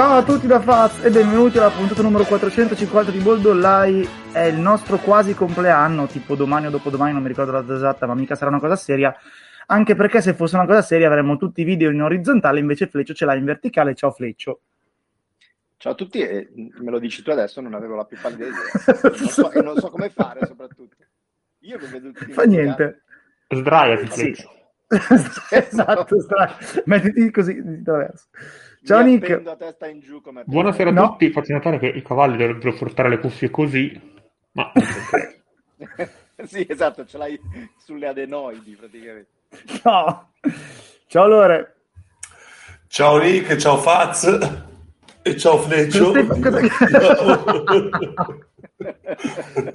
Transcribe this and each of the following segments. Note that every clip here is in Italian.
Ciao a tutti da Faz e benvenuti alla puntata numero 450 di Bold Online. È il nostro quasi compleanno, tipo domani o dopodomani, non mi ricordo la data esatta, ma mica sarà una cosa seria. Anche perché se fosse una cosa seria avremmo tutti i video in orizzontale, invece Fleccio ce l'ha in verticale. Ciao Fleccio. Ciao a tutti, e me lo dici tu adesso, non avevo la più pallida idea. Non so, e non so come fare soprattutto. Io mi vedo tutti Fa niente. Sdraiati, Sì. Fleccio. esatto, stra- mettiti così di traverso. Ciao Mi Nick. a testa in giù come te. Buonasera a No. tutti, faccio notare che i cavalli dovrebbero portare le cuffie così, ma sì, esatto, ce l'hai sulle adenoidi praticamente. No. Ciao Lore. Ciao Nick, ciao Faz e ciao Fleccio.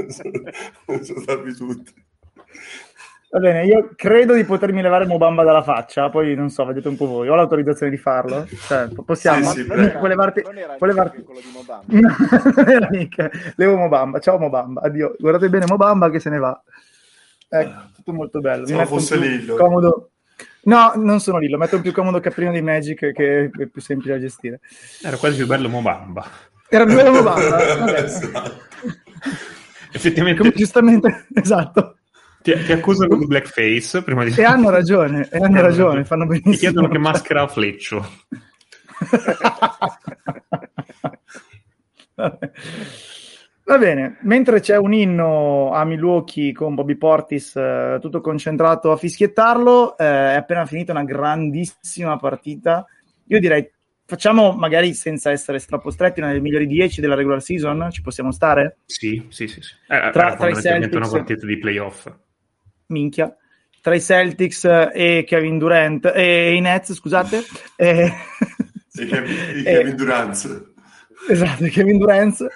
Sono stati tutti. Va bene, io credo di potermi levare Mobamba dalla faccia, poi non so, vedete un po' voi. Ho l'autorizzazione di farlo? Cioè, po- possiamo? Sì, sì, non era, Puoi levarti... non era puoi levarti- quello di Mobamba. No, non era Nick. Levo Mobamba. Ciao Mobamba, addio. Guardate bene Mobamba che se ne va. Ecco, tutto molto bello. Se fosse Lillo. Comodo... No, non sono Lillo, metto un più comodo caprino di Magic che è più semplice da gestire. era quasi più bello Mobamba. Era più bello Mobamba. Esatto. Effettivamente Come giustamente, esatto. Ti, ti accusano di blackface prima di... E hanno ragione, e hanno Eh, ragione, fanno benissimo. Ti chiedono che maschera ha Fleccio. Va bene, mentre c'è un inno a Milwaukee con Bobby Portis eh, tutto concentrato a fischiettarlo, eh, è appena finita una grandissima partita. Io direi facciamo magari senza essere troppo stretti una delle migliori 10 della regular season, ci possiamo stare? Sì, sì, sì. sì. Eh, Tra- era tra i fondamentalmente una Celtics- partita di playoff. Minchia. Tra i Celtics e Kevin Durant e i Nets, scusate. Eh, E Kevin, e eh, Kevin Durant. Esatto, Kevin Durant.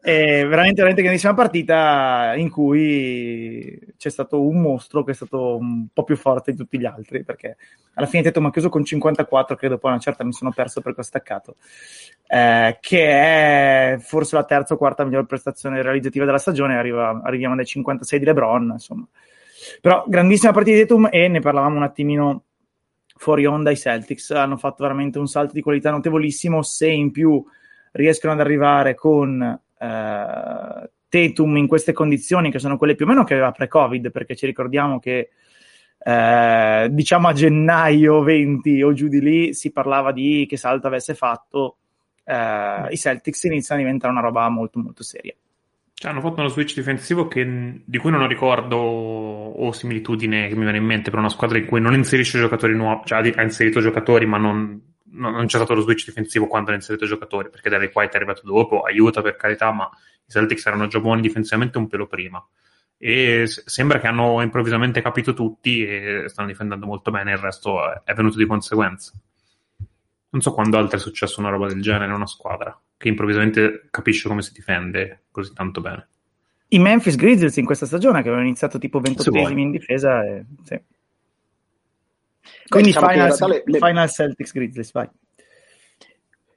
È veramente, veramente grandissima partita in cui c'è stato un mostro che è stato un po' più forte di tutti gli altri perché alla fine Teto mi ha chiuso con 54 credo poi una certa mi sono perso perché ho staccato eh, che è forse la terza o quarta miglior prestazione realizzativa della stagione arriva- arriviamo dai 56 di LeBron insomma però grandissima partita di Tatum e ne parlavamo un attimino fuori onda i Celtics hanno fatto veramente un salto di qualità notevolissimo se in più riescono ad arrivare con eh, Tatum in queste condizioni che sono quelle più o meno che aveva pre-Covid, perché ci ricordiamo che eh, diciamo a gennaio 20 o giù di lì si parlava di che salto avesse fatto. eh, I Celtics iniziano a diventare una roba molto molto seria. Cioè, hanno fatto uno switch difensivo che- di cui non ricordo o similitudine che mi viene in mente per una squadra in cui non inserisce giocatori nuovi, cioè ha inserito giocatori ma non, non- non c'è stato lo switch difensivo quando ha inserito giocatori, perché Derek White è arrivato dopo, aiuta per carità, ma i Celtics erano già buoni difensivamente un pelo prima. E s- sembra che hanno improvvisamente capito tutti e stanno difendendo molto bene, il resto è venuto di conseguenza. Non so quando altro è successo una roba del genere in una squadra, che improvvisamente capisce come si difende così tanto bene. I Memphis Grizzlies in questa stagione che avevano iniziato tipo Se 28 vuoi. in difesa. E, sì. Quindi diciamo final, le- final Celtics Grizzlies, vai.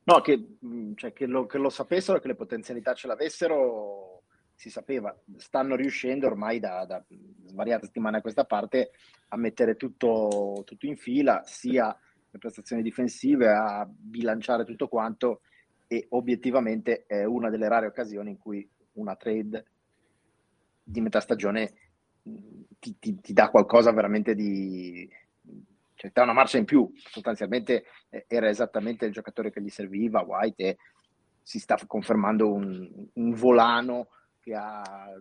No, che, mh, cioè, che, lo, che lo sapessero, che le potenzialità ce l'avessero, si sapeva. Stanno riuscendo ormai da, da svariate settimane a questa parte a mettere tutto, tutto in fila, sia le prestazioni difensive, a bilanciare tutto quanto e obiettivamente è una delle rare occasioni in cui una trade di metà stagione ti, ti- ti dà qualcosa veramente di... cioè ti dà una marcia in più. Sostanzialmente eh, era esattamente il giocatore che gli serviva, White, e si sta confermando un, un volano che ha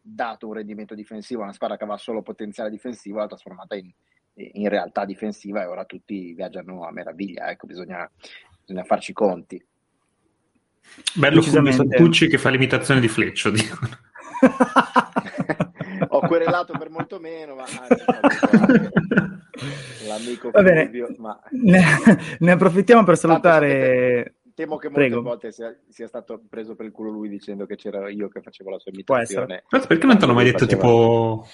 dato un rendimento difensivo a una squadra che aveva solo potenziale difensivo, l'ha trasformata in, in realtà difensiva e ora tutti viaggiano a meraviglia. Ecco, bisogna, bisogna farci conti. Bello Fulvio. Santucci che fa l'imitazione di Fleccio, dicono. Ho querelato per molto meno, ma l'amico Va bene. Fulvio, ma ne, ne approfittiamo per Tanto salutare. temo che molte Prego. volte sia, sia stato preso per il culo lui dicendo che c'era io che facevo la sua imitazione. Perché non ti hanno mai detto faceva- tipo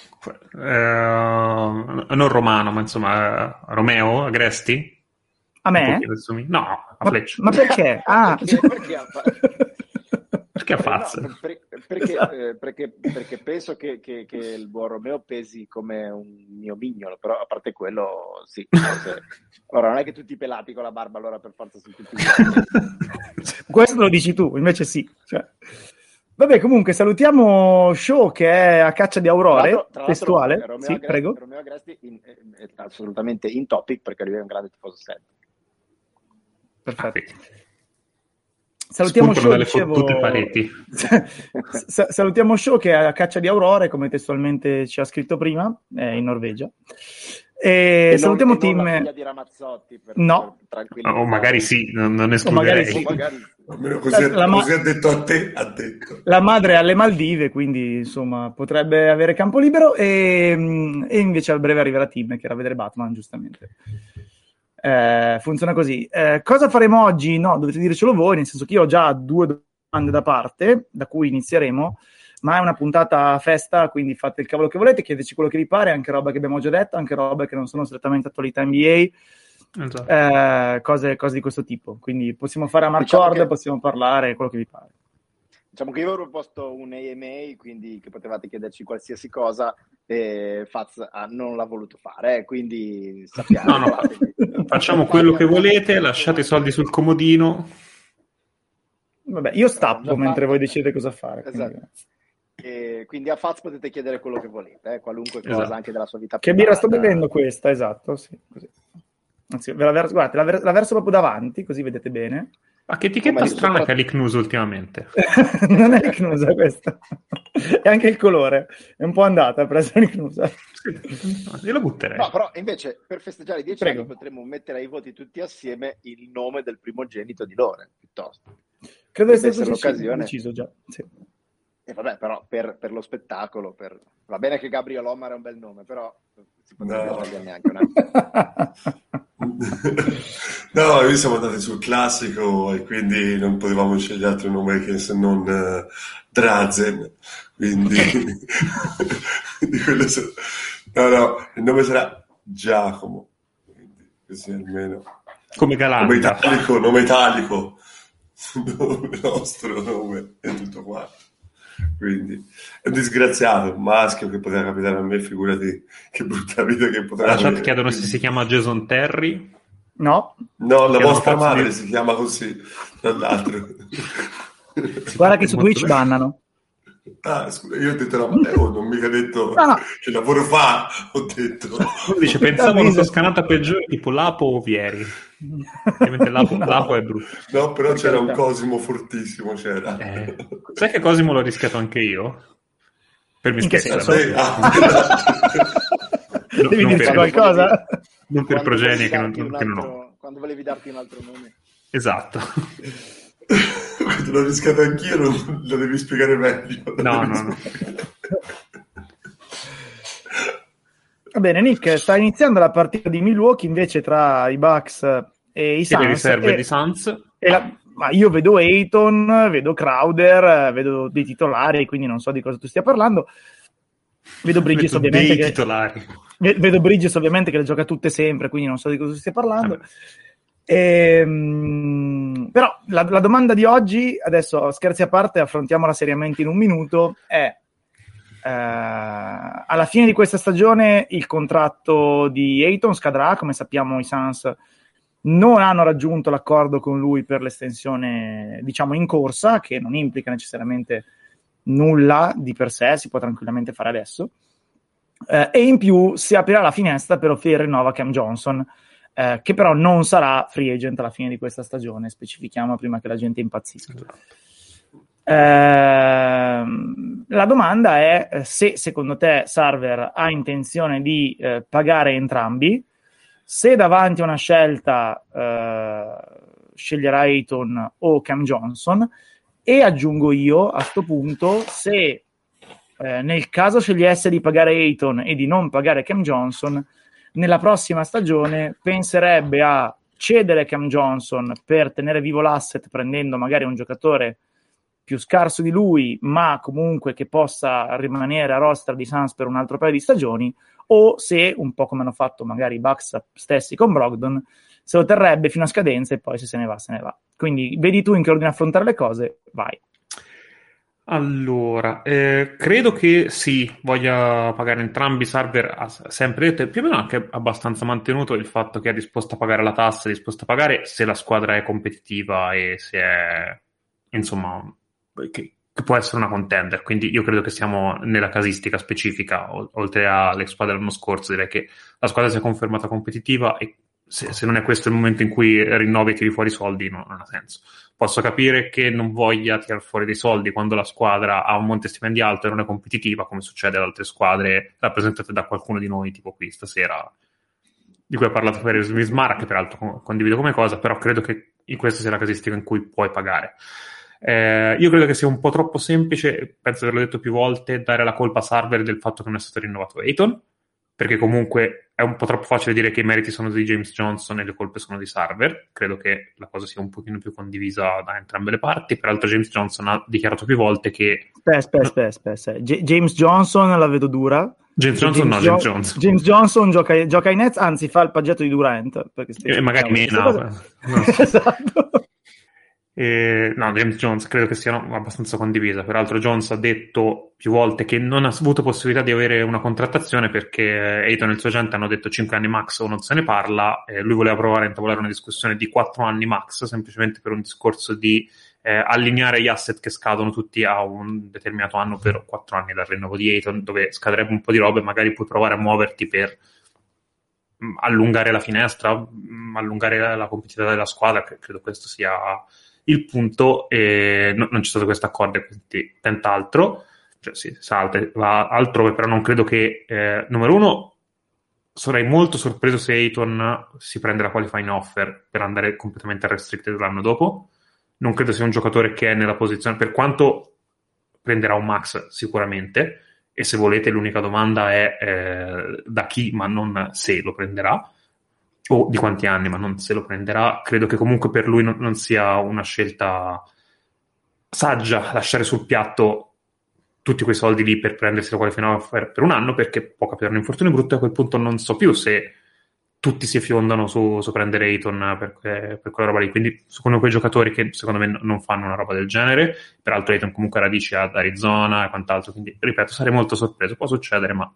eh, non Romano, ma insomma eh, Romeo Agresti? A me? No, a Ma, Fleccio. ma perché? Ah, Perché- perché ha fatto- Perché a Faz? No, per- perché, Esatto. eh, perché- perché penso che, che- che il buon Romeo pesi come un mio mignolo, però a parte quello, sì. forse- Ora, non è che tutti i pelati con la barba, allora per forza sono tutti. Questo lo dici tu, invece sì. Cioè. Vabbè, comunque salutiamo Show che è a caccia di aurore, tra testuale. Romeo Sì, Agresti- prego. Romeo Agresti in- è, è assolutamente in topic perché lui è un grande tifoso sempre. Perfetto. Salutiamo Spuntano Show, dicevo... salutiamo Show che è a caccia di aurore, come testualmente ci ha scritto prima, è in Norvegia. E, non- salutiamo e non la Tim... figlia di Ramazzotti per, No. per. O magari sì, non, non escluderei. sì. O magari- Almeno così, La ma- così ha detto a te, ha detto. La madre è alle Maldive, quindi insomma potrebbe avere campo libero e, e invece a breve arriverà Tim che era a vedere Batman, giustamente. Eh, funziona così. Eh, cosa faremo oggi? No, dovete dircelo voi, nel senso che io ho già due domande da parte, da cui inizieremo, ma è una puntata a festa, quindi fate il cavolo che volete, chiedeteci quello che vi pare, anche roba che abbiamo già detto, anche roba che non sono strettamente attualità NBA, Esatto. eh, cose, cose di questo tipo. Quindi possiamo fare a Diciamo Marcord, che- possiamo parlare, quello che vi pare. Diciamo che io avevo proposto un AMA, quindi che potevate chiederci qualsiasi cosa, e Faz ah, non l'ha voluto fare, eh, quindi sappiamo. No, no, Facciamo quello che volete, lasciate i soldi sul comodino. Vabbè, io stappo Già mentre voi decidete cosa fare. quindi- Esatto. E quindi a Faz potete chiedere quello che volete, eh, qualunque cosa Esatto. anche della sua vita Che birra sto bevendo questa? Esatto, sì, così. Anzi, ve la, vers- guardate, la, ver- la verso proprio davanti, così vedete bene. Ma che etichetta Come- strana che ha l'Icnus ultimamente. non è l'icnusa questa. e anche il colore. È un po' andata, ha preso l'icnusa. Sì, io la butterei. No, però invece per festeggiare i dieci Prego. anni potremmo mettere ai voti tutti assieme il nome del primogenito di Lore, piuttosto. Credo sia sì, l'occasione. deciso già. Sì. E vabbè, però per, per lo spettacolo, per... va bene che Gabriel Omar è un bel nome, però si potrebbe No. toglierne anche un altro. No, noi siamo andati sul classico e quindi non potevamo scegliere altro nome che se non eh, Drazen. Quindi, quello sa- no, no, il nome sarà Giacomo. Quindi, così almeno. Come Nome Galante. italico, nome italico, il nostro nome e tutto quanto. Quindi è un disgraziato, un maschio che poteva capitare a me, figurati che brutta vita che potrà La chat avere. chiedono se si chiama Jason Terry. No, No, la vostra madre di- si chiama così, tra l'altro. guarda che su Twitch bannano. Ah, scusa, io ho detto la madre, oh, non ho mica detto No, no. che lavoro fa, ho detto. Dice, pensavo una toscanata peggiore tipo Lapo o Vieri. Ovviamente Lapo, No. Lapo è brutto. No, però Per c'era un. Cosimo fortissimo, c'era. Eh, sai che Cosimo l'ho rischiato anche io? Per stesso. senso? Sì, ah. No, Devi dirci qualcosa? Non per progenie che non, un che non ho. altro- Quando volevi darti un altro nome. Esatto. Quando l'ho rischiato anch'io, non- lo devi spiegare meglio. No, no, no. Va bene, Nick, sta iniziando la partita di Milwaukee invece tra i Bucks e i Sì, le Suns. riserve e- di Suns. e la- ma io vedo Ayton, vedo Crowder, vedo dei titolari, quindi non so di cosa tu stia parlando. Vedo Bridges, Vedo ovviamente. dei Che, vedo Bridges, ovviamente, che le gioca tutte sempre, quindi non so di cosa tu stia parlando. Vabbè. Ehm, però la, la domanda di oggi, adesso scherzi a parte, affrontiamola seriamente in un minuto, è eh, alla fine di questa stagione il contratto di Ayton scadrà, come sappiamo i Suns non hanno raggiunto l'accordo con lui per l'estensione, diciamo, in corsa, che non implica necessariamente nulla di per sé, si può tranquillamente fare adesso. Eh, e in più si aprirà la finestra per offrire rinnovo a Cam Johnson, eh, che però non sarà free agent alla fine di questa stagione, specifichiamo prima che la gente impazzisca. Ehm, la domanda è eh, se secondo te Sarver ha intenzione di eh, pagare entrambi, se davanti a una scelta eh, sceglierà Ayton o Cam Johnson e aggiungo io a sto punto se eh, nel caso scegliesse di pagare Ayton e di non pagare Cam Johnson nella prossima stagione penserebbe a cedere Cam Johnson per tenere vivo l'asset prendendo magari un giocatore più scarso di lui, ma comunque che possa rimanere a roster di Suns per un altro paio di stagioni, o se, un po' come hanno fatto magari i Bucks stessi con Brogdon, se lo terrebbe fino a scadenza e poi se se ne va, se ne va. Quindi vedi tu in che ordine affrontare le cose, vai. Allora, eh, credo che sì, voglia pagare entrambi i server, ha sempre detto, e più o meno anche abbastanza mantenuto il fatto che è disposto a pagare la tassa, è disposto a pagare se la squadra è competitiva e se è, insomma, che, che può essere una contender. Quindi io credo che siamo nella casistica specifica, oltre alle squadre dell'anno scorso, direi che la squadra si è confermata competitiva e se, se non è questo il momento in cui rinnovi e tiri fuori i soldi, no, non ha senso. Posso capire che non voglia tirare fuori dei soldi quando la squadra ha un monte stipendi alto e non è competitiva, come succede ad altre squadre rappresentate da qualcuno di noi, tipo qui stasera, di cui ha parlato per Smart, che peraltro condivido come cosa, però credo che questa sia la casistica in cui puoi pagare. Eh, io credo che sia un po' troppo semplice, penso di averlo detto più volte, dare la colpa a Sarver del fatto che non è stato rinnovato Ayton, perché comunque è un po' troppo facile dire che i meriti sono di James Johnson e le colpe sono di Sarver. Credo che la cosa sia un pochino più condivisa da entrambe le parti. Peraltro James Johnson ha dichiarato più volte che... Aspetta, aspetta, aspetta. J- James Johnson la vedo dura. James Johnson James no, James Johnson. James Johnson gioca, gioca ai Nets, anzi fa il paggetto di Durant. e eh, magari meno. No. esatto. Eh, no, James Jones credo che sia abbastanza condivisa. Peraltro, Jones ha detto più volte che non ha avuto possibilità di avere una contrattazione perché Eiton e il suo agente hanno detto 5 anni max o non se ne parla. Eh, lui voleva provare a intavolare una discussione di 4 anni max semplicemente per un discorso di eh, allineare gli asset che scadono tutti a un determinato anno per 4 anni dal rinnovo di Eiton, dove scaderebbe un po' di roba e magari puoi provare a muoverti per mm, allungare la finestra, mm, allungare la competitività della squadra. Credo questo sia il punto è, no, non c'è stato questo accordo, quindi tenta altro, cioè si salta, va altrove, però non credo che, eh, numero uno, sarei molto sorpreso se Ayton si prende la qualifying offer per andare completamente a restricted l'anno dopo. Non credo sia un giocatore che è nella posizione, per quanto prenderà un max sicuramente, e se volete l'unica domanda è eh, da chi, ma non se lo prenderà o di quanti anni, ma non se lo prenderà. Credo che comunque per lui non, non sia una scelta saggia lasciare sul piatto tutti quei soldi lì per prendersi la qualifica per, per un anno perché può capire un infortunio brutto e a quel punto non so più se tutti si fiondano su, su prendere Ayton per, per, quella roba lì. Quindi sono quei giocatori che secondo me non fanno una roba del genere. Peraltro Ayton comunque ha radici ad Arizona e quant'altro. Quindi, ripeto, sarei molto sorpreso. Può succedere, ma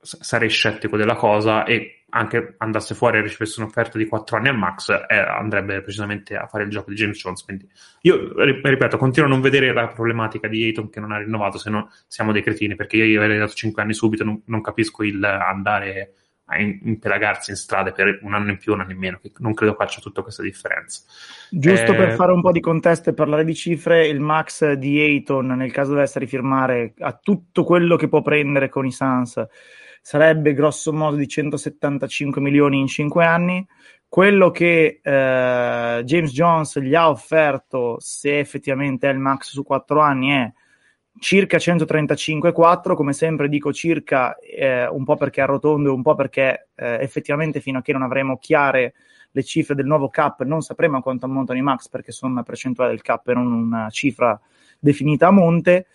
sarei scettico della cosa e anche andasse fuori e ricevesse un'offerta di 4 anni al max, eh, andrebbe precisamente a fare il gioco di James Jones. Quindi io ripeto, continuo a non vedere la problematica di Ayton che non ha rinnovato, se no siamo dei cretini, perché io gli avrei dato 5 anni subito, non, non capisco il andare a impelagarsi in strade per un anno in più, un anno in meno, che non credo faccia tutta questa differenza. Giusto eh... per fare un po' di contesto e parlare di cifre, il max di Ayton, nel caso dovesse rifirmare a tutto quello che può prendere con i Suns, sarebbe grosso modo di 175 milioni in 5 anni. Quello che eh, James Jones gli ha offerto, se effettivamente è il max su 4 anni, è circa 135,4, come sempre dico circa eh, un po' perché arrotondo e un po' perché eh, effettivamente fino a che non avremo chiare le cifre del nuovo cap non sapremo a quanto ammontano i max perché sono una percentuale del cap e non una cifra definita a monte.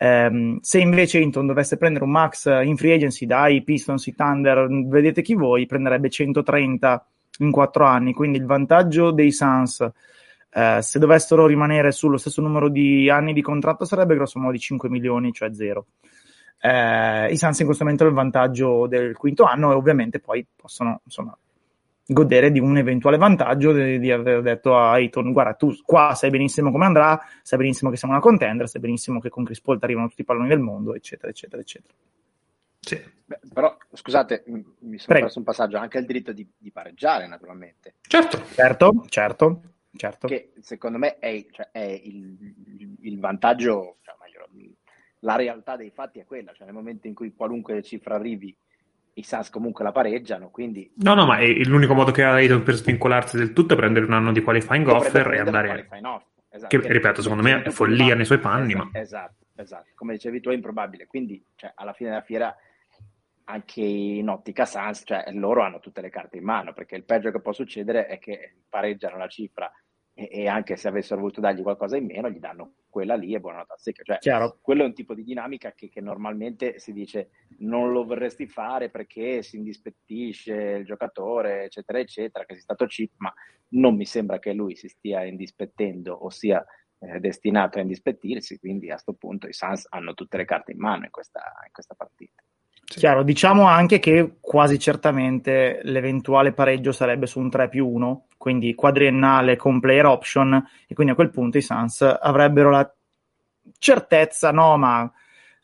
Um, se invece Hinton dovesse prendere un max in free agency dai Pistons, i Thunder, vedete chi voi, prenderebbe 130 in 4 anni. Quindi il vantaggio dei Suns, uh, se dovessero rimanere sullo stesso numero di anni di contratto, sarebbe grosso modo di 5 milioni, cioè zero. Uh, I Suns in questo momento hanno il vantaggio del quinto anno e ovviamente poi possono insomma, godere di un eventuale vantaggio di, di, aver detto a Ayton guarda tu qua sai benissimo come andrà sai benissimo che siamo una contender sai benissimo che con Chris Paul arrivano tutti i palloni del mondo eccetera eccetera eccetera sì. Beh, però scusate mi sono Prego. perso un passaggio anche il diritto di, di, pareggiare naturalmente certo certo certo certo che secondo me è, cioè, è il, il, vantaggio cioè, la realtà dei fatti è quella cioè nel momento in cui qualunque cifra arrivi i Suns comunque la pareggiano, quindi... No, no, ma è l'unico modo che ha Ayton per svincolarsi del tutto è prendere un anno di qualifying offer e andare... Esatto. Che, ripeto, secondo me è follia nei suoi panni, esatto, ma... Esatto, esatto. Come dicevi tu è improbabile. Quindi, cioè, alla fine della fiera, anche in ottica Sans, cioè, loro hanno tutte le carte in mano, perché il peggio che può succedere è che pareggiano la cifra e, e, anche se avessero voluto dargli qualcosa in meno, gli danno quella lì e buonanotte a secca. Cioè, Chiaro. quello è un tipo di dinamica che, che, normalmente si dice non lo vorresti fare perché si indispettisce il giocatore, eccetera, eccetera, che sei stato cheap, ma non mi sembra che lui si stia indispettendo o sia è destinato a indispettirsi, quindi a questo punto i Suns hanno tutte le carte in mano in questa, in questa partita. Chiaro, diciamo anche che quasi certamente l'eventuale pareggio sarebbe su un 3 più 1, quindi quadriennale con player option, e quindi a quel punto i Suns avrebbero la certezza, no, ma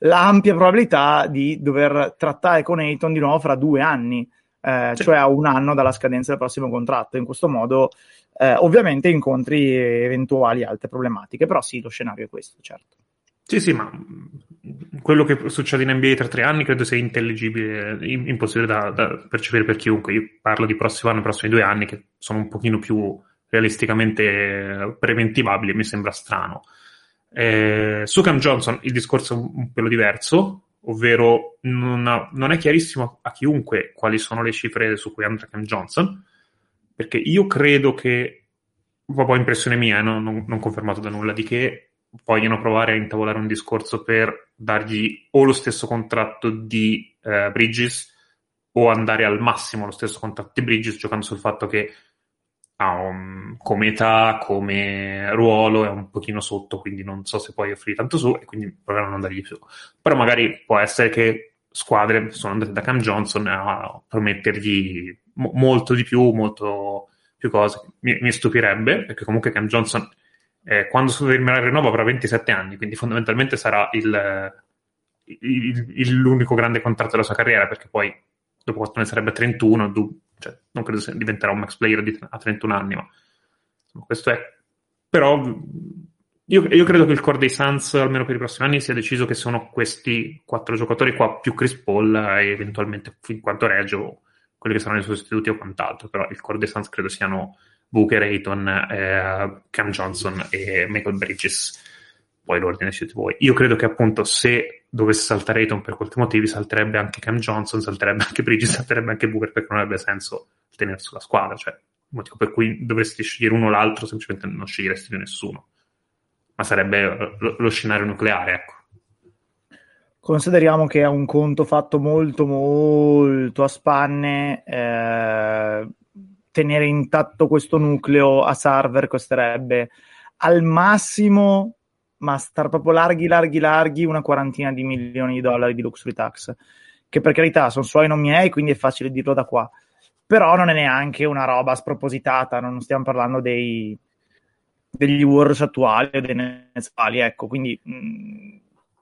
l'ampia probabilità di dover trattare con Ayton di nuovo fra due anni, eh, sì. cioè a un anno dalla scadenza del prossimo contratto. In questo modo, eh, ovviamente, incontri eventuali altre problematiche, però sì, lo scenario è questo, certo. Sì, sì, ma quello che succede in NBA tra tre anni credo sia intelligibile, impossibile da, da, percepire per chiunque. Io parlo di prossimo anno, prossimi due anni, che sono un pochino più realisticamente preventivabili mi sembra strano. Eh, su Cam Johnson il discorso è un, un pelo diverso, ovvero non, ha, non, è chiarissimo a chiunque quali sono le cifre su cui andrà Cam Johnson, perché io credo che, po' impressione mia, eh, non, non, non confermato da nulla, di che vogliono provare a intavolare un discorso per dargli o lo stesso contratto di eh, Bridges o andare al massimo lo stesso contratto di Bridges giocando sul fatto che un, come età, come ruolo è un pochino sotto, quindi non so se puoi offrire tanto su e quindi proveranno a non dargli più. Però magari può essere che squadre sono andate da Cam Johnson a promettergli mo- molto di più, molto più cose. Mi, mi stupirebbe, perché comunque Cam Johnson eh, quando terminerà il rinnovo avrà 27 anni, quindi fondamentalmente sarà il, il, il, l'unico grande contratto della sua carriera, perché poi dopo 4 anni sarebbe 31, du- cioè, non credo diventerà un max player di, a 31 anni, ma insomma, questo è. Però io, io, credo che il core dei Suns, almeno per i prossimi anni, sia deciso che sono questi quattro giocatori qua, più Chris Paul e eventualmente, fin quanto Reggio, quelli che saranno i sostituti o quant'altro, però il core dei Suns credo siano Booker, Ayton, eh, Cam Johnson e Michael Bridges. Poi l'ordine siete voi. Io credo che appunto se dovesse saltare Ayton per qualche motivo, salterebbe anche Cam Johnson, salterebbe anche Bridges, salterebbe anche Booker perché non avrebbe senso tenere sulla squadra. Cioè, il motivo per cui dovresti scegliere uno o l'altro, semplicemente non sceglieresti più nessuno. Ma sarebbe lo, lo scenario nucleare, ecco. Consideriamo che è un conto fatto molto molto a spanne, eh, tenere intatto questo nucleo a server costerebbe al massimo, ma star proprio larghi, larghi, larghi, una quarantina di milioni di dollari di luxury tax, che per carità sono suoi non miei, quindi è facile dirlo da qua. Però non è neanche una roba spropositata, non stiamo parlando dei, degli Wars attuali o dei Nets ecco, quindi mh,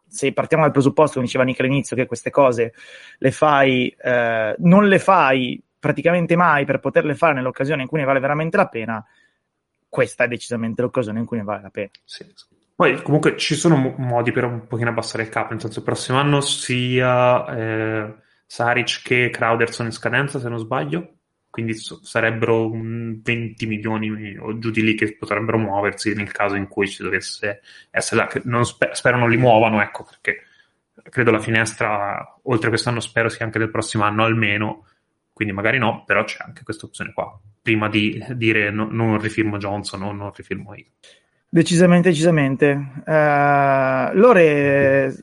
se partiamo dal presupposto, come diceva Nick all'inizio, che queste cose le fai, eh, non le fai praticamente mai per poterle fare nell'occasione in cui ne vale veramente la pena, questa è decisamente l'occasione in cui ne vale la pena. Sì. Poi comunque ci sono modi per un pochino abbassare il capo, nel senso il prossimo anno sia eh, Saric che Crowder sono in scadenza, se non sbaglio, quindi so, sarebbero 20 milioni o giù di lì che potrebbero muoversi nel caso in cui ci dovesse essere là, non sper- spero non li muovano, ecco, perché credo la finestra, oltre quest'anno spero sia anche del prossimo anno almeno, quindi magari no, però c'è anche questa opzione qua, prima di dire no, non rifirmo Johnson o non rifirmo io. Decisamente, decisamente. Uh, Lore,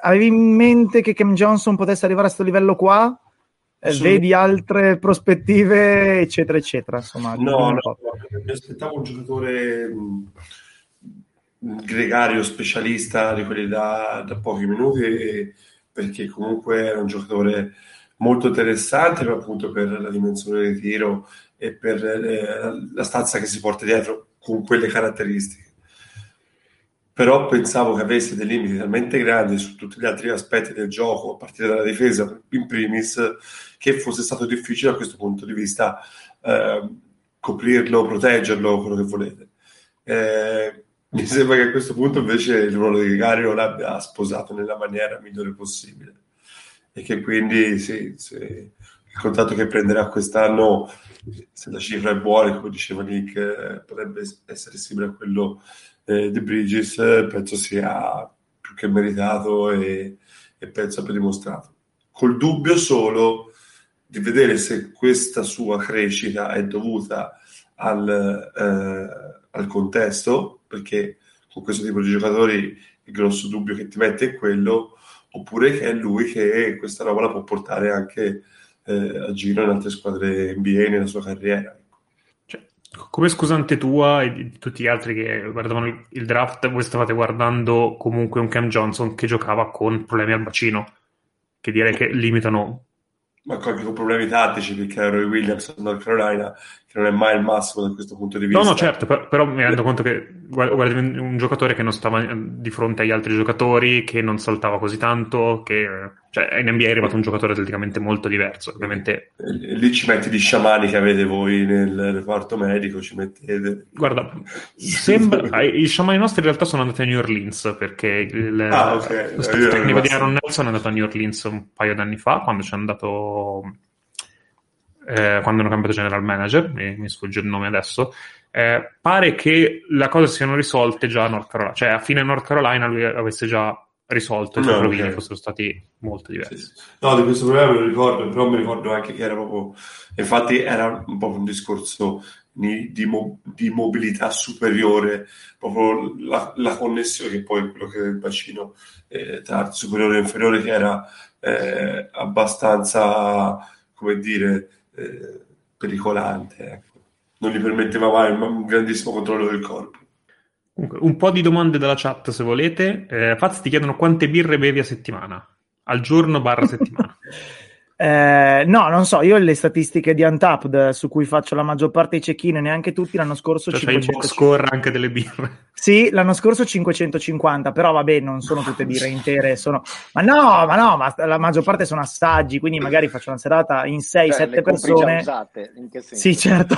avevi in mente che Cam Johnson potesse arrivare a questo livello qua? Eh, sì. Vedi altre prospettive, eccetera, eccetera. Insomma, no, no, mi aspettavo un giocatore mh, gregario, specialista di quelli da, da pochi minuti, perché comunque era un giocatore molto interessante appunto per la dimensione di tiro e per eh, la stanza che si porta dietro con quelle caratteristiche. Però pensavo che avesse dei limiti talmente grandi su tutti gli altri aspetti del gioco, a partire dalla difesa in primis, che fosse stato difficile a questo punto di vista eh, coprirlo, proteggerlo, quello che volete. Eh, mi sembra che a questo punto invece il ruolo di Gregario l'abbia sposato nella maniera migliore possibile e che quindi sì, il contratto che prenderà quest'anno, se la cifra è buona, come diceva Nick, potrebbe essere simile a quello eh, di Bridges, penso sia più che meritato e, e penso abbia dimostrato. Col dubbio solo di vedere se questa sua crescita è dovuta al, eh, al contesto, perché con questo tipo di giocatori il grosso dubbio che ti mette è quello, oppure che è lui che questa roba la può portare anche eh, a giro in altre squadre NBA nella sua carriera. Cioè, Come scusante tua e di tutti gli altri che guardavano il draft, voi stavate guardando comunque un Cam Johnson che giocava con problemi al bacino, che direi che limitano ma anche con problemi tattici perché Roy Williams a North Carolina che non è mai il massimo da questo punto di vista no no certo però, mi rendo conto che guardi un giocatore che non stava di fronte agli altri giocatori che non saltava così tanto che cioè in NBA è arrivato un giocatore atleticamente molto diverso ovviamente. E lì ci metti gli sciamani che avete voi nel reparto medico ci mettete guarda sembra i sciamani nostri in realtà sono andati a New Orleans perché il, ah, okay. lo staff tecnico di Aaron Nelson è andato a New Orleans un paio d'anni fa quando c'è andato eh, quando hanno cambiato general manager mi, mi sfugge il nome adesso eh, pare che le cose siano risolte già a North Carolina cioè a fine North Carolina lui avesse già risolto i suoi no, rovini okay. fossero stati molto diversi. Sì, sì. No, di questo problema me lo ricordo, però mi ricordo anche che era proprio, infatti era un po' un discorso di, di, mo, di mobilità superiore, proprio la, la, connessione che poi quello che è il bacino eh, tra superiore e inferiore che era eh, abbastanza, come dire, eh, pericolante. Ecco. Non gli permetteva mai un grandissimo controllo del corpo. Comunque, un po' di domande dalla chat se volete. Eh, Faz ti chiedono quante birre bevi a settimana? Al giorno barra settimana. Eh, no, non so, io le statistiche di Untapped su cui faccio la maggior parte dei check-in, neanche tutti l'anno scorso. Cioè, 500... box score anche delle birre. Sì, l'anno scorso 550, però vabbè, non sono tutte birre intere, sono... Ma no, ma no, ma la maggior parte sono assaggi, quindi magari faccio una serata in 6-7 cioè, persone. Usate, in che senso? Sì, certo.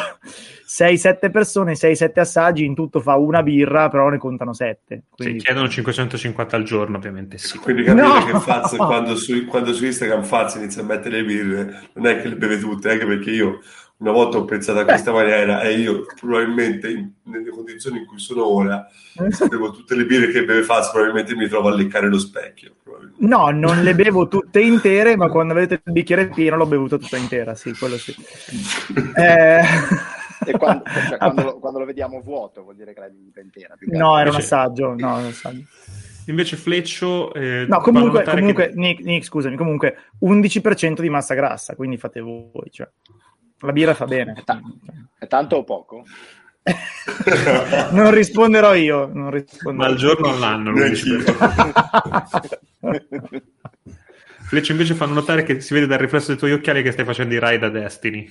6-7 persone, 6-7 assaggi, in tutto fa una birra, però ne contano 7. Quindi... Sì, chiedono 550 al giorno, ovviamente sì. Quindi capite no! che Faz, quando, su, quando su Instagram Faz inizia a mettere le birre, non è che le beve tutte, anche perché io una volta ho pensato a questa maniera e io probabilmente in, nelle condizioni in cui sono ora, se bevo tutte le birre che beve Faz, probabilmente mi trovo a leccare lo specchio. No, non le bevo tutte intere, ma quando vedete il bicchiere pieno l'ho bevuta tutta intera, sì, quello sì. eh... E quando, cioè, quando, lo, quando, lo, vediamo vuoto vuol dire che la diventa intera. No, era un assaggio. No, un assaggio. Invece Fleccio... Eh, no, comunque, comunque che... Nick, Nick, scusami, comunque 11% di massa grassa, quindi fate voi. Cioè. La birra fa bene. È, ta- è tanto o poco? non risponderò io. Non risponderò. Ma al giorno o all'anno? Fleccio invece fanno notare che si vede dal riflesso dei tuoi occhiali che stai facendo i ride a Destiny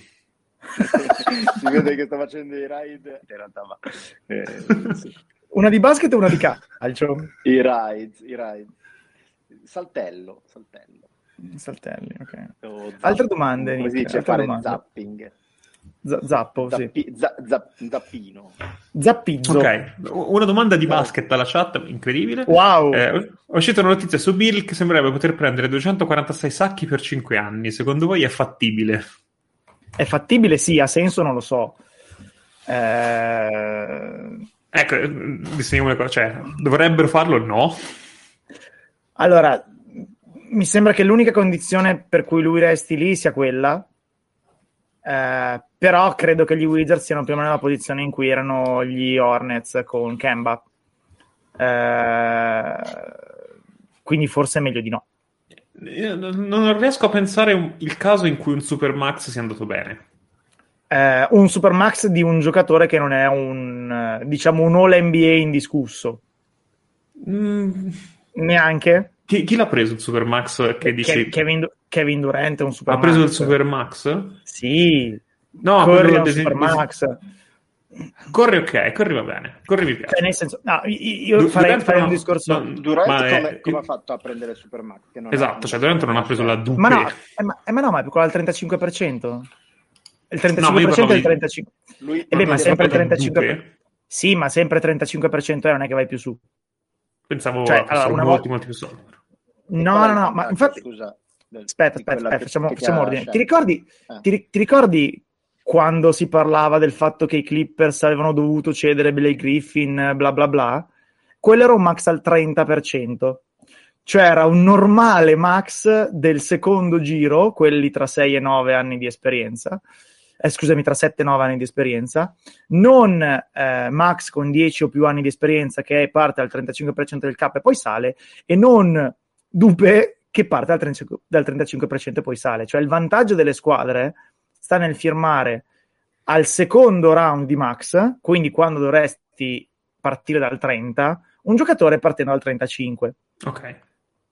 si vede che sta facendo i ride in realtà va eh, sì. una di basket e una di calcio i ride, i ride. saltello saltello saltelli ok o altre domande come si dice fare domande. zapping Z- zappo, Zappi, sì. za- za- zappino. Zappizzo. Ok, una domanda di basket dalla chat, incredibile. Wow. Eh, è uscita una notizia su Bill che sembrerebbe poter prendere 246 sacchi per 5 anni. Secondo voi è fattibile? È fattibile? Sì, ha senso? Non lo so. Eh... Ecco, disegniamo le cose. Cioè, dovrebbero farlo? No. Allora, mi sembra che l'unica condizione per cui lui resti lì sia quella. Eh, però credo che gli Wizards siano più o meno nella posizione in cui erano gli Hornets con Kemba. Eh, quindi forse è meglio di no. Non riesco a pensare il caso in cui un Supermax sia andato bene. Eh, un Supermax di un giocatore che non è un, diciamo, un All NBA indiscusso. Mm. Neanche? Chi, chi, l'ha preso il Supermax? Che dici... Kevin, Kevin Durant è un Supermax. Ha preso il Supermax? Sì. No, Curry è un Supermax. Des... Corri ok, corri va bene, corri mi piace. Cioè, nel senso, no, io du- farei, farei un discorso... No, Durant come, è... come, ha fatto a prendere il Supermax? esatto, cioè Durant non ha preso la dupe. Ma no, eh, ma, eh, ma no, ma è piccolo al 35%. Il 35% no, è il 35%. Lui, eh beh, ma sempre il 35%. Sì, ma sempre 35% e non è che vai più su. Pensavo cioè, allora, una molti, volta... molti più soldi. No, no, no, ma infatti... Scusa, aspetta, aspetta, aspetta che, facciamo, facciamo ordine. Ti ricordi, eh. ti, ti ricordi quando si parlava del fatto che i Clippers avevano dovuto cedere Blake Griffin, bla bla bla, quello era un max al 30%. Cioè era un normale max del secondo giro, quelli tra 6 e 9 anni di esperienza, eh, scusami, tra 7 e 9 anni di esperienza, non eh, max con 10 o più anni di esperienza che parte al 35% del cap e poi sale, e non dupe che parte dal 35%, dal 35% e poi sale. Cioè il vantaggio delle squadre sta nel firmare al secondo round di max, quindi quando dovresti partire dal 30, un giocatore partendo dal 35. Ok.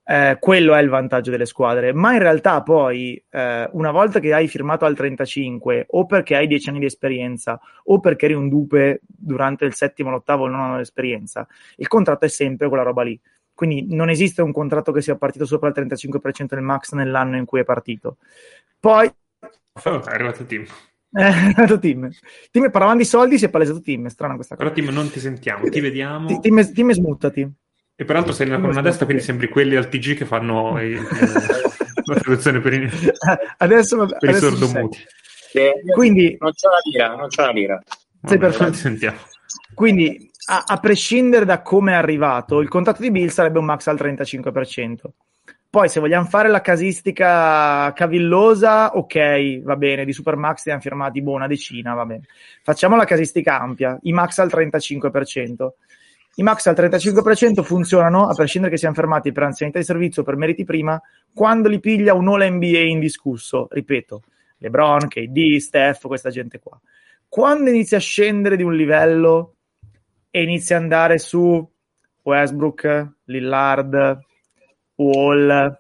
Eh, quello è il vantaggio delle squadre, ma in realtà poi eh, una volta che hai firmato al 35 o perché hai 10 anni di esperienza o perché eri un dupe durante il settimo, l'ottavo o il nono esperienza, il contratto è sempre quella roba lì. Quindi non esiste un contratto che sia partito sopra il 35% del max nell'anno in cui è partito. Poi... Oh, è arrivato Tim. È arrivato Tim. Tim parlavamo di soldi, si è palesato Tim, è strana questa cosa. Però Tim non ti sentiamo, ti vediamo. Tim, Tim smuttati. E peraltro sei nella colonna destra, quindi sembri quelli al TG che fanno eh, la traduzione per i, adesso, per adesso i sordomuti. Quindi non c'è la lira, non c'è la lira. Sei Vabbè, perfetto. ti sentiamo. Quindi, a, a prescindere da come è arrivato, il contratto di Bill sarebbe un max al 35%. Poi, se vogliamo fare la casistica cavillosa, ok, va bene, di Supermax ne hanno firmati boh, una decina, va bene. Facciamo la casistica ampia, i max al 35%. I max al 35% funzionano, a prescindere che siano fermati per anzianità di servizio o per meriti prima, quando li piglia un All NBA indiscusso. Ripeto, LeBron, KD, Steph, questa gente qua. Quando inizia a scendere di un livello e inizia ad andare su Westbrook, Lillard, Wall,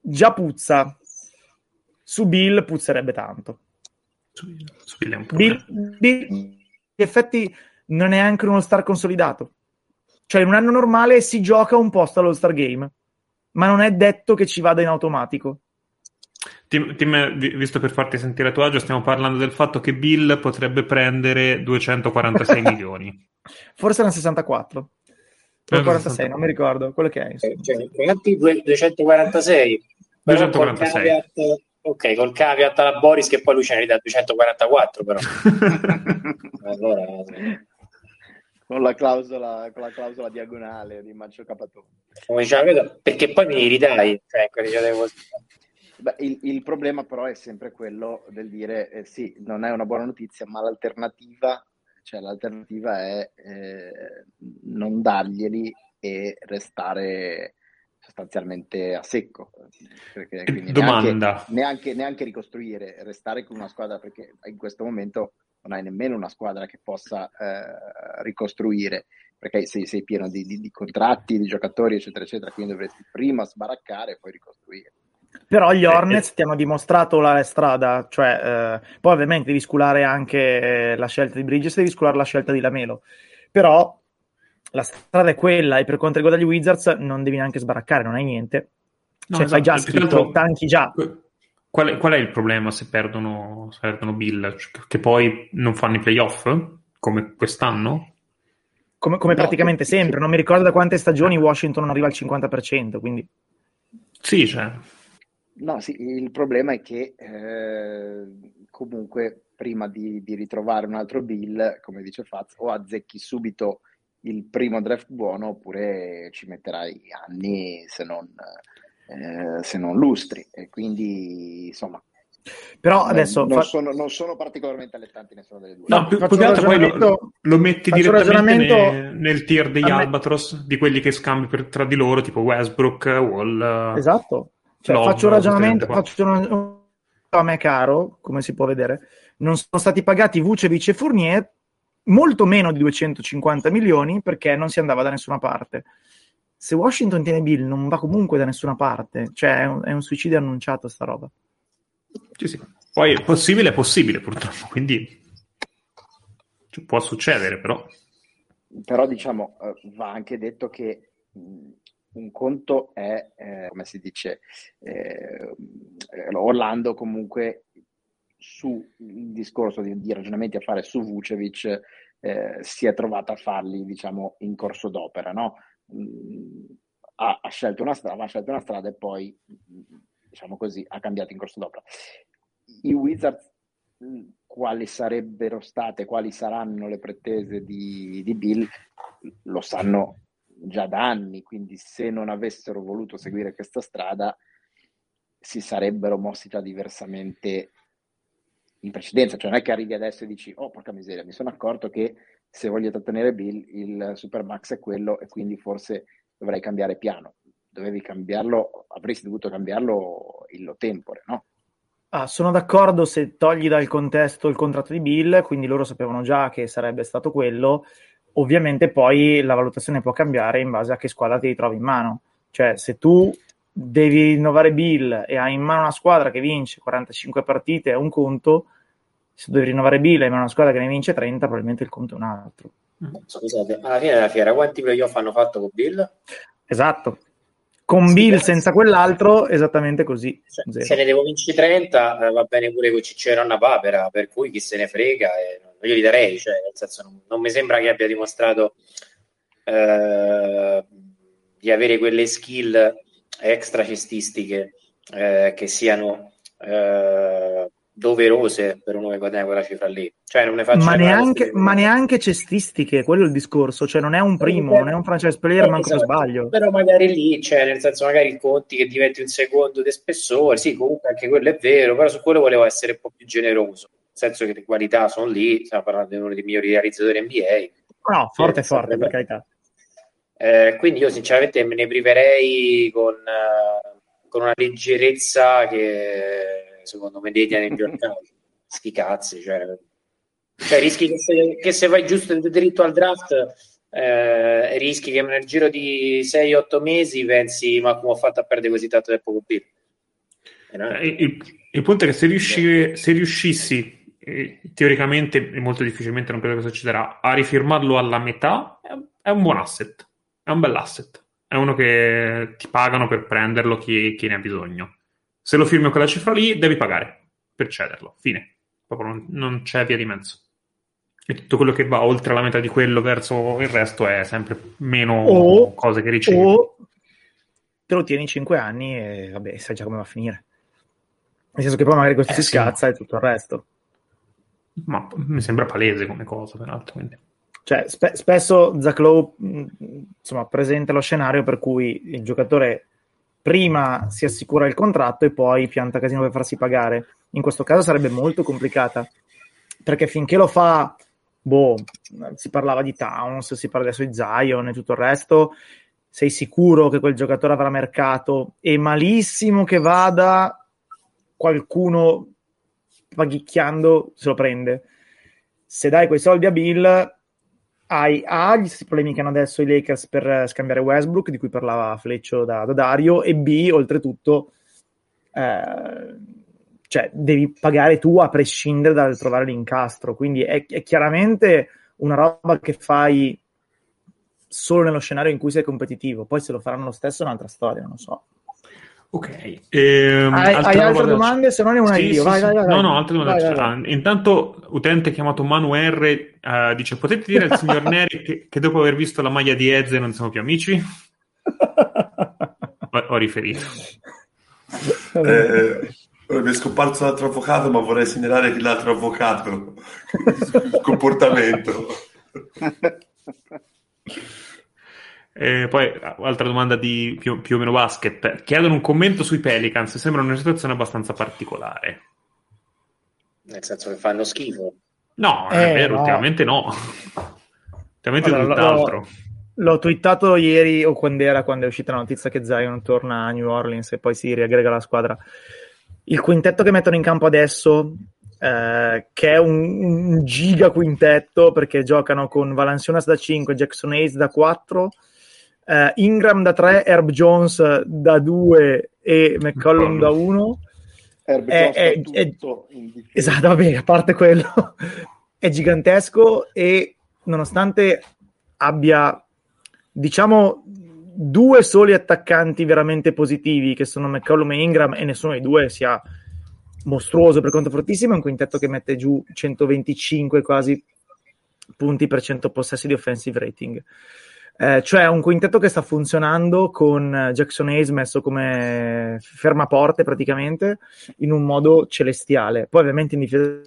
già puzza. Su Bill puzzerebbe tanto. Su, su Bill è un Bill, problema. Bill, in effetti, non è anche uno star consolidato. Cioè, in un anno normale si gioca un posto all'All Star Game, ma non è detto che ci vada in automatico. Tim, Tim, vi- visto per farti sentire a tuo agio, stiamo parlando del fatto che Bill potrebbe prendere 246 milioni. Forse erano 64. O Eh, 46, 64. non mi ricordo quello che è. insomma. Eh, Cioè, infatti due- 246. Però 246. Col caveat, ok, col caveat alla Boris che poi lui ce ne ridà 244 però. allora, con, la clausola, con la clausola diagonale di Maccio Capatone. come diceva Vedo, perché poi mi ridai. Cioè. Beh, il, il problema però è sempre quello del dire eh, sì, non è una buona notizia, ma l'alternativa, cioè l'alternativa è eh, non darglieli e restare sostanzialmente a secco. Perché, quindi Domanda. Neanche, neanche, neanche ricostruire, restare con una squadra perché in questo momento non hai nemmeno una squadra che possa eh, ricostruire perché sei, sei pieno di, di- di contratti, di giocatori, eccetera, eccetera, quindi dovresti prima sbaraccare e poi ricostruire. Però gli Eh, Hornets eh. ti hanno dimostrato la strada, cioè, eh, poi ovviamente devi sculare anche eh, la scelta di Bridges, devi sculare la scelta di Lamelo, però la strada è quella e per quanto riguarda gli Wizards non devi neanche sbaraccare, non hai niente, No, cioè fai esatto, già che schifo, altro- tanchi già. Qual è, qual è il problema se perdono, se perdono Bill? Cioè, Che poi non fanno i playoff come quest'anno? Come, come No, praticamente sempre, non mi ricordo da quante stagioni Washington non arriva al 50%, quindi Sì, cioè, No, sì, il problema è che eh, comunque prima di, di ritrovare un altro bill, come dice Faz, o azzecchi subito il primo draft buono oppure ci metterai anni se non, eh, se non lustri. E quindi, insomma, però adesso non, fa- sono, non sono particolarmente allettanti nessuna delle due. no, più, più che altro poi lo, lo metti direttamente ragionamento- ne- nel tier degli A me- Albatros, di quelli che scambi per- tra di loro, tipo Westbrook, Wall. Esatto. Cioè, faccio un ragionamento, faccio un- a me caro, come si può vedere, non sono stati pagati Vucevic e Fournier molto meno di 250 milioni perché non si andava da nessuna parte. Se Washington tiene Bill non va comunque da nessuna parte, cioè è un, è un suicidio annunciato sta roba. Sì, sì. Poi è possibile, è possibile purtroppo, quindi cioè, può succedere però. Però diciamo, eh, va anche detto che un conto è, eh, come si dice, eh, Orlando comunque su il discorso di, di ragionamenti a fare su Vucevic eh, si è trovato a farli, diciamo, in corso d'opera, no? Mh, ha, ha scelto una strada, ha scelto una strada e poi, diciamo così, ha cambiato in corso d'opera. I Wizards mh, quali sarebbero state, quali saranno le pretese di, di Bill, lo sanno già da anni, quindi se non avessero voluto seguire questa strada si sarebbero mossi già diversamente in precedenza, cioè non è che arrivi adesso e dici oh porca miseria, mi sono accorto che se voglio trattenere Bill il Supermax è quello e quindi forse dovrei cambiare piano. Dovevi cambiarlo, avresti dovuto cambiarlo illo tempore, no? Ah, sono d'accordo se togli dal contesto il contratto di Bill, quindi loro sapevano già che sarebbe stato quello. Ovviamente poi la valutazione può cambiare in base a che squadra ti ritrovi in mano. Cioè, se tu devi rinnovare Bill e hai in mano una squadra che vince 45 partite, è un conto. Se devi rinnovare Bill e hai in mano una squadra che ne vince 30, probabilmente il conto è un altro. Scusate, alla fine della fiera, quanti playoff hanno fatto con Bill? Esatto. Con Sì, Bill senza quell'altro, esattamente così. Zero. se ne devo vincere 30, eh, va bene pure con Cicero una papera, per cui chi se ne frega, e io li darei, cioè, nel senso, non, non mi sembra che abbia dimostrato eh, di avere quelle skill extra cestistiche eh, che siano eh, doverose per uno che guadagna quella cifra lì. Cioè, non ne faccio Ma neanche, ma neanche cestistiche, quello è il discorso. Cioè, non è un primo, non è un franchise player, Eh, manco esatto. sbaglio. Però magari lì, cioè, nel senso, magari il Conti che diventi un secondo di spessore, sì, comunque anche quello è vero, però su quello volevo essere un po' più generoso, senso che le qualità sono lì, stiamo parlando di uno dei migliori realizzatori NBA. No, forte, forte, per carità. Eh, quindi io sinceramente me ne priverei con, eh, con una leggerezza che secondo me detia nei giornali. Sti cazzi, cioè, cioè rischi che se, che se vai giusto dritto al draft eh, rischi che nel giro di 6-8 mesi pensi ma come ho fatto a perdere così tanto tempo con Bill? Eh, no? Eh, Il, il punto è che se, riusci- se riuscissi, eh, teoricamente e molto difficilmente non credo che succederà, a rifirmarlo alla metà, è, è un buon asset, è un bel asset. È uno che ti pagano per prenderlo chi, chi ne ha bisogno. Se lo firmi con quella cifra lì, devi pagare per cederlo. Fine. Proprio non, non c'è via di mezzo. E tutto quello che va oltre la metà di quello verso il resto è sempre meno O- cose che ricevi. O te lo tieni 5 anni e vabbè, sai già come va a finire. Nel senso che poi magari questo Eh, si sì. scazza e tutto il resto. Ma mi sembra palese come cosa, peraltro. Quindi. Cioè, spe- spesso Zach Lowe insomma, presenta lo scenario per cui il giocatore prima si assicura il contratto e poi pianta casino per farsi pagare. In questo caso sarebbe molto complicata perché finché lo fa, boh, si parlava di Towns, si parla adesso di Zion e tutto il resto. Sei sicuro che quel giocatore avrà mercato? È malissimo che vada qualcuno paghicchiando se lo prende. Se dai quei soldi a Bill, hai A, gli stessi problemi che hanno adesso i Lakers per eh, scambiare Westbrook, di cui parlava Fleccio da, da Dario, e B, oltretutto, eh, cioè, devi pagare tu a prescindere dal trovare l'incastro. Quindi è, è chiaramente una roba che fai solo nello scenario in cui sei competitivo. Poi se lo faranno lo stesso è un'altra storia, non lo so. Ok. Ehm, Hai, hai roba altre domande? Se no ne ho una Sì, io. sì, vai, sì. vai, vai, No, no, altre domande. Vai, vai, Ah, intanto, utente chiamato Manu R eh, dice: Potete dire al signor Neri che, che dopo aver visto la maglia di Eze non siamo più amici? Ho, ho riferito. Eh, ora mi è scomparso l'altro avvocato, ma vorrei segnalare che l'altro avvocato, il comportamento. Eh, poi, altra domanda di più, più o meno basket. Chiedono un commento sui Pelicans. Sembra una situazione abbastanza particolare. Nel senso che fanno schifo. No, Eh, è vero, no. ultimamente no. Ultimamente Allora, tutt'altro. l'ho, l'ho twittato ieri o quando era quando è uscita la notizia che Zion torna a New Orleans e poi si riaggrega alla squadra. Il quintetto che mettono in campo adesso, eh, che è un, un giga quintetto perché giocano con Valanciunas da 5, Jackson Hayes da 4, eh, Ingram da 3, Herb Jones da 2 e McCollum da 1. Herb È- è- è-. Esatto, vabbè, a parte quello, è gigantesco e nonostante abbia, diciamo, due soli attaccanti veramente positivi, che sono McCollum e Ingram, e nessuno dei due sia mostruoso per conto fortissimo, è un quintetto che mette giù 125 quasi punti per 100 possessi di offensive rating. Eh, cioè un quintetto che sta funzionando con eh, Jackson Hayes messo come fermaporte praticamente in un modo celestiale. Poi ovviamente in difesa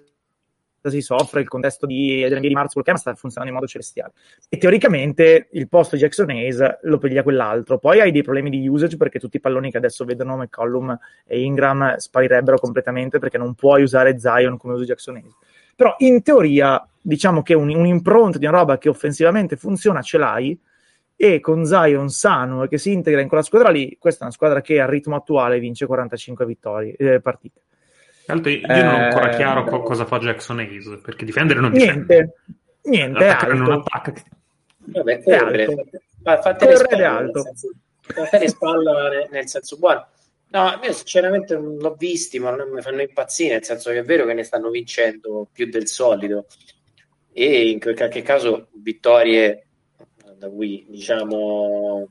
si soffre il contesto di dell'NBA di marzo, ma sta funzionando in modo celestiale. E teoricamente il posto di Jackson Hayes lo piglia quell'altro. Poi hai dei problemi di usage perché tutti i palloni che adesso vedono McCollum e Ingram sparirebbero completamente perché non puoi usare Zion come usa Jackson Hayes. Però in teoria diciamo che un, un di una roba che offensivamente funziona ce l'hai e con Zion sano e che si integra in quella squadra lì, questa è una squadra che al ritmo attuale vince 45 vittorie, eh, partite. Altro, io non ho ancora Eh, chiaro co- cosa fa Jackson Hayes, perché difendere non difende. Niente, niente, è Attaccare non attacca. Vabbè, È corre. Fate le spalle, alto. nel senso- fate le spalle nel, senso buono. No, io sinceramente non l'ho visti, ma non mi fanno impazzire, nel senso che è vero che ne stanno vincendo più del solito e in qualche caso vittorie da cui diciamo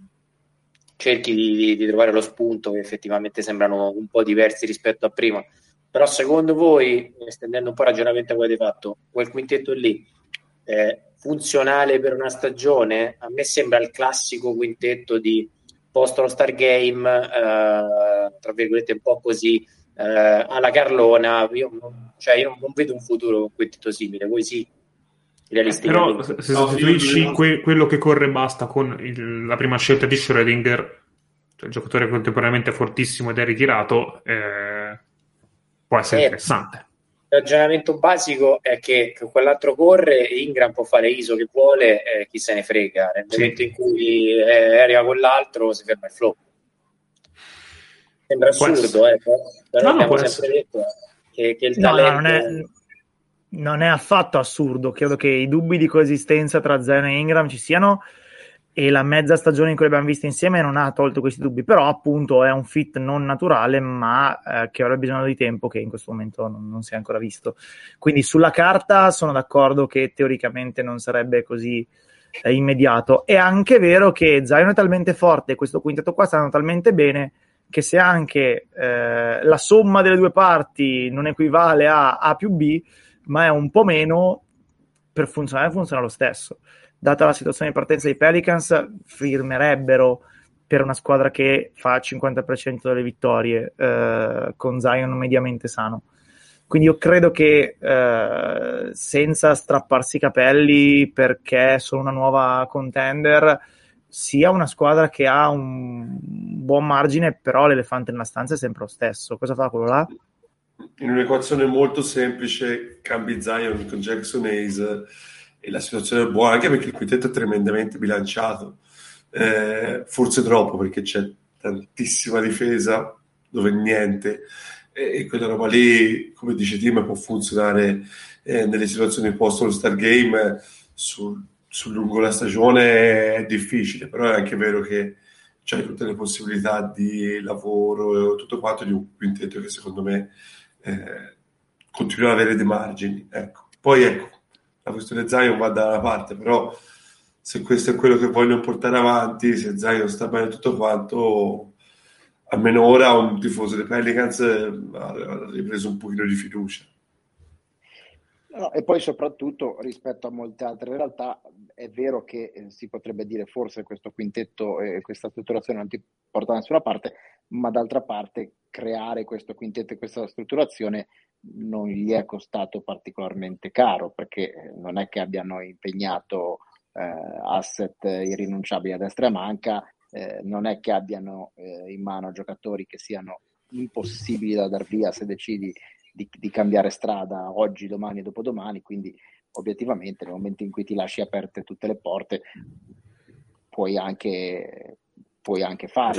cerchi di, di- trovare lo spunto che effettivamente sembrano un po' diversi rispetto a prima. Però secondo voi, estendendo un po' il ragionamento che avete fatto, quel quintetto lì è funzionale per una stagione? A me sembra il classico quintetto di post All Star Game, eh, tra virgolette un po' così, eh, alla Carlona. Io, cioè, io non vedo un futuro quintetto simile, voi sì, Però realisticamente. se se No, sostituisci que- quello che corre e basta con il- la prima scelta di Schrödinger, cioè il giocatore contemporaneamente fortissimo ed è ritirato, eh, può essere Eh, interessante. Il ragionamento basico è che, quell'altro corre, Ingram può fare ISO che vuole, eh, chi se ne frega. Nel Sì. momento in cui eh, arriva quell'altro, si ferma il flow. Sembra Può assurdo, eh, però No, no, abbiamo può sempre detto che, che il No, no, talento... non è, non è affatto assurdo. Credo che i dubbi di coesistenza tra Zion e Ingram ci siano e la mezza stagione in cui li abbiamo visti insieme non ha tolto questi dubbi, però appunto è un fit non naturale, ma eh, che avrebbe bisogno di tempo che in questo momento non, non si è ancora visto. Quindi sulla carta sono d'accordo che teoricamente non sarebbe così eh, immediato. È anche vero che Zion è talmente forte e questo quintetto qua stanno talmente bene che se anche eh, la somma delle due parti non equivale a A più B, ma è un po' meno, per funzionare funziona lo stesso. Data la situazione di partenza dei Pelicans, firmerebbero per una squadra che fa il 50% delle vittorie eh, con Zion mediamente sano. Quindi io credo che eh, senza strapparsi i capelli perché sono una nuova contender, sia una squadra che ha un buon margine, però l'elefante nella stanza è sempre lo stesso. Cosa fa quello là? In un'equazione molto semplice, cambi Zion con Jackson Hayes e la situazione è buona, anche perché il quintetto è tremendamente bilanciato. Eh, forse troppo perché c'è tantissima difesa dove niente e quella roba lì, come dice Tim, può funzionare eh, nelle situazioni post All Star Game sul, sul lungo la stagione è difficile, però è anche vero che c'hai tutte le possibilità di lavoro e tutto quanto di un quintetto che secondo me eh, continua ad avere dei margini. Ecco. Poi ecco, la questione Zion va da una parte, però se questo è quello che vogliono portare avanti, se Zion sta bene tutto quanto, almeno ora un tifoso dei Pelicans ha ripreso un pochino di fiducia. No, e poi soprattutto rispetto a molte altre realtà è vero che eh, si potrebbe dire forse questo quintetto e questa strutturazione non ti porta da nessuna parte, ma d'altra parte creare questo quintetto e questa strutturazione non gli è costato particolarmente caro perché eh, non è che abbiano impegnato eh, asset irrinunciabili a destra e a manca, eh, non è che abbiano eh, in mano giocatori che siano impossibili da dar via se decidi di, di, cambiare strada oggi, domani e dopodomani, quindi obiettivamente nel momento in cui ti lasci aperte tutte le porte puoi anche, puoi anche fare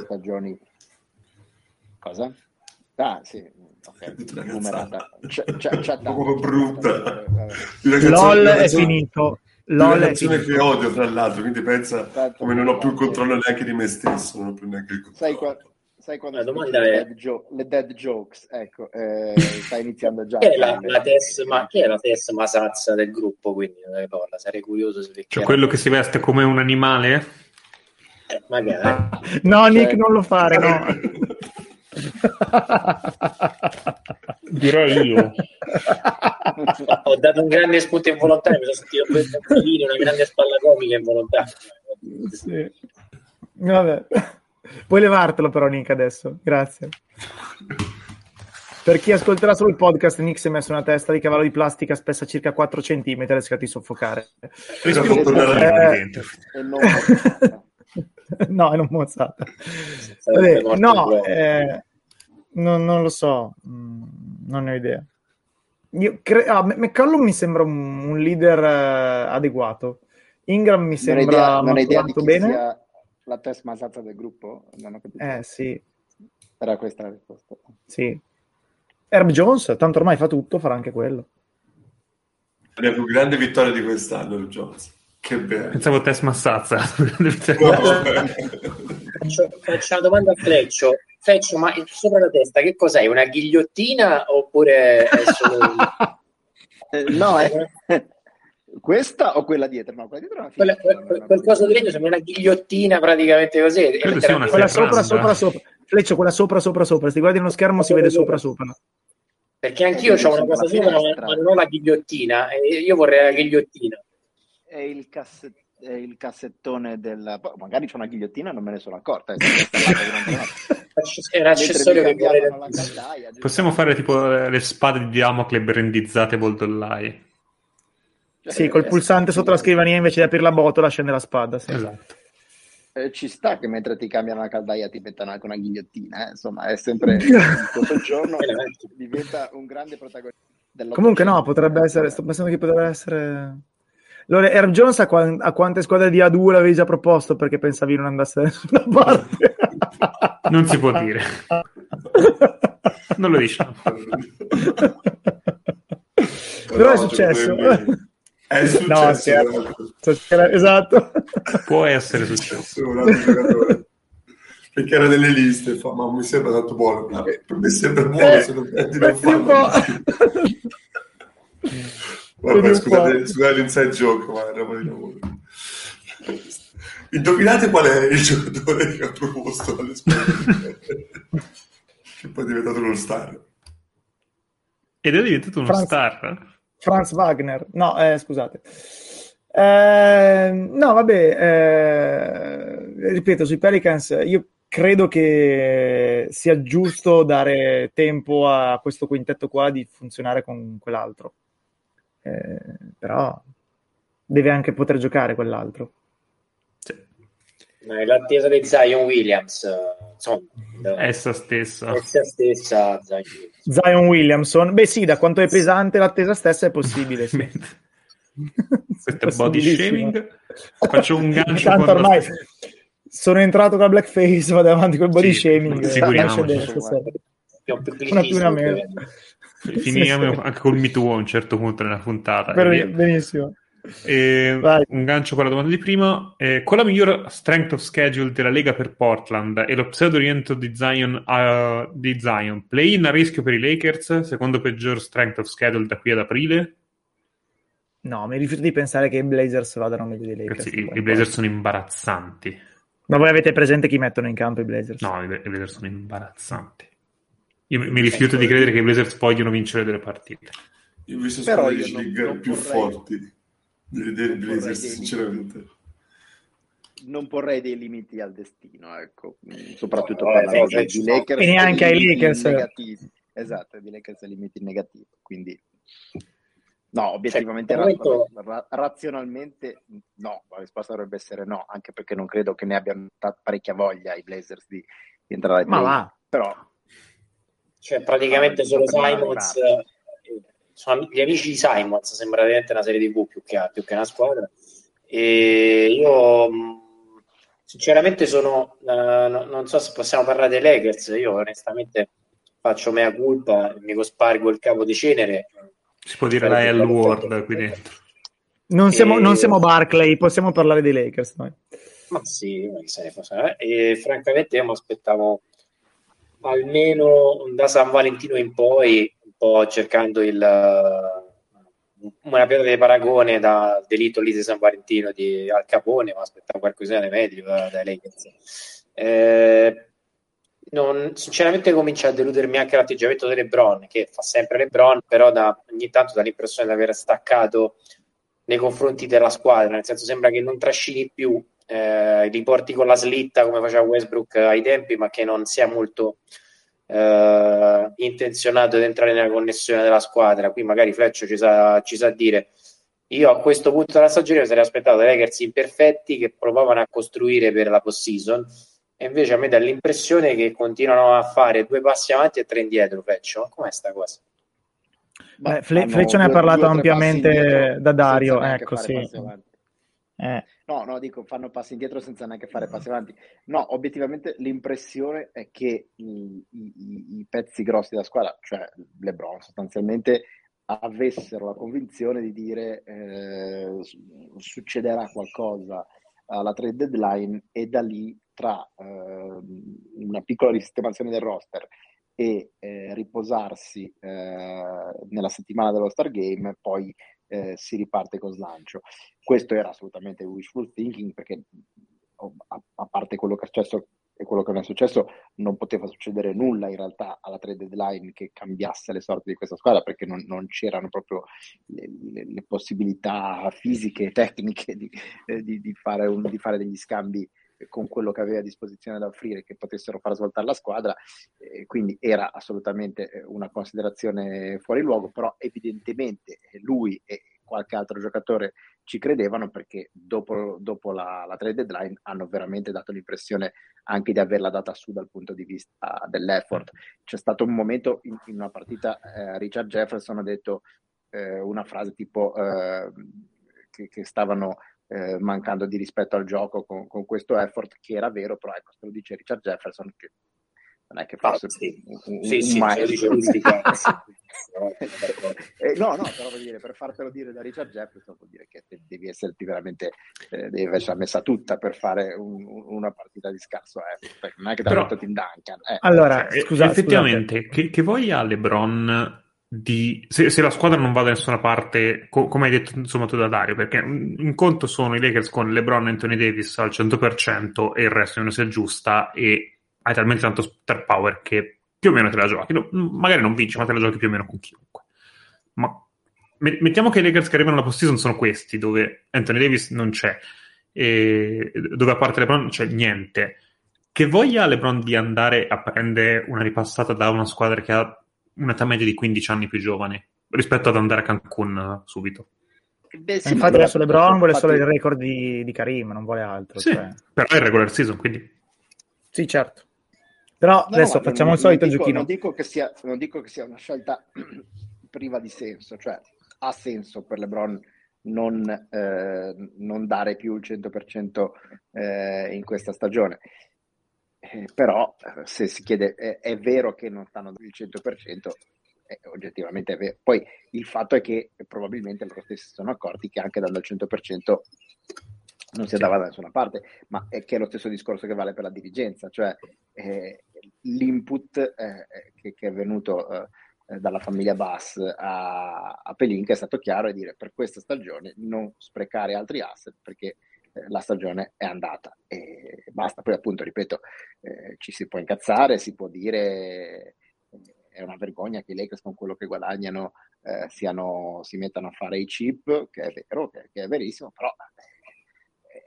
stagioni. Cosa? Ah, sì, ok. Numerata. C'è, c'è, c'è Proprio brutta. LOL è finito. LOL una è canzone finito. che odio, tra l'altro, quindi pensa come non ho più il controllo neanche di me stesso, non ho più neanche il controllo. Sai, qua, sai quando La domanda è- dead jo- le dead jokes, ecco, eh, sta iniziando già. Chi è la, la Tessma, chi è la Tessma Sazza del gruppo? Quindi Lola, sarei curioso se Cioè quello che si veste come un animale? Eh, magari. No, Nick, Cioè- non lo fare, no. Direi io. Ho dato un grande spunto involontario, mi sono sentito un una grande spalla comica involontaria. Sì. Vabbè. Puoi levartelo però, Nick, adesso. Grazie. Per chi ascolterà solo il podcast, Nick si è messo una testa di cavallo di plastica spessa circa 4 cm e rischiato di soffocare. Una- Eh, E non- no, è non mozzata. Vabbè, no, eh, non, non lo so, Mm, non ne ho idea. Io cre- ah, M- McCollum mi sembra un, un leader eh, adeguato. Ingram mi sembra idea, non hai idea di bene. sia la Tessma Sazza del gruppo? Non ho capito. Eh sì, Era questa la risposta. sì. Herb Jones, tanto ormai fa tutto, farà anche quello. La più grande vittoria di quest'anno, Herb Jones. Che bello. Pensavo Tess Massazza. No. Faccio, faccio una domanda a Fleccio. Fleccio, ma sopra la testa che cos'è? Una ghigliottina oppure è solo... Eh, no, è... questa o quella dietro? No, quella dietro è una Quella- figa, quel, non è una quel coso di legno sembra una ghigliottina praticamente così. Credo sia una Quella sopra, sopra, sopra. Fleccio, quella sopra, sopra, sopra. Se ti guardi nello schermo si vede sopra, sopra. Perché anch'io ho una cosa sopra, ma non ho la ghigliottina. Io vorrei la ghigliottina. È il, casset- è il cassettone del... Magari c'è una ghigliottina, non me ne sono accorta. È un accessorio Mentre che la caldaia? Possiamo fare tipo le spade di Damocle brandizzate boldollai. Cioè, Sì, col eh, pulsante sotto la scrivania invece di aprire la botola scende la spada. Sì. Esatto. eh, ci sta che mentre ti cambiano la caldaia ti mettano anche una ghigliottina, eh? insomma, è sempre questo giorno diventa un grande protagonista. Comunque no, potrebbe essere, sto pensando che potrebbe essere... Allora, Herb Jones a, quan- a quante squadre di A2 l'avevi già proposto perché pensavi non andasse da nessuna parte? Non si può dire. Non lo diciamo. Però è No, successo. secondo me- È successo. No. Esatto. Può essere successo. Successo. Perché era nelle liste, fa, ma mi sembra tanto buono. Per me sembra buono, Eh, se non prendi un po'. Vabbè, scusate, scusate l'inside joke, ma roba di lavoro. Indovinate qual è il giocatore che ha proposto alle squadre che poi è diventato uno star. Ed è diventato uno Franz- star. Franz Wagner. No, eh, scusate. Eh, no, vabbè, eh, ripeto, sui Pelicans io credo che sia giusto dare tempo a questo quintetto qua di funzionare con quell'altro. Eh, però deve anche poter giocare quell'altro. Sì. Ma è l'attesa di Zion Williams, insomma, Essa stessa. essa stessa Zion Williams. Zion Williamson, beh sì, da quanto è pesante l'attesa stessa è possibile. Sì. Questo è body shaming. Faccio un gancio Tanto ormai sono entrato con la blackface, vado avanti col body Sì, shaming. figuriamoci. Una più una meno. Finiamo Sì, sì. anche col Me Too a un certo punto nella puntata. Via. benissimo. E Vai. un gancio con la domanda di prima. Eh, con la miglior strength of schedule della Lega per Portland e lo pseudo rientro di Zion, uh, di Zion, play-in a rischio per i Lakers, secondo peggior strength of schedule da qui ad aprile? No, mi rifiuto di pensare che i Blazers vadano meglio dei Lakers. Ragazzi, i, i Blazers sono imbarazzanti. Ma voi avete presente chi mettono in campo i Blazers? No, i, i Blazers sono imbarazzanti. Io mi- rifiuto di credere che i Blazers vogliono vincere delle partite. Io ho visto Però squadre io di non- League non più vorrei- forti dei, Blazers, sinceramente. non porrei dei limiti al destino, ecco, Mm, soprattutto Vabbè, parlando sì, di. Lakers E neanche ai Lakers. negativi. Esatto, di Lakers e limiti negativi, quindi no, obiettivamente Cioè, momento- ra- ra- razionalmente no, la risposta dovrebbe essere no, anche perché non credo che ne abbiano parecchia voglia i Blazers di, di entrare ai Ma va. però Cioè, praticamente solo Simons, eh, sono gli amici di Simons, sembra veramente una serie TV più che, più che una squadra. E io, mh, sinceramente, sono, no- non so se possiamo parlare dei Lakers. Io, onestamente, faccio mea culpa, mi cospargo il capo di cenere. Si può dire la L word qui dentro. Non siamo, E- non siamo Barclay, possiamo parlare dei Lakers noi. Ma sì, ma che se ne fosse, eh. E francamente io mi aspettavo almeno da San Valentino in poi, un po' cercando il, eh, una pietra di paragone da delitto lì di San Valentino di Al Capone, ma aspettavo qualcosa di meglio da- dai Lakers. Eh, non- sinceramente comincia a deludermi anche l'atteggiamento di LeBron, che fa sempre LeBron, però da, ogni tanto dà l'impressione di aver staccato nei confronti della squadra, nel senso sembra che non trascini più, eh, li porti con la slitta come faceva Westbrook ai tempi, ma che non sia molto eh, intenzionato ad entrare nella connessione della squadra. Qui magari Fleccio ci sa, ci sa dire. Io a questo punto della stagione mi sarei aspettato dei Lakers imperfetti che provavano a costruire per la post-season e invece a me dà l'impressione che continuano a fare due passi avanti e tre indietro, Fleccio. Ma com'è sta cosa? Eh, Fle- Fleccio ne ha parlato ampiamente da Dario, ecco, sì. Eh. No, no, dico, fanno passi indietro senza neanche fare passi avanti. No, obiettivamente l'impressione è che i, i, i pezzi grossi della squadra, cioè LeBron sostanzialmente, avessero la convinzione di dire eh, succederà qualcosa alla trade deadline e da lì tra eh, una piccola risistemazione del roster e eh, riposarsi eh, nella settimana dello Star Game, poi eh, si riparte con slancio. Questo era assolutamente wishful thinking perché a, a parte quello che è successo e quello che non è successo, non poteva succedere nulla in realtà alla trade deadline che cambiasse le sorti di questa squadra perché non, non c'erano proprio le, le, le, possibilità fisiche e tecniche di, eh, di, di, fare un, di, fare degli scambi con quello che aveva a disposizione da offrire che potessero far svoltare la squadra, eh, quindi era assolutamente eh, una considerazione fuori luogo, però evidentemente lui e qualche altro giocatore ci credevano perché dopo, dopo la, la, trade deadline hanno veramente dato l'impressione anche di averla data su dal punto di vista dell'effort. C'è stato un momento in, in una partita, eh, Richard Jefferson ha detto eh, una frase tipo eh, che, che, stavano eh, mancando di rispetto al gioco con, con, questo effort, che era vero, però ecco, se lo dice Richard Jefferson, che non è che fosse ah, sì. un, un, sì, un sì, maestro. eh, no, no, però vuol dire, per fartelo dire da Richard Jefferson vuol dire che devi esserti veramente, eh, devi avercela messa tutta per fare un, una partita di scarso effort, non è che ti ha detto Tim Duncan. Eh. Allora, scusa, effettivamente, che, che voglia LeBron di, se, se, la squadra non va da nessuna parte, co- come hai detto insomma tu da Dario, perché in conto sono i Lakers con LeBron e Anthony Davis al 100% e il resto non si aggiusta e hai talmente tanto star power che più o meno te la giochi. No, magari non vinci, ma te la giochi più o meno con chiunque. Ma mettiamo che i Lakers che arrivano alla post-season sono questi, dove Anthony Davis non c'è, e dove a parte LeBron c'è niente. Che voglia LeBron di andare a prendere una ripassata da una squadra che ha un'età media di 15 anni più giovane rispetto ad andare a Cancun subito? Beh, sì, infatti adesso LeBron vuole solo il record di, di Karim, non vuole altro. Sì, cioè. però è regular season, quindi... Sì, certo. Però no, adesso facciamo non, il solito non dico, giochino. Non dico, che sia, non dico che sia una scelta priva di senso, cioè ha senso per LeBron non, eh, non dare più il 100% eh, in questa stagione. Eh, però se si chiede è, è, vero che non stanno il 100%, è, oggettivamente è vero. Poi il fatto è che probabilmente loro stessi si sono accorti che anche dando il 100% non si andava da nessuna parte, ma è che è lo stesso discorso che vale per la dirigenza, cioè eh, l'input eh, che, che, è venuto eh, dalla famiglia Bass a, a Pelinka è stato chiaro e dire per questa stagione non sprecare altri asset perché eh, la stagione è andata e basta. Poi appunto, ripeto, eh, ci si può incazzare, si può dire eh, è una vergogna che i Lakers con quello che guadagnano siano, si mettano a fare i chip, che è vero, che, che è verissimo, però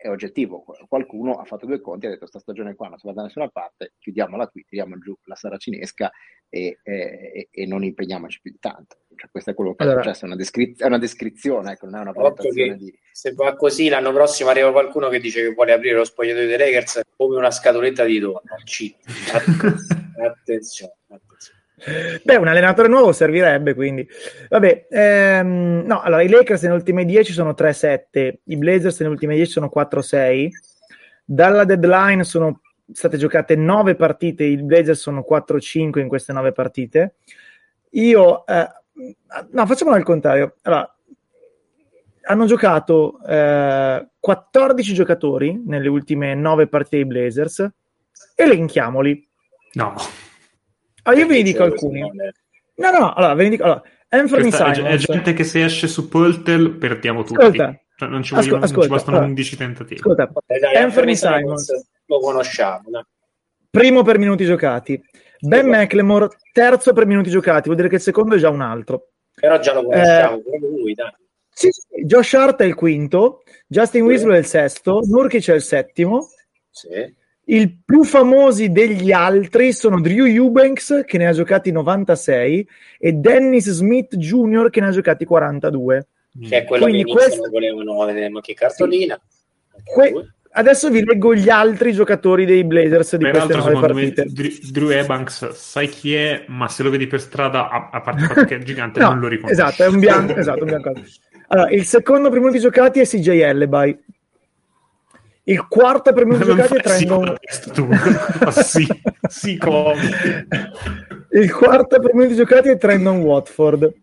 è oggettivo. Qualcuno ha fatto due conti e ha detto: Sta stagione qua non si va da nessuna parte, chiudiamola qui, tiriamo giù la saracinesca e, e, e non impegniamoci più di tanto. Cioè, questo è quello che allora, è successo. È una, descri- è una descrizione, ecco, non è una valutazione di. Se va così, l'anno prossimo arriva qualcuno che dice che vuole aprire lo spogliatoio dei Lakers come una scatoletta di tonno. attenzione. attenzione. Beh, un allenatore nuovo servirebbe, quindi. Vabbè, ehm, no, allora i Lakers nelle ultime 10 sono 3-7, i Blazers nelle ultime 10 sono 4-6. Dalla deadline sono state giocate 9 partite, i Blazers sono 4-5 in queste 9 partite. Io, eh, no, facciamolo al contrario. Allora, hanno giocato eh, 14 giocatori nelle ultime 9 partite dei Blazers. Elenchiamoli. No. Allora, io ve ne dico alcuni. No, no, allora, ve ne dico... Allora, Anthony Simons. È gente che se esce su Poltel perdiamo tutti. Ascolta, cioè, non ci, vogliono, ascolta, non ci bastano allora, 11 tentativi. Ascolta, eh, dai, Anthony Simons. Lo conosciamo. No? Primo per minuti giocati. Ben McLemore, terzo per minuti giocati. Vuol dire che il secondo è già un altro. Però già lo conosciamo, eh, lui, dai. Sì, sì, Josh Hart è il quinto, Justin sì. Winslow è il sesto, Nurkic è il settimo. Sì. I più famosi degli altri sono Drew Eubanks, che ne ha giocati 96, e Dennis Smith Jr., che ne ha giocati 42. Che è quello Quindi che questo... volevano vedere, ma che cartolina. Que... Adesso vi leggo gli altri giocatori dei Blazers di Peraltro, queste nove partite. Me, Drew Eubanks, sai chi è, ma se lo vedi per strada, a, a parte il fatto che è gigante, no, non lo riconosci. Esatto, è un bianco. esatto, un bianco. Allora, il secondo primo di giocati è CJ Elleby Il quarto per minuti Non giocati è fai sì Trendon sì, sì come. Il quarto per minuti giocati è Trendon Watford.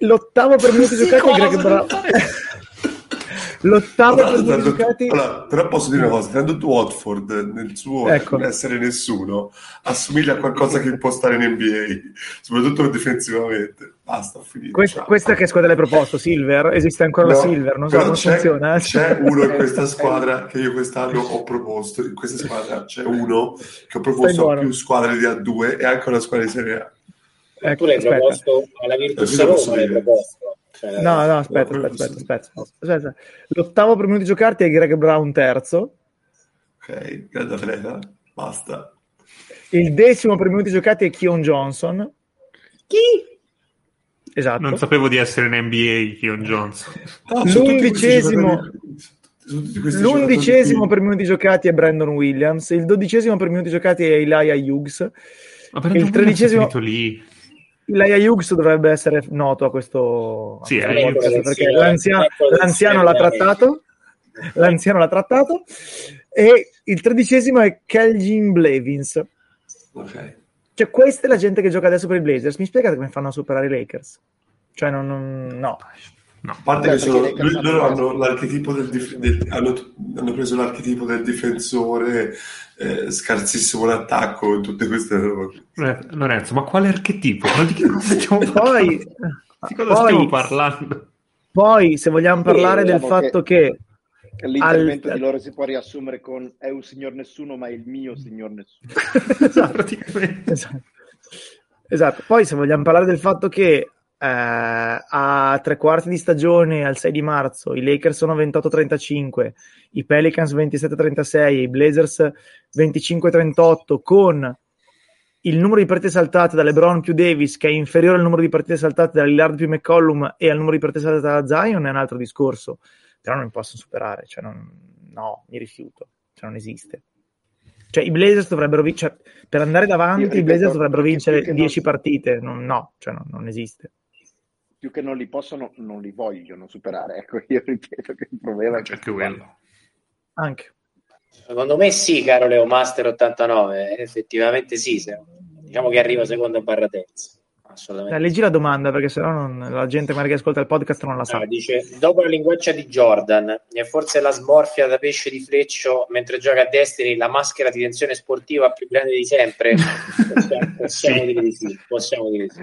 L'ottavo per minuti Sì, giocati è Greg Brown. L'ottavo per Allora, minuti tanto- giocati allora, però posso dire una cosa, tanto Watford nel suo Ecco. non essere nessuno assomiglia a qualcosa che può stare in NBA, soprattutto difensivamente. Basta, finito. Questa, questa che squadra l'hai proposto? Silver? Esiste ancora la No, Silver? Non so come c'è, funziona. c'è uno in questa squadra che io quest'anno ho proposto. In questa squadra c'è uno che ho proposto a più squadre di A2 e anche una squadra di Serie A. Ecco, tu l'hai aspetta. proposto alla Virtus Roma, l'hai proposto. Cioè, No, no, aspetta, No, aspetta, aspetta, aspetta, aspetta. L'ottavo per minuti giocati è Greg Brown terzo. Ok, grande atleta, basta. Il decimo per minuti giocati è Keon Johnson. Chi? Esatto. Non sapevo di essere in NBA Keon Johnson. No, L'undicesimo- giocatori- L'undicesimo per minuti giocati è Brandon Williams. Il dodicesimo per minuti giocati è Elijah Hughes. Il tredicesimo- lì. Elijah Hughes dovrebbe essere noto a questo, Sì, a questo sì, perché sì, l'anziano, l'anziano l'ha trattato l'anziano l'ha trattato e il tredicesimo è Kelvin Blevins Ok. Cioè questa è la gente che gioca adesso per i Blazers mi spiegate come fanno a superare i Lakers cioè non, non- no No. A parte Beh, che sono- loro hanno- l'archetipo del, dif- del- hanno, hanno preso l'archetipo del difensore eh, scarsissimo l'attacco e tutte queste robe. Eh, Lorenzo, ma quale archetipo? Ma di che cosa stiamo poi, parlando? Di cosa poi- stiamo parlando? poi se vogliamo parlare del diciamo fatto che, L'intervento Al- di loro si può riassumere con è un signor nessuno, ma è il mio signor nessuno. esatto, Praticamente. esatto. Esatto. Poi se vogliamo parlare del fatto che eh, a tre quarti di stagione al 6 di marzo i Lakers sono 28-35, i Pelicans 27-36 e i Blazers 25-38 con il numero di partite saltate da LeBron più Davis che è inferiore al numero di partite saltate da Lillard più McCollum e al numero di partite saltate da Zion è un altro discorso però non mi possono superare cioè non- no, mi rifiuto cioè non esiste cioè i Blazers dovrebbero vincere per andare davanti i Blazers dovrebbero vincere più che 10 non- partite non, no, cioè non, non esiste Più che non li possono, non li vogliono superare. Ecco, io ripeto che il problema è anche quello. anche Secondo me sì, caro Leo Master 89, effettivamente sì, se- diciamo che arriva seconda barra terza, assolutamente. Dai, leggi la domanda perché sennò non, la gente magari che ascolta il podcast non la sa Ah, dice, dopo la linguaccia di Jordan e forse la smorfia da pesce di freccio mentre gioca a Destiny, la maschera di tensione sportiva più grande di sempre, possiamo, possiamo Sì. dire di sì, possiamo dire di sì.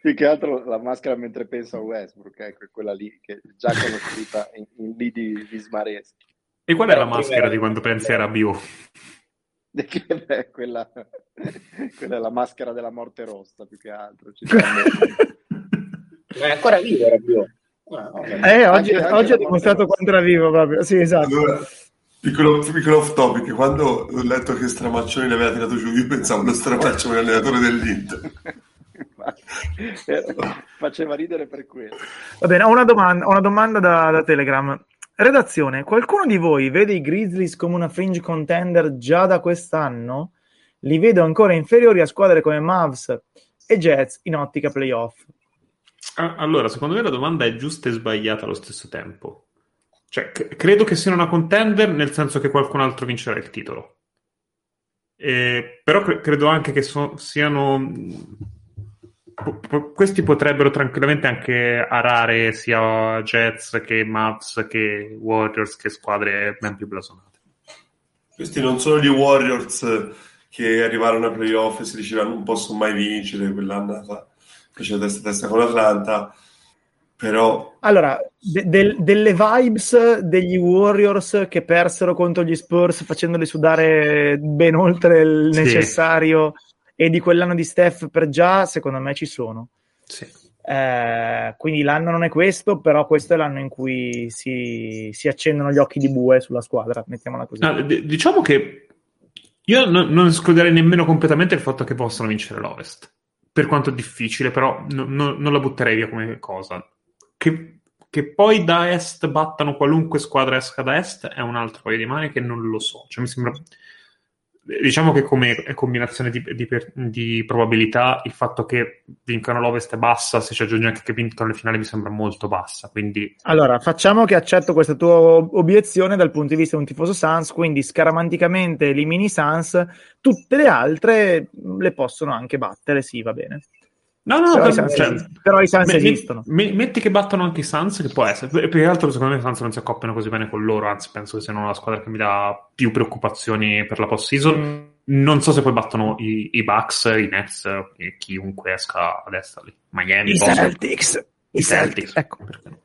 Più che altro la maschera mentre pensa a Westbrook, ecco, è quella lì che è già conosciuta in, in lì di, di Smareschi. E qual è la maschera di quando pensi a Rabiot? Che beh, quella, quella è la maschera della morte rossa, più che altro. Ma è ancora vivo Rabiot? Ah, ok. eh, oggi, Anche- anche oggi la ha dimostrato quanto era vivo proprio sì esatto Allora, piccolo, piccolo off topic, quando ho letto che Stramaccioni li aveva tirato giù, io pensavo lo Stramaccioni allenatore dell'Inter. Faceva ridere per quello. Va bene, ho una domanda, ho una domanda da, da Telegram. Redazione, qualcuno di voi vede i Grizzlies come una fringe contender già da quest'anno? Li vedo ancora inferiori a squadre come Mavs e Jets in ottica playoff. Ah, Allora, secondo me la domanda è giusta e sbagliata allo stesso tempo. Cioè, c- credo che siano una contender nel senso che qualcun altro vincerà il titolo. Eh, però cre- credo anche che so- siano... po- questi potrebbero tranquillamente anche arare sia Jets che Mavs che Warriors che squadre ben più blasonate. Questi non sono gli Warriors che arrivarono a playoff e si dicevano non posso mai vincere quell'annata, fece testa a testa con l'Atlanta, però Allora, de- del- delle vibes degli Warriors che persero contro gli Spurs facendoli sudare ben oltre il Sì. necessario e di quell'anno di Steph per già, secondo me ci sono. Sì. Eh, quindi l'anno non è questo, però questo è l'anno in cui si, si accendono gli occhi di bue sulla squadra, mettiamola così. No, d- diciamo che io no- non escluderei nemmeno completamente il fatto che possano vincere l'Ovest. Per quanto difficile, però no- non la butterei via come cosa. Che, che poi da est battano qualunque squadra esca da est è un altro paio di mani che non lo so. Cioè, mi sembra. Diciamo che come combinazione di, di, di, probabilità il fatto che vincano l'Ovest è bassa, se ci aggiungi anche che vincono le finali mi sembra molto bassa. Quindi... Allora, facciamo che accetto questa tua obiezione dal punto di vista di un tifoso Sans, quindi scaramanticamente elimini Sans, tutte le altre le possono anche battere, sì, va bene. No, no, però, per, i Suns, cioè, però i Suns me, esistono. Me, metti che battono anche i Suns, che può essere. Più che altro, secondo me, i Suns non si accoppiano così bene con loro. Anzi, penso che siano la squadra che mi dà più preoccupazioni per la post-season. Mm. Non so se poi battono i, i Bucks, i Nets e chiunque esca a destra lì. Miami, I Boston. Celtics. I Celtics. Ecco. Perché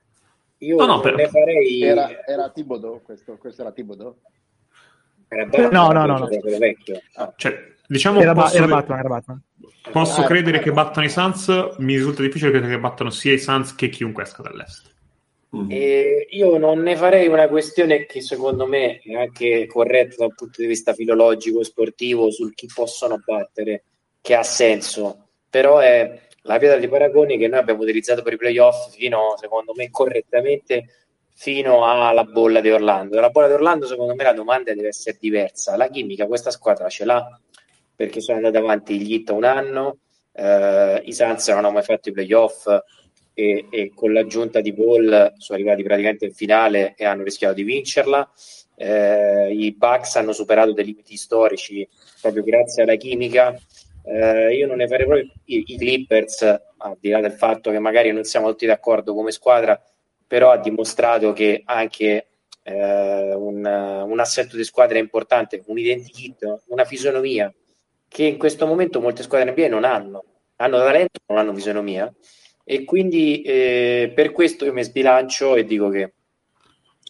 Io no, no, per... ne farei... Era, era Thibodeau questo? Questo era Thibodeau? Era no, no, no. no. Ah. Cioè, diciamo... Era, posso... era Batman, era Batman. Posso Ah, credere eh. che battano i Suns, mi risulta difficile credere che battano sia i Suns che chiunque esca dall'est. Mm. E io non ne farei una questione che secondo me è anche corretta dal punto di vista filologico sportivo sul chi possono battere, che ha senso, però è la pietra di paragone che noi abbiamo utilizzato per i playoff fino, secondo me, correttamente fino alla bolla di Orlando. La bolla di Orlando, secondo me, la domanda deve essere diversa. La chimica, questa squadra ce l'ha perché sono andati avanti gli Hit un anno, eh, i Suns non hanno mai fatto i playoff e, e, con l'aggiunta di Ball sono arrivati praticamente in finale e hanno rischiato di vincerla. Eh, I Bucks hanno superato dei limiti storici proprio grazie alla chimica. Eh, io non ne farei proprio i, i Clippers, al di là del fatto che magari non siamo tutti d'accordo come squadra, però ha dimostrato che anche eh, un, un assetto di squadra è importante, un identikit, una fisionomia che in questo momento molte squadre NBA non hanno. Hanno talento, non hanno fisionomia. E quindi eh, per questo io mi sbilancio e dico che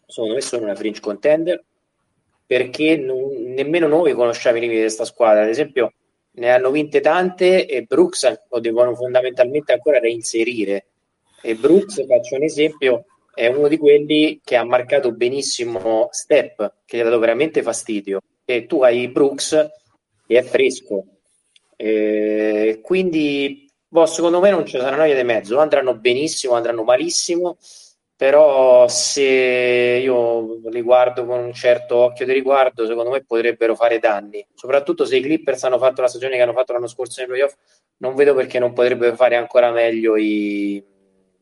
secondo sono una fringe contender perché non, nemmeno noi conosciamo i limiti di questa squadra. Ad esempio, ne hanno vinte tante e Brooks lo devono fondamentalmente ancora reinserire. E Brooks, faccio un esempio, è uno di quelli che ha marcato benissimo Step, che gli ha dato veramente fastidio. E tu hai Brooks che è fresco. E quindi, boh, secondo me non ci sarà noia di mezzo. Andranno benissimo, andranno malissimo. Però se io li guardo con un certo occhio di riguardo, secondo me potrebbero fare danni. Soprattutto se i Clippers hanno fatto la stagione che hanno fatto l'anno scorso nei playoff, non vedo perché non potrebbero fare ancora meglio i,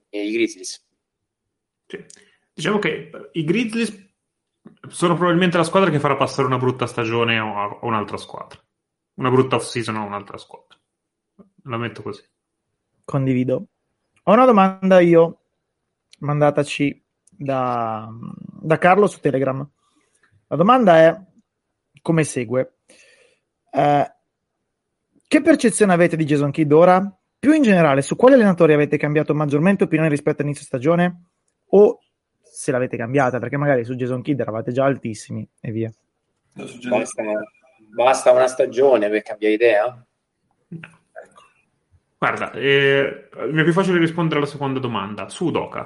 i Grizzlies. Sì. Diciamo che i Grizzlies sono probabilmente la squadra che farà passare una brutta stagione a un'altra squadra. Una brutta off-season a un'altra squadra. La metto così. Condivido. Ho una domanda io, mandataci da, da Carlo su Telegram. La domanda è come segue. Eh, che percezione avete di Jason Kidd ora? Più in generale, su quali allenatori avete cambiato maggiormente opinione rispetto all'inizio stagione? O se l'avete cambiata, perché magari su Jason Kidd eravate già altissimi e via. Basta, basta una stagione per cambiare idea? Guarda, eh, mi è più facile rispondere alla seconda domanda. Su Doca.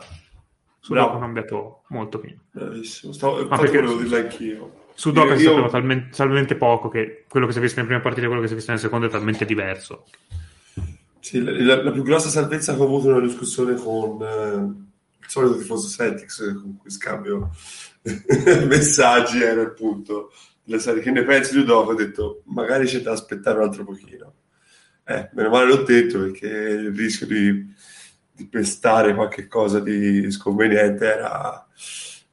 Su Doca ho cambiato molto prima. Bravissimo. Stavo, Ma perché volevo dirlo anch'io. Su Doca io, si sapeva io... talmente, talmente, poco che quello che si è visto nelle prime partite e quello che si è visto nelle seconde è talmente diverso. Sì, la, la più grossa salvezza che ho avuto nella discussione con eh, il solito tifoso Celtics con cui scambio messaggi era appunto la serie che ne pensi di Doca? Ho detto magari c'è da aspettare un altro pochino. Eh, meno male l'ho detto perché il rischio di, di pestare qualche cosa di sconveniente era,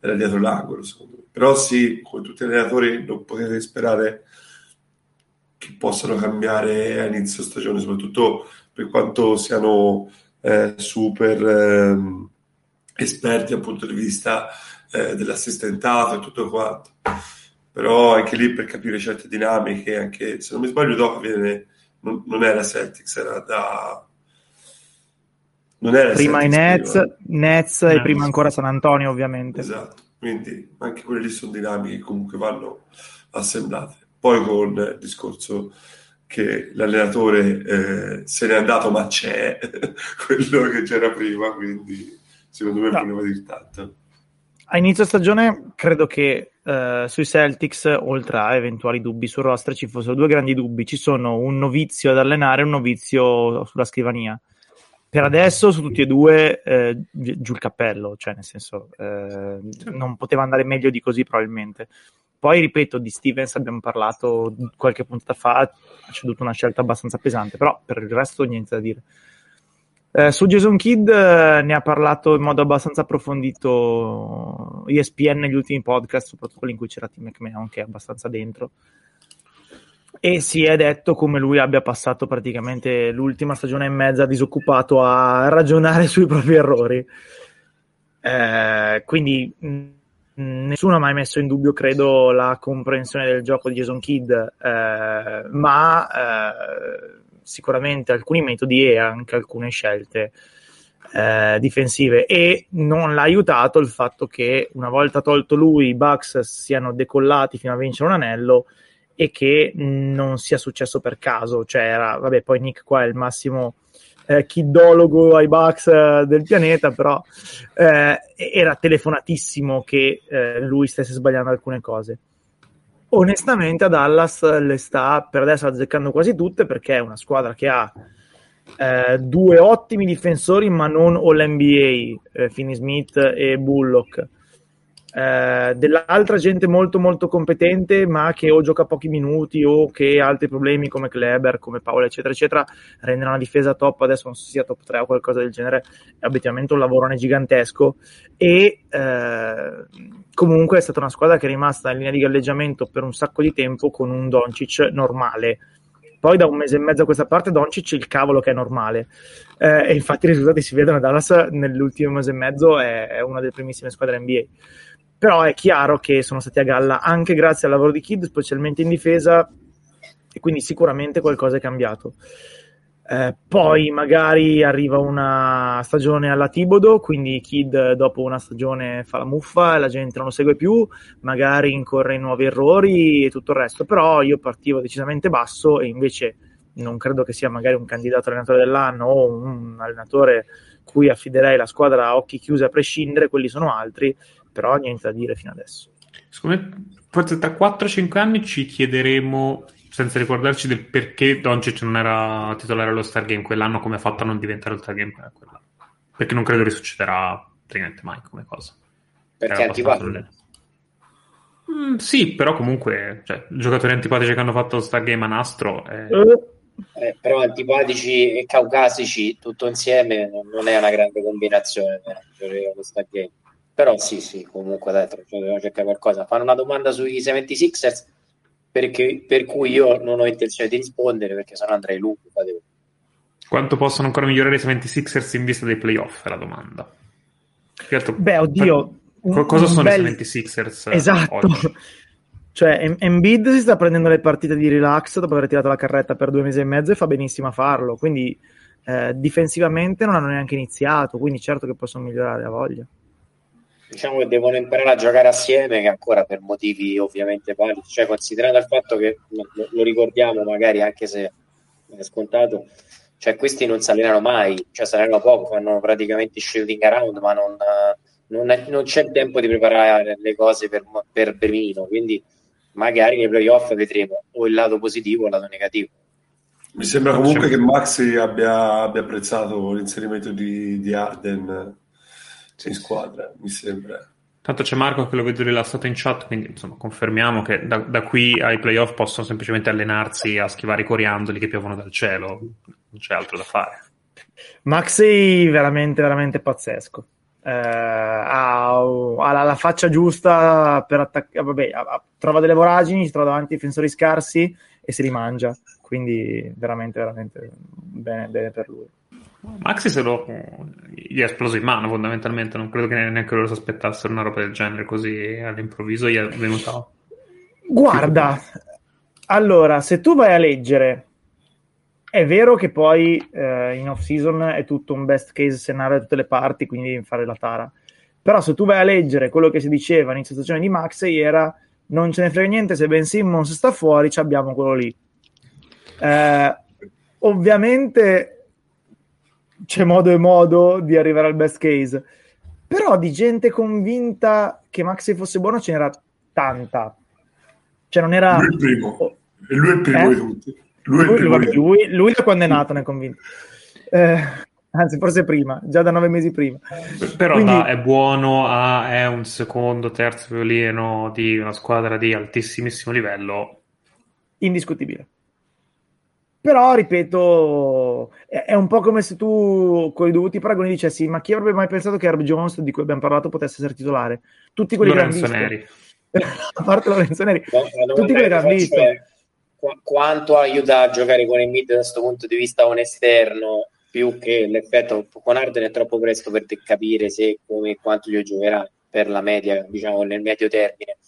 era dietro l'angolo, secondo me. Però sì, come tutti gli allenatori non potete sperare che possano cambiare a inizio stagione, soprattutto per quanto siano eh, super eh, esperti dal punto di vista eh, dell'assistentato e tutto quanto. Però anche lì per capire certe dinamiche, anche se non mi sbaglio, dopo viene non, non, era Celtics, era da. Non era prima Celtics, i Nets, prima. Nets e prima ancora San Antonio, ovviamente. Esatto, quindi anche quelle lì sono dinamiche che comunque vanno assemblate. Poi con il discorso che l'allenatore eh, se n'è andato, ma c'è quello che c'era prima, quindi secondo me no. poteva dire tanto. A inizio stagione credo che Uh, sui Celtics, oltre a eventuali dubbi sul roster, ci fossero due grandi dubbi. Ci sono un novizio ad allenare e un novizio sulla scrivania. Per adesso, su tutti e due, eh, giù il cappello, cioè nel senso, eh, non poteva andare meglio di così probabilmente. Poi, ripeto, di Stevens abbiamo parlato qualche puntata fa, ha ceduto una scelta abbastanza pesante, però per il resto niente da dire. Eh, su Jason Kidd eh, ne ha parlato in modo abbastanza approfondito ESPN negli ultimi podcast, soprattutto quelli in cui c'era Tim McMahon che è abbastanza dentro. E si è detto come lui abbia passato praticamente l'ultima stagione e mezza disoccupato a ragionare sui propri errori. Eh, quindi mh, nessuno ha mai messo in dubbio, credo, la comprensione del gioco di Jason Kidd, eh, ma eh, sicuramente alcuni metodi e anche alcune scelte eh, difensive. E non l'ha aiutato il fatto che una volta tolto lui i Bucks siano decollati fino a vincere un anello e che non sia successo per caso, cioè era, vabbè poi Nick qua è il massimo eh, kiddologo ai Bucks eh, del pianeta, però eh, era telefonatissimo che eh, lui stesse sbagliando alcune cose onestamente a Dallas le sta per adesso azzeccando quasi tutte perché è una squadra che ha eh, due ottimi difensori ma non all NBA eh, Finney Smith e Bullock eh, dell'altra gente molto molto competente ma che o gioca pochi minuti o che ha altri problemi come Kleber, come Paolo eccetera eccetera rendono una difesa top. Adesso non so se sia top 3 o qualcosa del genere. È obiettivamente un lavorone gigantesco. E eh, comunque è stata una squadra che è rimasta in linea di galleggiamento per un sacco di tempo con un Doncic normale. Poi da un mese e mezzo a questa parte Doncic il cavolo che è normale. Eh, e infatti i risultati si vedono Dallas nell'ultimo mese e mezzo è, è una delle primissime squadre NBA però è chiaro che sono stati a galla anche grazie al lavoro di Kid, specialmente in difesa, e quindi sicuramente qualcosa è cambiato. Eh, poi magari arriva una stagione alla Tibodo, quindi Kid dopo una stagione fa la muffa la gente non lo segue più, magari incorre in nuovi errori e tutto il resto, però io partivo decisamente basso e invece non credo che sia magari un candidato allenatore dell'anno o un allenatore cui affiderei la squadra a occhi chiusi a prescindere, quelli sono altri, però niente da dire fino adesso. Secondo me, forse tra 4-5 anni ci chiederemo, senza ricordarci del perché Doncic non era titolare allo Star Game quell'anno, come ha fatto a non diventare lo Star Game quell'anno. Perché non credo che succederà praticamente mai come cosa. Perché è antipatico? Mm, sì, però comunque, cioè, giocatori antipatici che hanno fatto lo Star Game a nastro... È... Eh, però antipatici e caucasici tutto insieme non è una grande combinazione per lo Star Game. Però sì, sì, comunque dai, cioè, dobbiamo cercare qualcosa. Fanno una domanda sui 76ers perché, per cui io non ho intenzione di rispondere perché sennò andrei lungo. Quanto possono ancora migliorare i 76ers in vista dei playoff? È la domanda. Certo, Beh, oddio. Un, cosa un sono bel... i 76ers? Esatto. Oggi? Cioè, Embiid si sta prendendo le partite di relax dopo aver tirato la carretta per due mesi e mezzo e fa benissimo a farlo. Quindi eh, difensivamente non hanno neanche iniziato, quindi certo che possono migliorare a voglia diciamo che devono imparare a giocare assieme, che ancora per motivi ovviamente validi, cioè considerando il fatto che lo, lo ricordiamo magari anche se è scontato, cioè questi non salerano mai, cioè salerano poco, fanno praticamente shooting around, ma non, non, è, non c'è tempo di preparare le cose per, per Bermino, quindi magari nei playoff vedremo o il lato positivo o il lato negativo. Mi sembra comunque che Maxi abbia, abbia apprezzato l'inserimento di, di Arden in squadra, mi sembra. Tanto c'è Marco che lo vedo rilassato in chat, quindi insomma confermiamo che da, da, qui ai playoff possono semplicemente allenarsi a schivare i coriandoli che piovono dal cielo, non c'è altro da fare. Maxi veramente, veramente pazzesco. Eh, ha, ha la, faccia giusta per attaccare, vabbè, trova delle voragini, si trova davanti ai difensori scarsi e si rimangia, quindi veramente, veramente bene, bene per lui. Maxi se lo gli è esploso in mano fondamentalmente, non credo che neanche loro si aspettassero una roba del genere così all'improvviso gli è venuta. Guarda, allora, se tu vai a leggere, è vero che poi eh, in off season è tutto un best case scenario da tutte le parti, quindi devi fare la tara. Però se tu vai a leggere quello che si diceva all'inizio stagione di Maxi era non ce ne frega niente, se Ben Simmons sta fuori, ci abbiamo quello lì. Eh, ovviamente c'è modo e modo di arrivare al best case. Però di gente convinta che Maxi fosse buono ce n'era tanta. Cioè non era... Lui è il primo. Oh. lui è il primo eh? di tutti. Lui, lui, lui, lui, lui da quando è nato ne è convinto. Eh, anzi forse prima, già da nove mesi prima. Però Quindi- da- è buono, a- è un secondo, terzo violino di una squadra di altissimissimo livello. indiscutibile. Però, ripeto, è, è un po' come se tu con i dovuti paragoni dicessi: Ma chi avrebbe mai pensato che Herb Jones, di cui abbiamo parlato, potesse essere titolare? Tutti quelli Lorenzo che hanno visto, Neri. a parte Lorenzo Neri, No, la domanda tutti quelli che hanno visto. è qu- quanto aiuta a giocare con il mid da questo punto di vista un esterno più che l'effetto con Arden è troppo presto per te capire se come e quanto gli giocherà per la media, diciamo nel medio termine.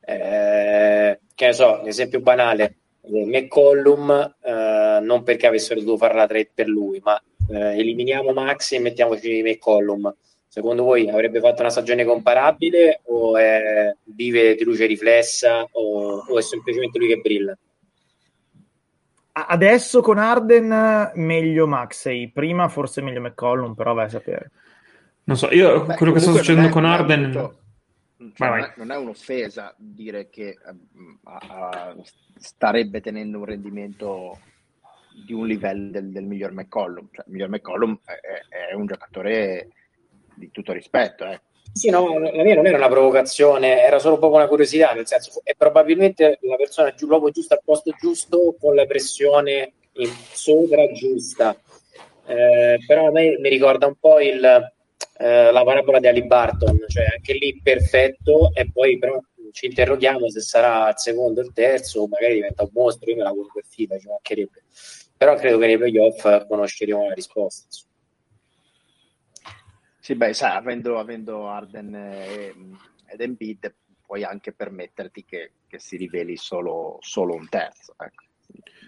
Eh, che ne so, un esempio banale, eh, McCollum, eh, non perché avessero dovuto fare la trade per lui, ma eh, eliminiamo Maxi e mettiamoci McCollum. Secondo voi avrebbe fatto una stagione comparabile o è- vive di luce riflessa o, o è semplicemente lui che brilla? Adesso con Arden meglio Maxey, prima forse meglio McCollum, però vai a sapere. Non so, io Beh, quello che sta succedendo con Arden... molto- cioè, Vai, non, vai. è, non è un'offesa dire che a- a- starebbe tenendo un rendimento di un livello del, del miglior McCollum. Cioè, il miglior McCollum è, è- è un giocatore di tutto rispetto. eh. Sì, no, la mia non era una provocazione, era solo proprio una curiosità, nel senso è probabilmente la persona giù, l'uomo giusto al posto giusto con la pressione in sopra giusta. Eh, però a me mi ricorda un po' il, eh, la parabola di Ali Barton, cioè anche lì perfetto e poi però ci interroghiamo se sarà il secondo o il terzo o magari diventa un mostro, io me la auguro per FIFA, ci mancherebbe. Però credo che nei playoff conosceremo la risposta. Sì, beh, sai, avendo, avendo Arden e- ed Embiid puoi anche permetterti che, che si riveli solo, solo un terzo. Ecco.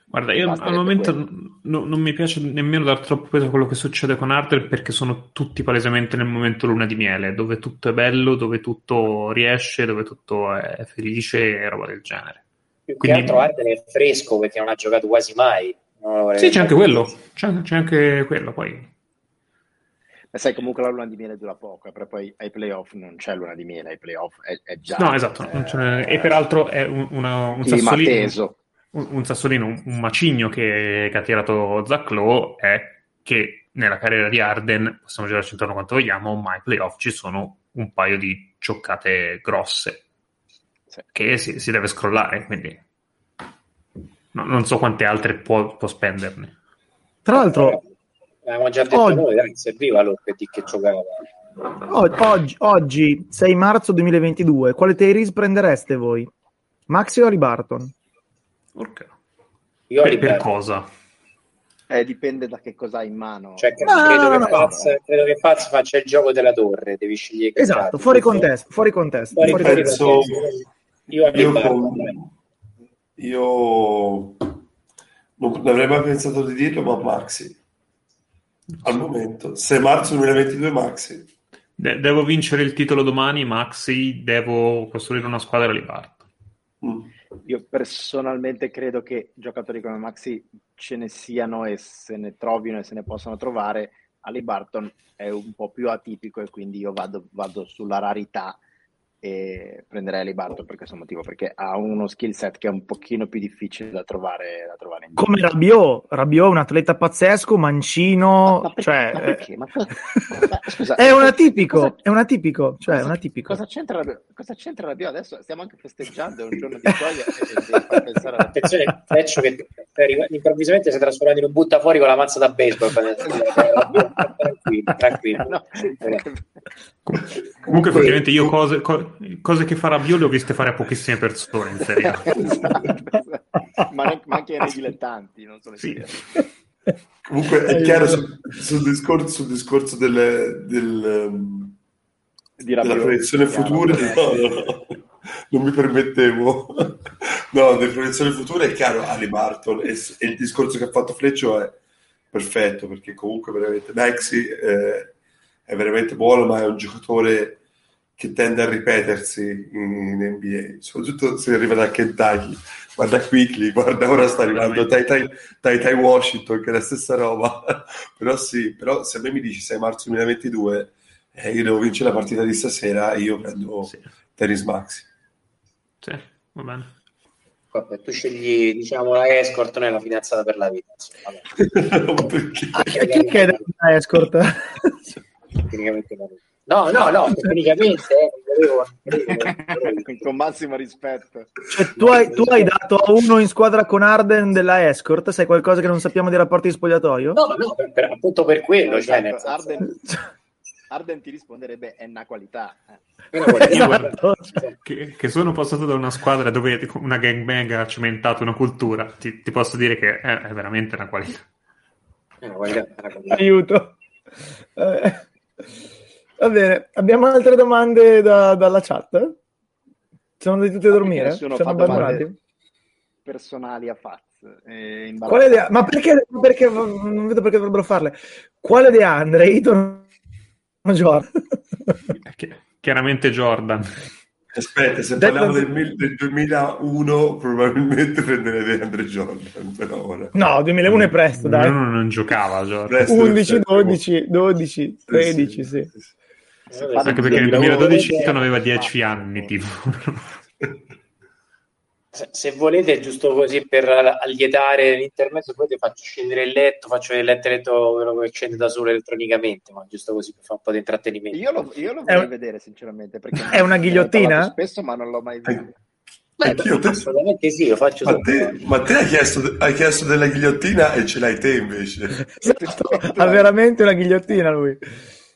Guarda, io al momento quello. n- non- non mi piace nemmeno dar troppo peso a quello che succede con Arden perché sono tutti palesemente nel momento luna di miele, dove tutto è bello, dove tutto riesce, dove tutto è felice e roba del genere. Più Quindi- che altro Arden è fresco perché non ha giocato quasi mai. Sì, c'è anche quello, c'è, c'è anche quello poi. Ma sai, comunque la luna di miele dura poco, eh, però poi ai playoff non c'è luna di miele, ai playoff è, è già... No, esatto, n'è- e peraltro è un, una- un sassolino, teso. Un, un sassolino, un, un macigno che, che ha tirato Zach Lowe è che nella carriera di Arden, possiamo girarci intorno quanto vogliamo, ma ai playoff ci sono un paio di cioccate grosse Sì. che si, si deve scrollare, quindi no- non so quante altre può, può spenderne. Tra l'altro, Avevamo già detto Oh. noi, dai, serviva lo per dire che giocava. oggi, oggi, 6 marzo 2022, quale Tyrese prendereste voi? Maxi o Barton? Urca. Io Per, per cosa? Eh, dipende da che cosa hai in mano. Cioè, No, credo, no, no, che no. Faz, credo che Faz faccia il gioco della torre, devi scegliere che Esatto, fuori contesto, fuori contesto. Fuori fuori. Penso-. Io Io, con- io non avrei mai pensato di dirlo, ma Maxi. Al momento, 6 marzo 2022 Maxi. De- devo vincere il titolo domani, Maxi, devo costruire una squadra di Barton. Mm. Io personalmente credo che giocatori come Maxi ce ne siano e se ne trovino e se ne possano trovare. Ali Barton è un po' più atipico e quindi io vado, vado sulla rarità e prenderei Ali Barton per questo motivo, perché ha uno skill set che è un pochino più difficile da trovare, da trovare in giro. Come Rabiot, Rabiot è un atleta pazzesco, mancino, Ma perché- cioè, ma perché? Ma cosa- ma scusa, è un atipico, cosa- è un atipico, cioè è cosa- un atipico. Cosa c'entra, Rabiot? cosa c'entra Rabiot? Adesso stiamo anche festeggiando, è un giorno di gioia e devi far Attenzione, Freccio che improvvisamente si è trasformato in un butta fuori con la mazza da baseball. tranquillo, tranquillo. No, Com- Comunque, effettivamente, io cose, co- cose che fa Rabiot le ho viste fare a pochissime persone in Serie A. Esatto. ma, ne- ma anche nei dilettanti, non solo Sì. Comunque è Eh, chiaro io- sul, sul discorso, sul discorso delle- del, um, di della Rabiot. proiezione futura. No, no, no. Non mi permettevo. No, delle proiezioni future è chiaro Ali Barton e, e il discorso che ha fatto Fleccio è perfetto perché comunque veramente Maxi eh, è veramente buono ma è un giocatore che tende a ripetersi in, in NBA soprattutto se arriva da Kentucky guarda Quickly, guarda ora sta arrivando Tai Tai, Washington che è la stessa roba però sì, però se a me mi dici 6 marzo 2022 eh, io devo vincere la partita di stasera io prendo Sì, Tenis Maxi sì, va bene. Vabbè, tu scegli diciamo la escort, noi la fidanzata per la vita. insomma, vabbè. Perché? Chi, a chi chiede, una escort. Tecnicamente no. No, no, no, tecnicamente eh, Con massimo rispetto. Cioè, tu, hai, tu hai dato a uno in squadra con Arden della escort, sai qualcosa che non sappiamo dei rapporti di spogliatoio? No, no, per- per- appunto per quello, cioè, Esatto, senso- Arden, Arden ti risponderebbe è una qualità. Eh. Esatto. Che, che sono passato da una squadra dove una gangbang ha cimentato una cultura, ti, ti posso dire che è, è veramente una qualità. Voglio dire, una qualità. Aiuto. Eh, va bene, abbiamo altre domande da- dalla chat? Siamo andati tutti a dormire? Domande abbandonati? Personali a Faz. eh, Quale de- ma perché, perché non vedo perché dovrebbero farle? Quale De Andre? Ito Jordan? Chi- Chiaramente Jordan. Aspetta, se parliamo del, mil- del 2001 probabilmente prenderei DeAndre Jordan, però ora. No, 2001 è presto, dai. Non, non giocava Jordan. Presto, 11, presto. 12, 12, 13, sì. Se parli Anche perché nel 2001, 2012 Ito aveva eh, 10 anni, tipo. Se, volete, giusto così per allietare l'intermezzo, poi ti faccio scendere il letto, faccio il letto, letto quello che scende da solo elettronicamente, ma giusto così per fare un po' di intrattenimento. Io lo, io lo vorrei un- vedere, sinceramente. Perché È una ghigliottina? Spesso, ma non l'ho mai visto. Beh, Anch'io, te- assolutamente sì, lo faccio Ma te, ma te hai, chiesto, hai chiesto della ghigliottina e ce l'hai te invece. Esatto, ha veramente una ghigliottina lui.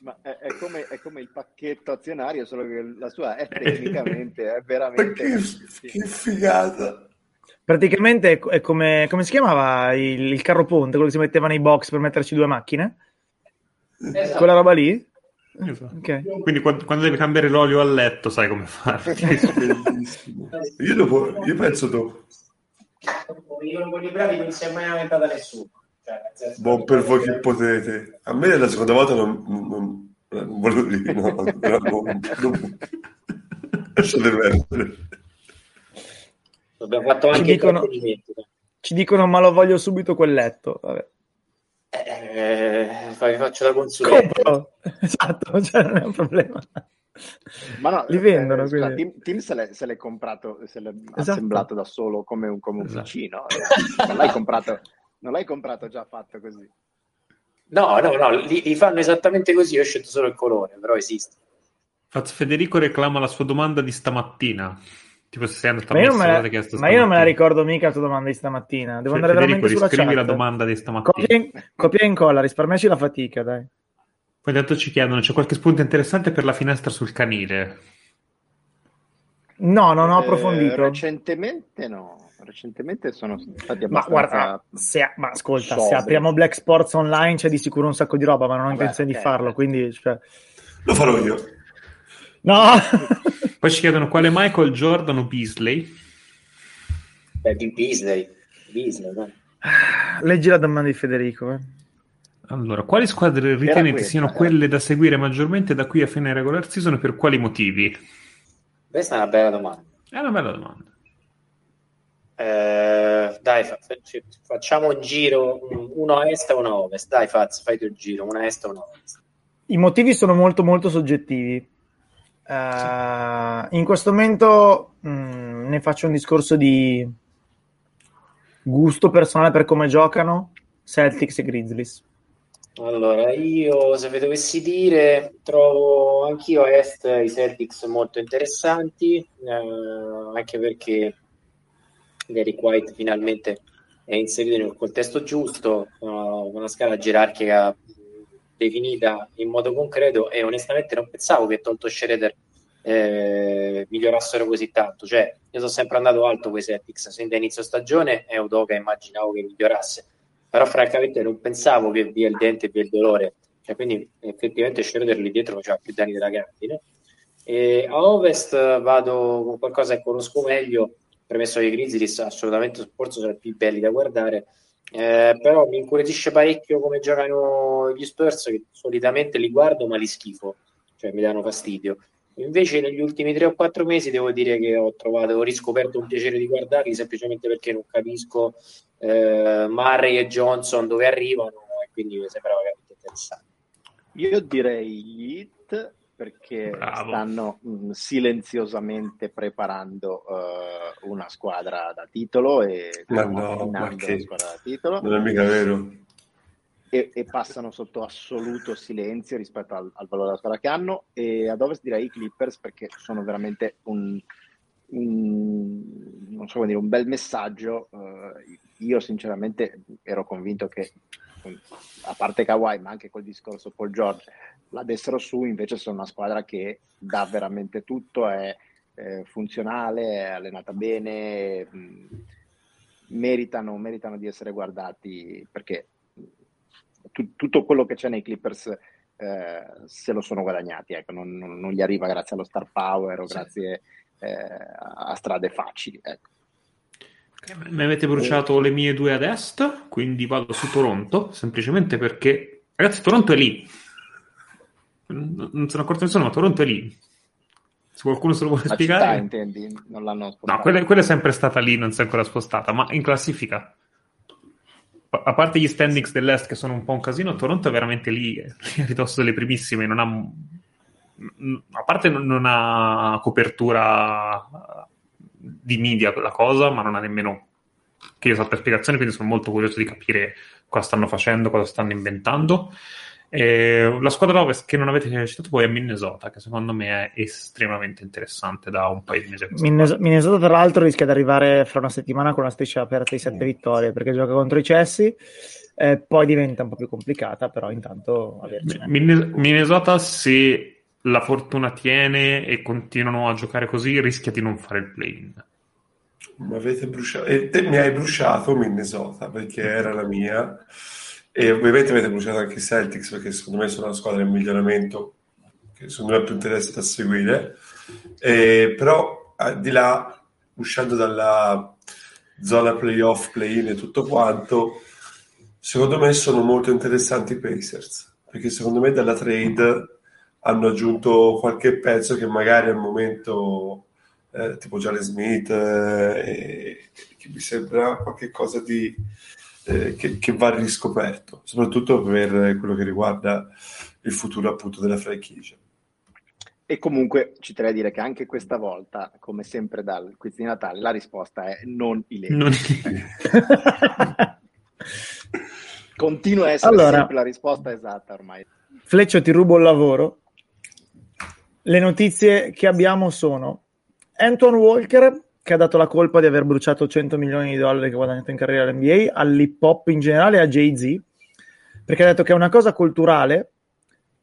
Ma è, è come, è come il pacchetto azionario, solo che la sua è tecnicamente, è veramente... che, che figata! Praticamente è, come, come si chiamava il, il carro ponte, quello che si metteva nei box per metterci due macchine? Esatto. Quella roba lì? Esatto. Ok. Quindi quando, quando devi cambiare l'olio a letto sai come fare. Io, dopo, io penso dopo. Io con i bravi non si è mai lamentato nessuno. Cioè, Buon per voi che potete. A me la seconda volta non, non, non volevo dire, no, però non, non, lasciate perdere. Abbiamo fatto Ci anche dicono- intrattenimento. Ci dicono ma lo voglio subito quel letto. Vabbè. Eh, fa- faccio da consulente. Compro. Esatto, cioè non è un problema. Ma no, Li vendono, eh, scusa, quindi. Tim, Tim se, l'è, se l'è comprato, se l'è Esatto. assemblato da solo come un, come un Esatto. vicino. eh. Non l'hai comprato, non l'hai comprato già fatto così. No, no, no, li, li fanno esattamente così. Io ho scelto solo il colore, però esiste. Federico reclama la sua domanda di stamattina. Tipo se sei andato a Ma io, non me la, ma io non me la ricordo mica la tua domanda di stamattina. Devo Fe- andare Federico, veramente sulla riscrivi la chat. domanda di stamattina. Copia, in- copia e incolla, risparmiaci la fatica, dai. Poi intanto ci chiedono, c'è qualche spunto interessante per la finestra sul canile? No, non ho Eh, approfondito. recentemente no, recentemente sono stati Ma abbastanza... guarda, se, ma ascolta, se sobri. apriamo Black Sports Online c'è di sicuro un sacco di roba, ma non ho intenzione ok, di farlo, quindi... Cioè... Lo farò io. No! Poi ci chiedono quale Michael Jordan o Beasley? Beh, di Beasley. Beasley, no? Leggi la domanda di Federico. eh. Allora, quali squadre ritenete questa, siano era. quelle da seguire maggiormente da qui a fine regular season e per quali motivi? Questa è una bella domanda. È una bella domanda. Eh, dai, fa- fa- ci- facciamo un giro, un- uno a est e uno a ovest. Dai, Faz, fai il giro, una a est e uno a ovest. I motivi sono molto molto soggettivi. Eh, in questo momento mh, ne faccio un discorso di gusto personale per come giocano Celtics e Grizzlies. Allora, io se vi dovessi dire, trovo anch'io a est i Celtics molto interessanti, eh, anche perché Derrick White finalmente è inserito nel contesto giusto, uh, una scala gerarchica definita in modo concreto e onestamente non pensavo che tolto Schroeder eh, migliorassero così tanto. Cioè, io sono sempre andato alto con i Celtics sin da inizio stagione e Udoka immaginavo che migliorasse, però francamente non pensavo che via il dente e via il dolore. Cioè, quindi effettivamente Schroeder lì dietro faceva più danni della grandine. E a Ovest vado con qualcosa che conosco meglio, premesso che i Grizzlies assolutamente forse sono i più belli da guardare, eh, però mi incuriosisce parecchio come giocano gli Spurs, che solitamente li guardo ma li schifo, cioè mi danno fastidio. Invece negli ultimi tre o quattro mesi devo dire che ho trovato, ho riscoperto un piacere di guardarli semplicemente perché non capisco eh, Murray e Johnson dove arrivano e quindi mi sembrava veramente interessante. Io direi gli Heat perché Bravo. stanno mh, silenziosamente preparando eh, una squadra da titolo e Ma stanno no, ma che- una squadra da titolo. Non è mica vero. e, e, passano sotto assoluto silenzio rispetto al, al, valore della squadra che hanno e ad ovest direi i Clippers perché sono veramente un, un, non so come dire, un bel messaggio uh, io sinceramente ero convinto che a parte Kawhi ma anche col discorso Paul George la dessero su invece sono una squadra che dà veramente tutto è, è funzionale è allenata bene mh, meritano, meritano di essere guardati perché tu, tutto quello che c'è nei Clippers eh, se lo sono guadagnati, ecco, non, non, non, gli arriva grazie allo star power o sì. grazie eh, a strade facili. Ecco. Okay, mi avete bruciato e... le mie due ad est, quindi vado su Toronto, semplicemente perché, ragazzi, Toronto è lì. Non se ne accorto nessuno, ma Toronto è lì. Se qualcuno se lo vuole La spiegare. Città, intendi? Non l'hanno spostata. No, quella, quella, è sempre stata lì, non si è ancora spostata, ma in classifica a parte gli standings dell'Est che sono un po' un casino, Toronto è veramente lì, lì a ridosso delle primissime, non ha, a parte non ha copertura di media quella cosa, ma non ha nemmeno che io sappia spiegazione, quindi sono molto curioso di capire cosa stanno facendo, cosa stanno inventando. E la squadra ovest che non avete citato poi è Minnesota, che secondo me è estremamente interessante da un paio di mesi. Minnesota, Minnesota, tra l'altro, rischia di arrivare fra una settimana con una striscia aperta di sette mm. vittorie perché gioca contro i Cessi. Eh, poi diventa un po' più complicata, però intanto Minnesota, se la fortuna tiene e continuano a giocare così, rischia di non fare il play-in. Mi avete bruciato, e te mi hai bruciato Minnesota perché era la mia e ovviamente avete bruciato anche i Celtics perché secondo me sono una squadra in miglioramento che secondo me è più interessante da seguire. E, però di là, uscendo dalla zona playoff, play-in e tutto quanto, secondo me sono molto interessanti i Pacers perché secondo me dalla trade hanno aggiunto qualche pezzo che magari al momento eh, tipo Jalen Smith eh, che mi sembra qualcosa di eh, che, che, va riscoperto, soprattutto per quello che riguarda il futuro appunto della franchigia. E comunque ci terrei a dire che anche questa volta, come sempre dal quiz di Natale, la risposta è non i Lakers. Non... Continua a essere allora, sempre la risposta esatta ormai. Fleccio, ti rubo il lavoro. Le notizie che abbiamo sono Anton Walker che ha dato la colpa di aver bruciato 100 milioni di dollari che ha guadagnato in carriera all'NBA, all'hip hop in generale e a Jay-Z, perché ha detto che è una cosa culturale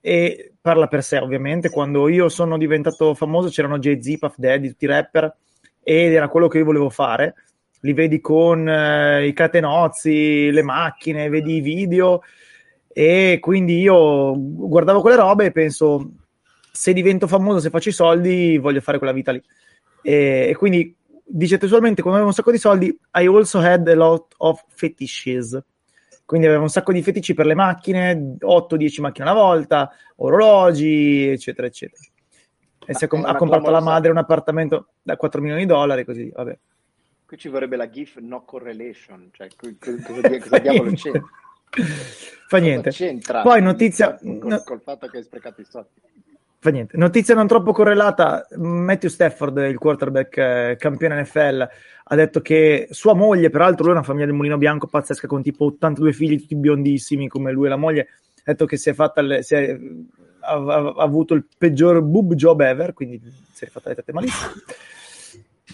e parla per sé ovviamente. Quando io sono diventato famoso c'erano Jay-Z, Puff Daddy, tutti i rapper ed era quello che io volevo fare. Li vedi con eh, i catenozzi, le macchine, vedi i video e quindi io guardavo quelle robe e penso se divento famoso, se faccio i soldi, voglio fare quella vita lì. E, e quindi dice testualmente quando avevo un sacco di soldi I also had a lot of fetishes. Quindi aveva un sacco di fetici per le macchine 8-10 macchine alla volta orologi eccetera eccetera. E si è com- ha comprato la madre un appartamento da 4 milioni di dollari così vabbè. Qui ci vorrebbe la GIF no correlation cioè cosa, cosa diavolo c'è? Fa niente. Poi notizia col, col fatto che hai sprecato i soldi Fa niente. Notizia non troppo correlata: Matthew Stafford, il quarterback eh, campione NFL, ha detto che sua moglie, peraltro, lui è una famiglia del mulino bianco pazzesca con tipo 82 figli, tutti biondissimi come lui e la moglie. Ha detto che si è fatta, le, si è, ha, ha, avuto il peggior boob job ever, quindi si è fatta le tette malissimo.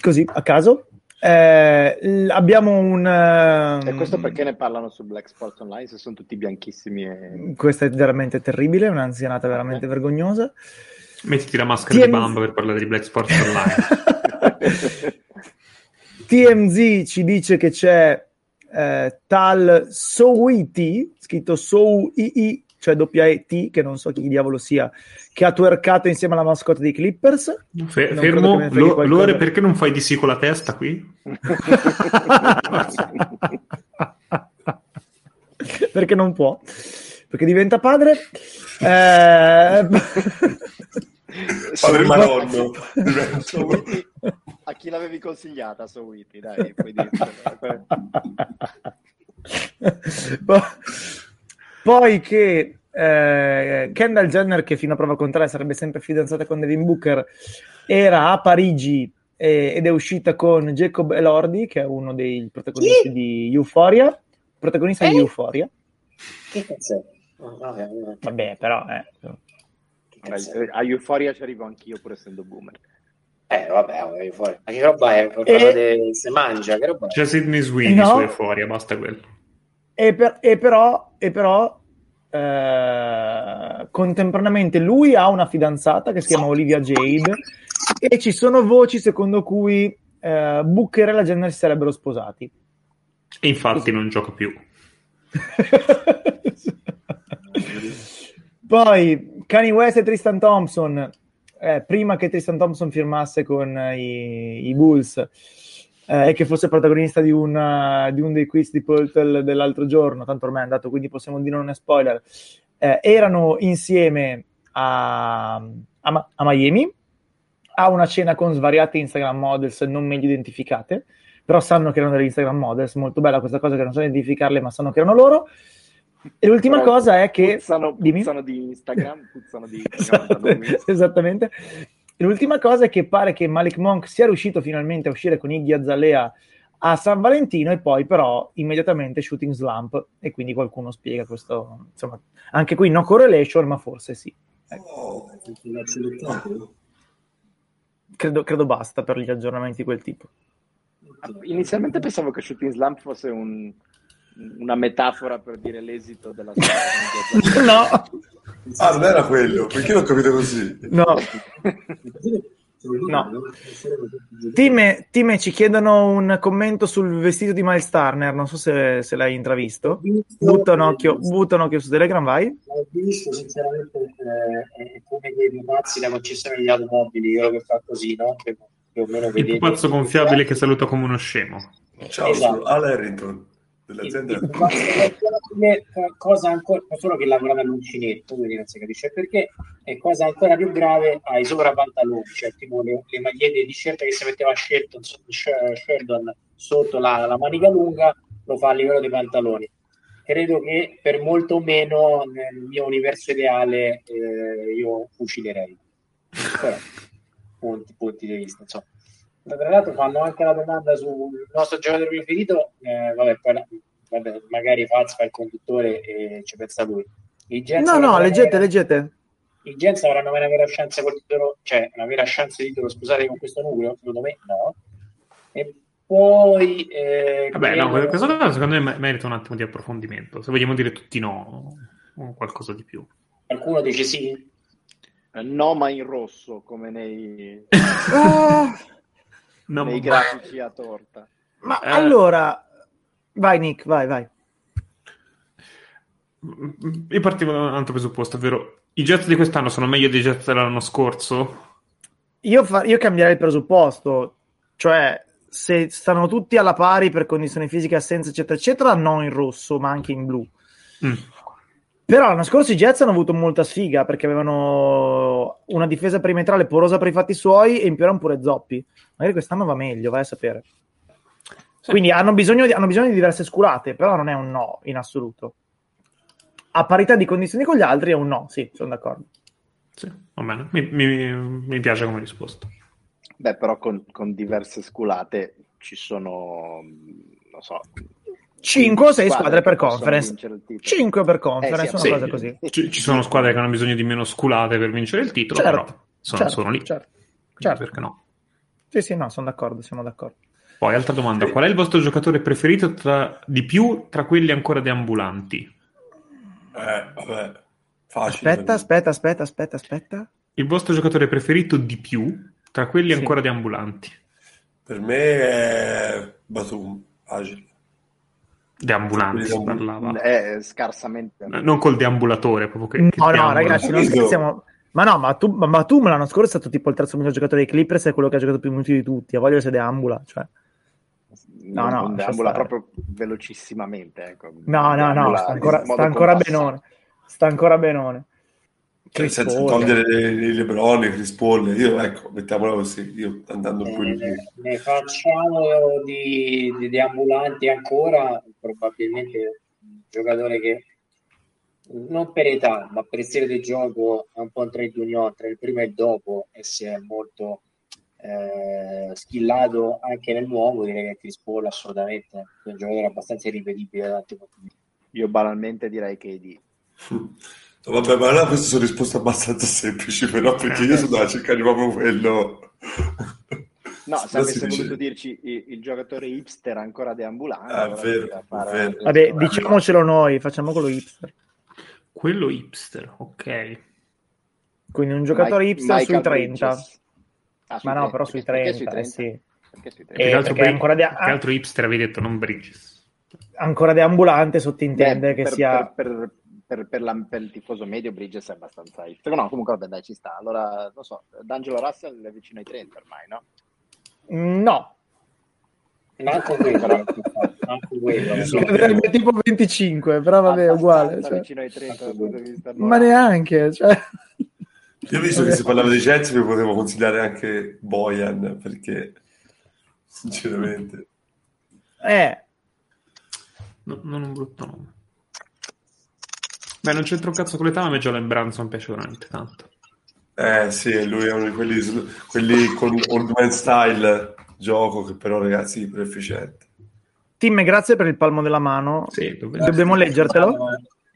Così a caso. Eh, abbiamo un. Uh, e questo perché ne parlano su Black Sports Online se sono tutti bianchissimi? E... Questo è veramente terribile, un'anzianata veramente okay. vergognosa. Mettiti la maschera TM... di bamba per parlare di Black Sports Online. TMZ ci dice che c'è eh, tal Sowiti, scritto Sou-I-I, cioè WAT, che non so chi diavolo sia, che ha twerkato insieme alla mascotte dei Clippers. Fe- fermo, Lo- Lore, perché non fai di sì con la testa qui? perché non può, perché diventa padre. Eh... Padre Madonno. A chi l'avevi consigliata, Sowiti? Dai, puoi dire. Poi che eh, Kendall Jenner, che fino a prova contraria sarebbe sempre fidanzata con Devin Booker, era a Parigi eh, ed è uscita con Jacob Elordi, che è uno dei protagonisti di Euphoria. Protagonista di eh? Euphoria. Che cazzo è? Oh, vabbè, vabbè. Vabbè, però... Eh. Che cazzo è? Vabbè, A Euphoria ci arrivo anch'io pur essendo boomer. Eh, vabbè. Ma che roba è? Parlate se mangia, che roba è? C'è Sidney Sweeney No. su Euphoria, basta quello. E, per- e però, e però eh, contemporaneamente lui ha una fidanzata che si chiama Olivia Jade e ci sono voci secondo cui eh, Booker e la Jenner si sarebbero sposati. E infatti non gioca più. Poi Kanye West e Tristan Thompson, eh, prima che Tristan Thompson firmasse con eh, i, i Bulls eh, e che fosse protagonista di, una- di uno dei quiz di Poltel dell'altro giorno, tanto ormai è andato, quindi possiamo dire non è spoiler, eh, erano insieme a, a a Miami a una cena con svariate Instagram models non meglio identificate, però sanno che erano delle Instagram models, molto bella questa cosa che non so identificarle, ma sanno che erano loro. E l'ultima Però cosa è che... Puzzano, puzzano di Instagram, puzzano di Esatto, esattamente. E L'ultima cosa è che pare che Malik Monk sia riuscito finalmente a uscire con Iggy Azalea a San Valentino e poi però immediatamente shooting slump e quindi qualcuno spiega questo, insomma, anche qui no correlation, ma forse sì. Oh, Credo, credo basta per gli aggiornamenti di quel tipo. Inizialmente pensavo che Shooting Slump fosse un- una metafora per dire l'esito della storia. No, Ah, non era quello, perché l'ho capito così? no. No. Time, Time, ci chiedono un commento sul vestito di Miles Turner, non so se, se l'hai intravisto. Butta un occhio, butta un occhio su Telegram, vai. L'ho visto, sinceramente, eh, è come dei pazzi da concessione degli automobili, quello che fa così, no? Che più o meno Il pupazzo gonfiabile che saluta come uno scemo. Ciao, Esatto. sono Al Harrington dell'azienda. come cosa ancora, solo che lavora dall'uncinetto, quindi non si capisce perché, e cosa ancora più grave, ha i sovrappantaloni, cioè tipo le, le magliette di scelta che si metteva Sheldon, Sheldon sotto la, la manica lunga, lo fa a livello dei pantaloni. Credo che per molto meno nel mio universo ideale eh, io fucilerei. Però, punti, punti di vista, insomma. Ma Tra l'altro fanno anche la domanda sul nostro giocatore preferito, eh, vabbè, poi vabbè, magari Faz fa il conduttore e ci pensa lui. No, no, leggete, una- leggete. I Jets avranno una vera chance col titolo, cioè una vera chance di titolo, scusate, con questo nucleo? Secondo me no. E poi... eh, Vabbè, no, credo- questa cosa secondo me me- merita un attimo di approfondimento. Se vogliamo dire tutti no, o qualcosa di più. Qualcuno dice sì? No, ma in rosso, come nei, No, nei grafici a torta. Ma Eh. allora, vai Nick, vai, vai. Io partivo da un altro presupposto, ovvero i Jets di quest'anno sono meglio dei Jets dell'anno scorso? Io, fa- io cambierei il presupposto, cioè se stanno tutti alla pari per condizioni fisiche, assenza, eccetera, eccetera, no in rosso, ma anche in blu. Mm. Però l'anno scorso i Jets hanno avuto molta sfiga perché avevano una difesa perimetrale porosa per i fatti suoi e in più erano pure zoppi. Magari quest'anno va meglio, vai a sapere. Quindi hanno bisogno, di, hanno bisogno di diverse sculate, però non è un no in assoluto. A parità di condizioni con gli altri è un no, sì, sono d'accordo. Sì, va bene, mi, mi- mi piace come risposta. Beh, però con, con diverse sculate ci sono, non so... 5 o 6 squadre squadre per conference. vincere il titolo. 5 per conference, Eh, sì, una sì. cosa così. Ci, ci sono squadre che hanno bisogno di meno sculate per vincere il titolo, Certo, però sono, certo, sono lì. certo, certo. Perché no? Sì, sì, no, sono d'accordo, siamo d'accordo. Poi, altra domanda: qual è il vostro giocatore preferito tra- di più tra quelli ancora deambulanti? Eh, vabbè, facile. Aspetta, aspetta, aspetta, aspetta, aspetta. Il vostro giocatore preferito di più tra quelli Sì. ancora deambulanti? Per me è Batum, facile. Deambulanti si parlava. È scarsamente... Eh, Non col deambulatore, proprio che, No, che no, deambula. ragazzi, non scherziamo. Ma no, ma tu, ma, ma tu l'anno scorso è stato tipo il terzo miglior giocatore dei Clippers e quello che ha giocato più minuti di tutti. A voglia se deambula, cioè. No, no, lascia deambula stare. proprio velocissimamente. Ecco. No, no, no, Deambula sta ancora, sta ancora benone. Sta ancora benone. Cioè, Chris senza Paul. togliere le, le Lebron, i Chris Paul, io ecco, mettiamola così, io andando un po' in Eh, giù. ne facciamo di, di deambulanti ancora, probabilmente un giocatore che non per età, ma per stile di gioco è un po' un trade union tra il prima e il dopo e si è molto eh, skillato anche nel nuovo, direi che Chris Paul assolutamente è un giocatore abbastanza irripetibile da tanti punti di vista. Io banalmente direi KD. No, vabbè, ma allora queste sono risposte abbastanza semplici, però perché io sono a cercare proprio quello. No, se avesse voluto dirci il, il giocatore hipster ancora deambulante, Ah, vero, fare Vabbè, diciamocelo noi, facciamo quello hipster. Quello hipster, ok. Quindi un giocatore Mike- hipster sui Michael 30. Bridges. Ah, sui Ma no, 30, però sui perché- 30, perché eh, sui sì. Perché sui 30? Eh, altro perché ancora che altro hipster avevi detto, non Bridges. Ancora deambulante sottintende Beh, che per, sia... per, per, per, per la- per il tifoso medio Bridges è abbastanza hipster. No, comunque vabbè, dai, ci sta. Allora, non so, D'Angelo Russell è vicino ai 30 ormai, no? No, Manco quello, manco quello. Sarebbe tipo 25, però vabbè, è uguale. Cioè. vicino ai 30 dal punto di vista Ma neanche, cioè... Io ho visto che si parlava di Chelsea, vi potevo consigliare anche Boyan, perché sinceramente... Eh, No- non un brutto nome. Beh, non c'entra un cazzo con l'età, ma a me Jalen Branson piace veramente tanto. Eh sì, lui è uno di quelli, quelli con old man style gioco, che però ragazzi è iper efficiente. Tim, grazie per il palmo della mano. Sì, Dobbiamo leggertelo?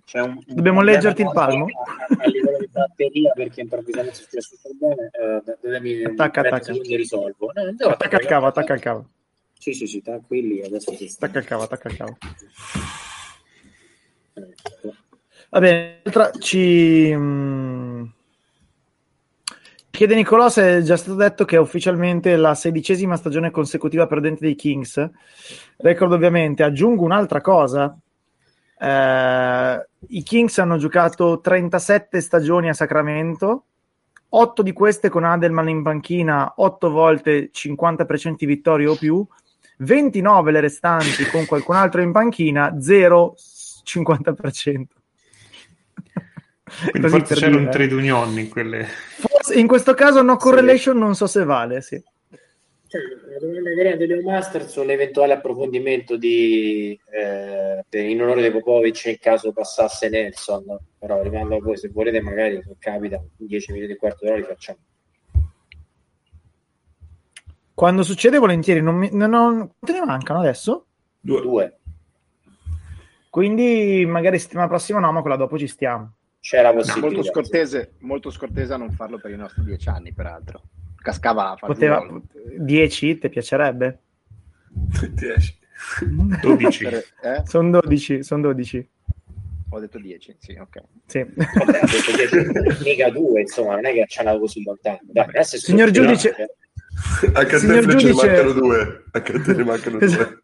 C'è un- Dobbiamo un leggerti il palmo? A, a livello di batteria perché improvvisamente è successo super bene. Eh, Attacca, 30 attacca. e risolvo. No, devo Attacca al cavo, attacca al cavo. Sì, sì, sì, tranquilli. Adesso si sta. Attacca al cavo, attacca al cavo. Va bene, altra- ci mm, chiede Nicolò se è già stato detto che è ufficialmente la sedicesima stagione consecutiva perdente dei Kings. Record ovviamente. Aggiungo un'altra cosa. Eh, I Kings hanno giocato 37 stagioni a Sacramento, 8 di queste con Adelman in panchina, 8 volte 50% di vittorie o più, 29 le restanti con qualcun altro in panchina, 0 50%. Quindi forse c'era dire, un trade union in quelle... Forse- in questo caso no correlation non so se vale, sì. Cioè, la domanda direi delle Masters sull'eventuale approfondimento di, eh, in onore di Popovic in caso passasse Nelson, però rimando a voi se volete magari se capita 10 minuti e quarto d'ora li facciamo. Quando succede volentieri, non mi, non, non- te ne mancano adesso? Due. Due, Quindi magari settimana prossima no, ma quella dopo ci stiamo. C'è la Molto possibilità. scortese, molto scortese a non farlo per i nostri dieci anni, peraltro. Cascava a fare Poteva. 10, ti piacerebbe? 10. 12. Per- eh? Sono 12, sono 12. Ho detto 10, sì, ok. Sì. Vabbè, ha detto dieci, mica due, insomma, non è che ci andavo così lontano. Dai, Signor giudice- a te Signor ne mancano due. Anche a te ne mancano due.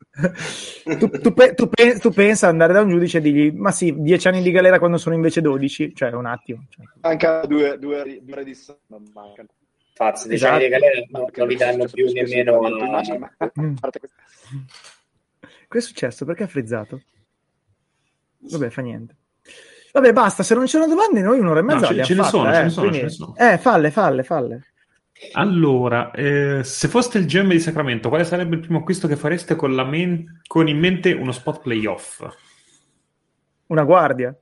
tu, tu pe- tu pe- tu pensa andare da un giudice e dirgli ma sì, 10 anni di galera quando sono invece 12? Cioè, un attimo. cioè. Anche due, due, due ore di non mancano. Infatti, dei Esatto. anni di galera No, non, non li danno più nemmeno Mm. Cosa è successo? Perché ha frizzato? Vabbè, fa niente. Vabbè, basta, se non c'erano domande noi un'ora e No, mezza ce- l'abbiamo ce ne sono, eh, ce ne sono, quindi- ce ne sono. Eh, falle, falle, falle. Allora, eh, se foste il GM di Sacramento, quale sarebbe il primo acquisto che fareste con, la men- con in mente uno spot playoff? Una guardia.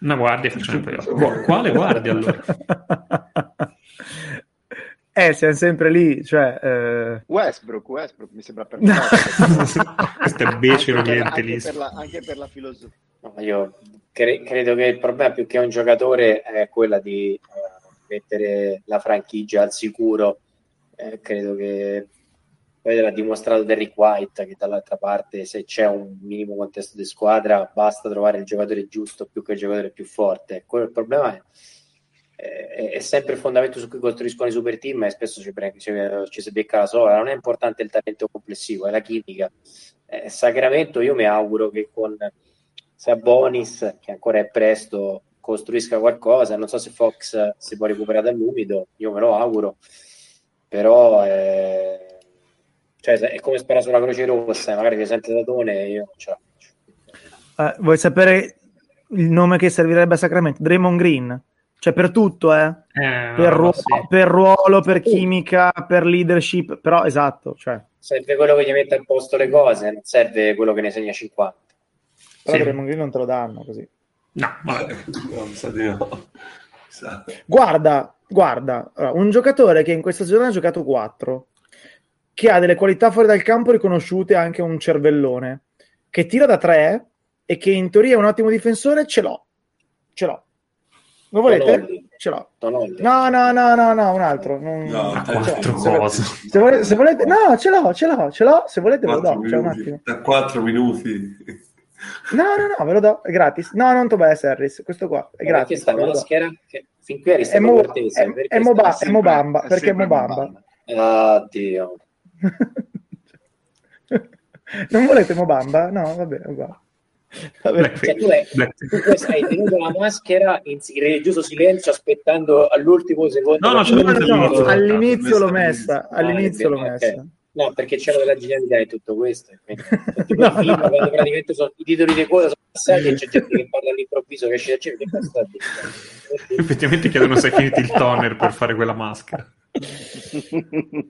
Una guardia facciamo playoff. Gu- Quale guardia allora? eh, siamo sempre lì, cioè... eh, Westbrook, Westbrook mi sembra perfetto. Questo è becero anche, anche, clientelismo. la, anche per la filosofia. No, io cre- credo che il problema più che un giocatore è quella di eh, mettere la franchigia al sicuro. Eh, credo che poi l'ha dimostrato Derrick White che dall'altra parte se c'è un minimo contesto di squadra basta trovare il giocatore giusto più che il giocatore più forte. Quello il problema è, è, sempre il fondamento su cui costruiscono i super team e spesso ci, ci, ci si becca la sola. Non è importante il talento complessivo, è la chimica. Eh, Sacramento io mi auguro che con Sabonis, che ancora è presto, costruisca qualcosa. Non so se Fox si può recuperare dall'umido, io me lo auguro, però eh, cioè, è come sparare sulla Croce Rossa, magari ti sente Datone e io non ce la faccio. eh, vuoi sapere il nome che servirebbe a Sacramento? Draymond Green. Cioè per tutto, eh. Eh, Per, ruolo, sì. per ruolo, per chimica, per leadership, però esatto, cioè... Serve quello che gli mette al posto le cose, non serve quello che ne segna 50. Però Sì. Draymond Green non te lo danno così. No, vabbè. No, mi sa di no. Sa. Guarda, guarda, un giocatore che in questa stagione ha giocato 4, che ha delle qualità fuori dal campo riconosciute anche un cervellone, che tira da 3 e che in teoria è un ottimo difensore, ce l'ho. Ce l'ho. Lo volete? Tonolli. Ce l'ho. Tonolli. No, no, no, no, no, un altro. Non... No, A te- quattro se- cose. Se volete, se volete- no, ce l'ho, ce l'ho, ce l'ho. Se volete lo quattro do. Cioè, un minuti. attimo. Da 4 minuti. No, no, no, ve lo do, è gratis. No, non Tobias Harris, questo qua è Perché gratis. sta ve lo do. maschera? Che fin qui eri È, stato Mo, cortese. è, perché è, Moba- sta- è Mobamba, È perché è Mobamba. Oddio. non volete Mobamba? No, vabbè, è uguale. Vabbè. Cioè, tu, hai, Black- tu hai tenuto la maschera in religioso silenzio aspettando all'ultimo secondo. No, no, No, no, no, all'inizio. all'inizio l'ho Messa messa, all'inizio l'ho messa. No, perché c'era della genialità in tutto questo. quindi- tutti No, film, no. quando praticamente sono, i titoli di coda sono passati e c'è gente che parla all'improvviso che esce da dicendo? Effettivamente chiedono se hai finito il toner per fare quella maschera.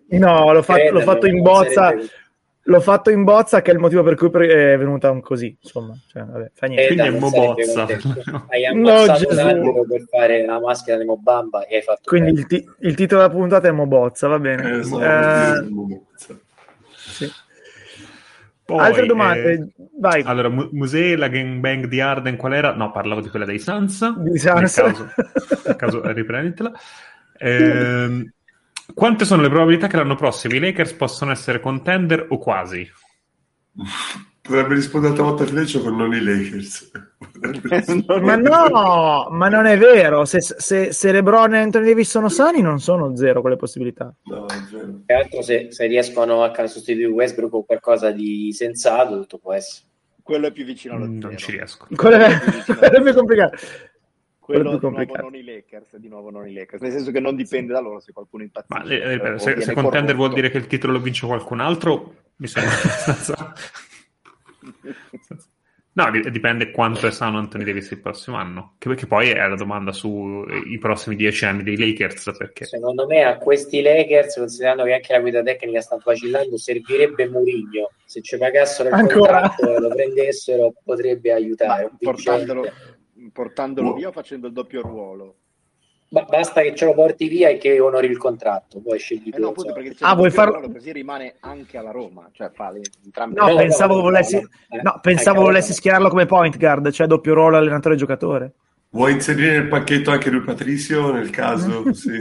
No, l'ho fatto, l'ho fatto in bozza, sarebbe- l'ho fatto in bozza che è il motivo per cui è venuta un così, insomma, cioè, vabbè, fa niente. Eh, Quindi è Mobozza. Hai No, ammazzato un Gesù. albero per fare la maschera di Mobamba e hai fatto Quindi il, ti- il titolo della puntata è Mobozza, va bene. Eh, so, Eh, Mobozza. sì. Poi, Altre domande? eh, Vai. allora, mu- musei, la gangbang di Arden, qual era? No, parlavo di quella dei Sans. Di Sans. Nel caso, nel caso eh, riprenditela. Ehm, quante sono le probabilità che l'anno prossimo i Lakers possano essere contender o quasi? Potrebbe rispondere a volta Fleccio con non i Lakers. Ma no, ma non è vero. Se, se, se LeBron e Anthony Davis sono sani, non sono zero quelle possibilità. No, è vero. Che altro se, se riescono a sostituire Westbrook con qualcosa di sensato, tutto può essere. Quello è più vicino allo Non ci riesco. Quello è, quello è più complicato. Quello Quello è di più nuovo complicato. non i Lakers, di nuovo non i Lakers, nel senso che non dipende da loro se qualcuno impazzisce. Ma eh, se, se contender vuol dire che il titolo lo vince qualcun altro, mi sembra abbastanza. No, di- dipende quanto è sano Anthony Davis il prossimo anno. Che, che poi è la domanda sui prossimi dieci anni dei Lakers. Perché Secondo me a questi Lakers, considerando che anche la guida tecnica sta vacillando, servirebbe Mourinho. Se ci pagassero il Ancora? contratto e lo prendessero, potrebbe aiutare. Ma un portandolo, portandolo via o facendo il doppio ruolo? Ba- basta che ce lo porti via e che onori il contratto, poi scegli Eh tu. no, appunto, perché Ah, vuoi farlo- ruolo così rimane anche alla Roma, cioè fa le, entrambe No, le- No, pensavo no, volessi, no, no. pensavo Eh, volessi schierarlo come point guard, cioè doppio ruolo allenatore e giocatore. Vuoi inserire nel pacchetto anche lui Patrizio nel caso? Sì.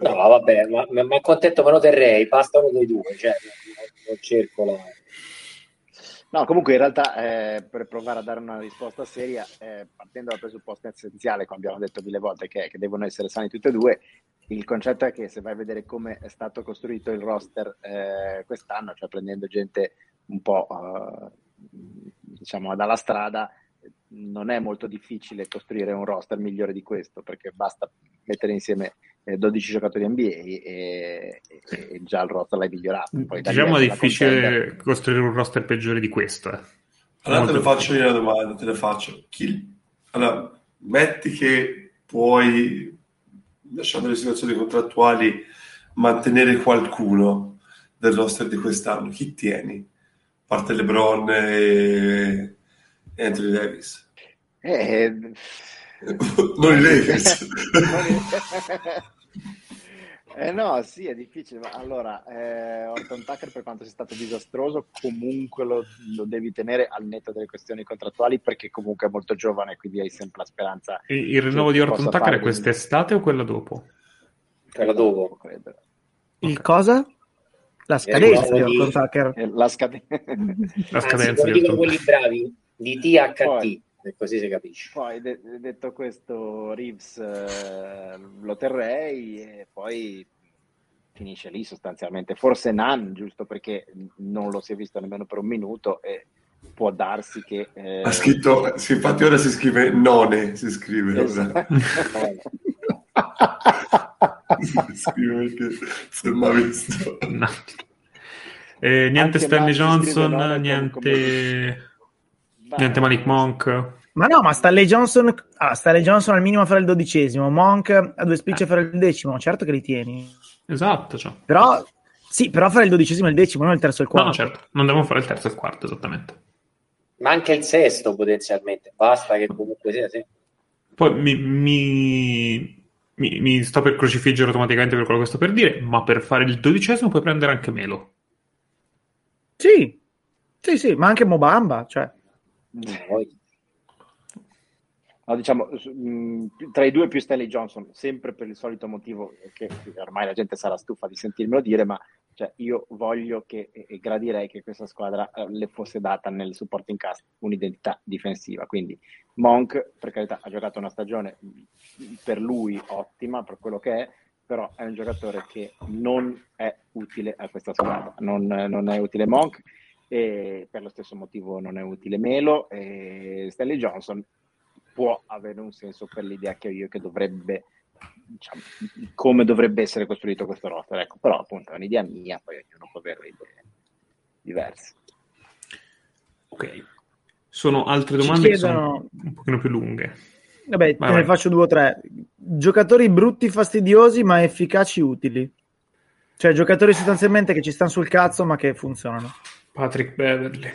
No, vabbè, ma, ma, ma accontento me lo terrei, basta uno dei due, cioè, non, non cerco la... No, comunque in realtà eh, per provare a dare una risposta seria, eh, partendo dal presupposto essenziale, come abbiamo detto mille volte, che, che devono essere sani tutti e due, il concetto è che se vai a vedere come è stato costruito il roster eh, quest'anno, cioè prendendo gente un po' eh, diciamo dalla strada, non è molto difficile costruire un roster migliore di questo, perché basta mettere insieme 12 giocatori NBA e, e- e già il roster l'hai migliorato. Poi diciamo è difficile contender- costruire un roster peggiore di questo. eh. Allora te lo faccio io la domanda, te la faccio. Chi... Allora, metti che puoi, lasciando le situazioni contrattuali, mantenere qualcuno del roster di quest'anno. Chi tieni? A parte LeBron e e Anthony Davis. Eh, non i Lakers. Eh no, sì, è difficile, ma allora, eh, Orton Tucker per quanto sia stato disastroso, comunque lo, lo devi tenere al netto delle questioni contrattuali perché comunque è molto giovane, quindi hai sempre la speranza E il rinnovo di Orton Tucker è quest'estate o quella dopo? Quella dopo. credo. Il cosa? La scadenza di Orton Tucker. La scade- La Anzi, scadenza come di quelli bravi, di THT, Poi- e così si capisce. Poi de- detto questo, Reeves eh, lo terrei e poi finisce lì sostanzialmente. Forse Nan, giusto perché non lo si è visto nemmeno per un minuto e può darsi che... eh, Ha scritto, sì, infatti ora si scrive None, si scrive. Esatto. si scrive perché è mai visto. No. Eh, niente Anche Stanley Johnson, no, come- niente, Malik Monk. Ma no, ma Stanley Johnson, ah, Stanley Johnson al minimo farà il dodicesimo, Monk a due spicce farà il decimo, certo che li tieni. Esatto, cioè. Però, sì, però fare il dodicesimo e il decimo, non il terzo e il No, quarto. no, certo, non devono fare il terzo e il quarto, esattamente. Ma anche il sesto potenzialmente, basta che comunque sia, sì. Poi mi, mi- mi- mi sto per crocifiggere automaticamente per quello che sto per dire, ma per fare il dodicesimo puoi prendere anche Melo. Sì, sì, sì, ma anche Mobamba, cioè. No, diciamo, tra i due più Stanley Johnson, sempre per il solito motivo che ormai la gente sarà stufa di sentirmelo dire, ma cioè, io voglio che, e gradirei che questa squadra eh, le fosse data nel supporting cast un'identità difensiva. Quindi Monk, per carità, ha giocato una stagione per lui ottima, per quello che è, però è un giocatore che non è utile a questa squadra, non, non è utile Monk e per lo stesso motivo non è utile Melo e Stanley Johnson può avere un senso per l'idea che ho io che dovrebbe, diciamo, come dovrebbe essere costruito questo roster. Ecco, però appunto è un'idea mia, poi ognuno può avere idee diverse. Ok. Sono altre domande chiedono... che sono un pochino più lunghe. Vabbè, vai, te ne faccio due o tre. Giocatori brutti, fastidiosi, ma efficaci, utili. Cioè, giocatori sostanzialmente che ci stanno sul cazzo, ma che funzionano. Patrick Beverly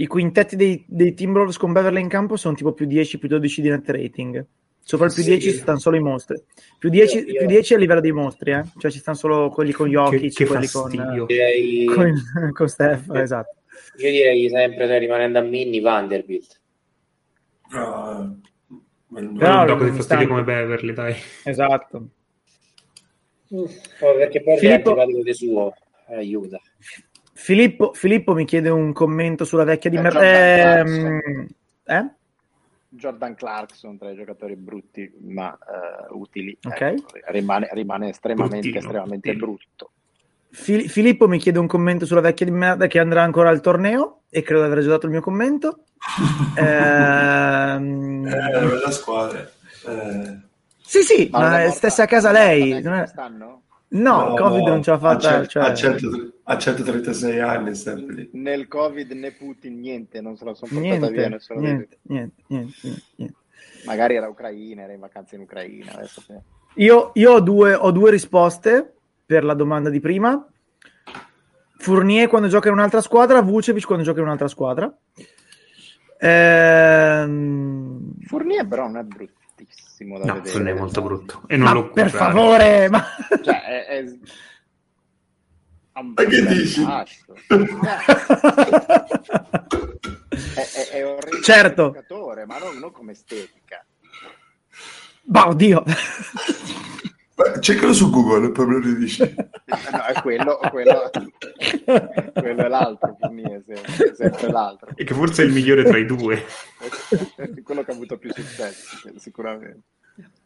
i quintetti dei, dei Timberwolves con Beverly in campo sono tipo più 10, più 12 di net rating. Sopra il più sì. 10 ci stanno solo i mostri. Più 10, io, io... più 10 a livello dei mostri, eh? Cioè ci stanno solo quelli con gli occhi, che, quelli con, direi... con, con Steph, io, esatto. Io direi sempre, rimanendo a Minnie, Vanderbilt. Uh, però dopo di fastidio come Beverly, dai. Esatto. Uff, perché poi Filippo... è antipatico di suo, aiuta. Filippo, Filippo, mi chiede un commento sulla vecchia di eh, Mer- ehm, eh? Jordan Clarkson tra i giocatori brutti ma uh, utili. Okay. ecco, rimane, rimane, estremamente, Bruttino, estremamente brutto. Fili- Filippo mi chiede un commento sulla vecchia di merda che andrà ancora al torneo e credo di aver già dato il mio commento. Ehm... eh, bella squadra. Eh... sì sì ma, ma è stessa casa lei non è... Quest'anno? No, no, Covid non ce l'ha fatta. A, cioè... a, 100, a 136 anni sempre lì. Nel Covid né Putin, niente, non se la sono portata niente, via nessuno niente, niente, niente, niente, Magari era Ucraina, era in vacanza in Ucraina. Adesso... Io, io ho, due, ho due risposte per la domanda di prima. Fournier quando gioca in un'altra squadra, Vucevic quando gioca in un'altra squadra. Ehm... Fournier però non è brutto bruttissimo da no, vedere. Non è molto brutto. E non ma lo per favore, ma... Cioè, è, è... Ma che dici? è, è, è orribile certo. ma non, non come estetica. Ma oddio! Cercalo su Google, poi me lo dici. No, è quello, quello, quello è l'altro, è sempre, sempre l'altro. E che forse è il migliore tra i due. quello che ha avuto più successo, sicuramente.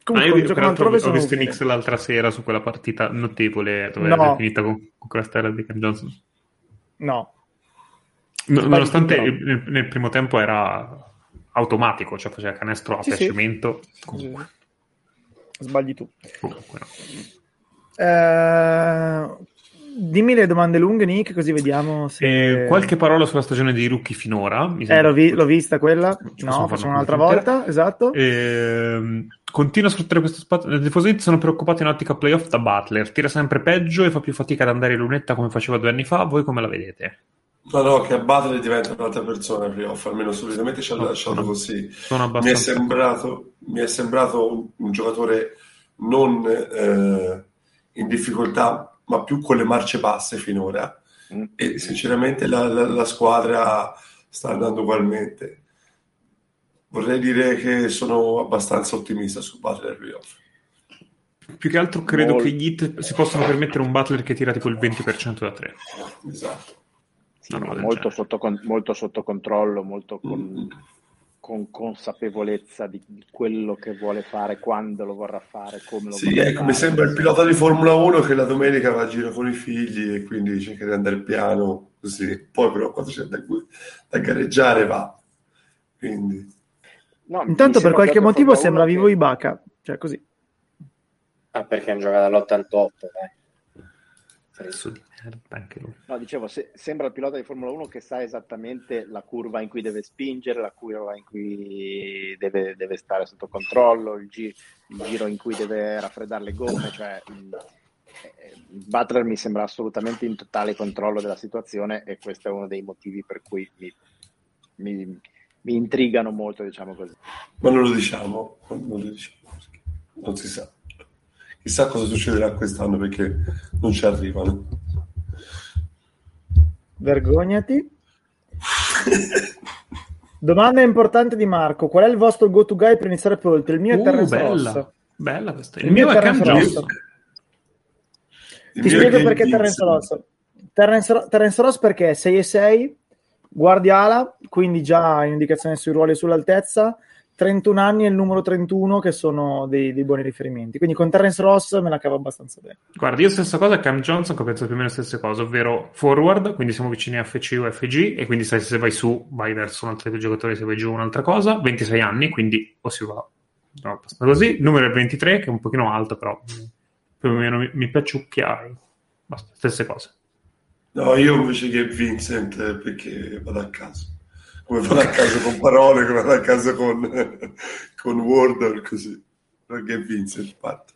Comunque, ah, io peraltro ho visto Nix l'altra sera su quella partita notevole dove no. è finita con, con quella stella di Ken Johnson. No. no nonostante nel, nel, primo tempo era automatico, cioè faceva canestro a sì, piacimento. Sì. Comunque. Sbagli tu. Comunque. Eh, dimmi le domande lunghe, Nick, così vediamo se... Eh, qualche parola sulla stagione dei rookie finora. eh, l'ho, vi- l'ho, vista quella. No, facciamo un'altra volta, esatto. Eh, continua a sfruttare questo spazio. Le tifosi sono preoccupati in ottica playoff da Butler. Tira sempre peggio e fa più fatica ad andare in lunetta come faceva due anni fa. Voi come la vedete? No, no, che a Butler diventa un'altra persona playoff, almeno solitamente ci ha no, lasciato così. Mi è, sembrato, mi è sembrato un, un giocatore non eh, in difficoltà, ma più con le marce basse finora. Mm. E sinceramente la, la, la, squadra sta andando ugualmente. Vorrei dire che sono abbastanza ottimista su Butler playoff. Più che altro credo Molto. che gli Heat si possano permettere un Butler che tira tipo il 20% da 3. Esatto sì, molto, sotto, molto, sotto, controllo, molto con, mm. con consapevolezza di, di, quello che vuole fare, quando lo vorrà fare, come lo sì, vorrà ecco, fare. Mi sembra il pilota di Formula 1 che la domenica va a giro con i figli e quindi cerca di andare piano, così. Poi però quando c'è da, da gareggiare va. Quindi... No, Intanto per qualche motivo sembra vivo che... Ibaka, cioè così. Ah, perché hanno giocato all'88, dai. Di anche lui. No, dicevo, se, sembra il pilota di Formula 1 che sa esattamente la curva in cui deve spingere, la curva in cui deve, deve stare sotto controllo, il, gi- il, giro in cui deve raffreddare le gomme, cioè mh, eh, Butler mi sembra assolutamente in totale controllo della situazione e questo è uno dei motivi per cui mi, mi, mi intrigano molto, diciamo così. Ma non lo diciamo, non lo diciamo, non si sa. Chissà cosa succederà quest'anno perché non ci arrivano. Vergognati. Domanda importante di Marco: qual è il vostro go-to guy per iniziare Pult? Il mio è Uh, Terrence bella. Ross. Bella questa. Il, Il mio mio è Terrence. Il Ti spiego perché Terrence Vincent. Ross. Terrence, Terrence Ross perché è 6 e 6, guardiala, quindi già indicazione sui ruoli e sull'altezza, 31 anni e il numero 31 che sono dei, dei buoni riferimenti. Quindi con Terrence Ross me la cavo abbastanza bene. Guarda, io stessa cosa, Cam Johnson, che ho pensato più o meno le stesse cose, ovvero forward, quindi siamo vicini a FC o FG, e quindi sai se vai su vai verso un altro giocatore, se vai giù un'altra cosa, 26 anni, quindi o si va no, così, numero è il 23, che è un pochino alto, però più o meno mi, mi piaciucchia, basta, stesse cose. No, io invece che Vincent eh, perché vado a caso. Come vado a caso con parole, come vado a caso con, con Word, così. Perché Vincent parte.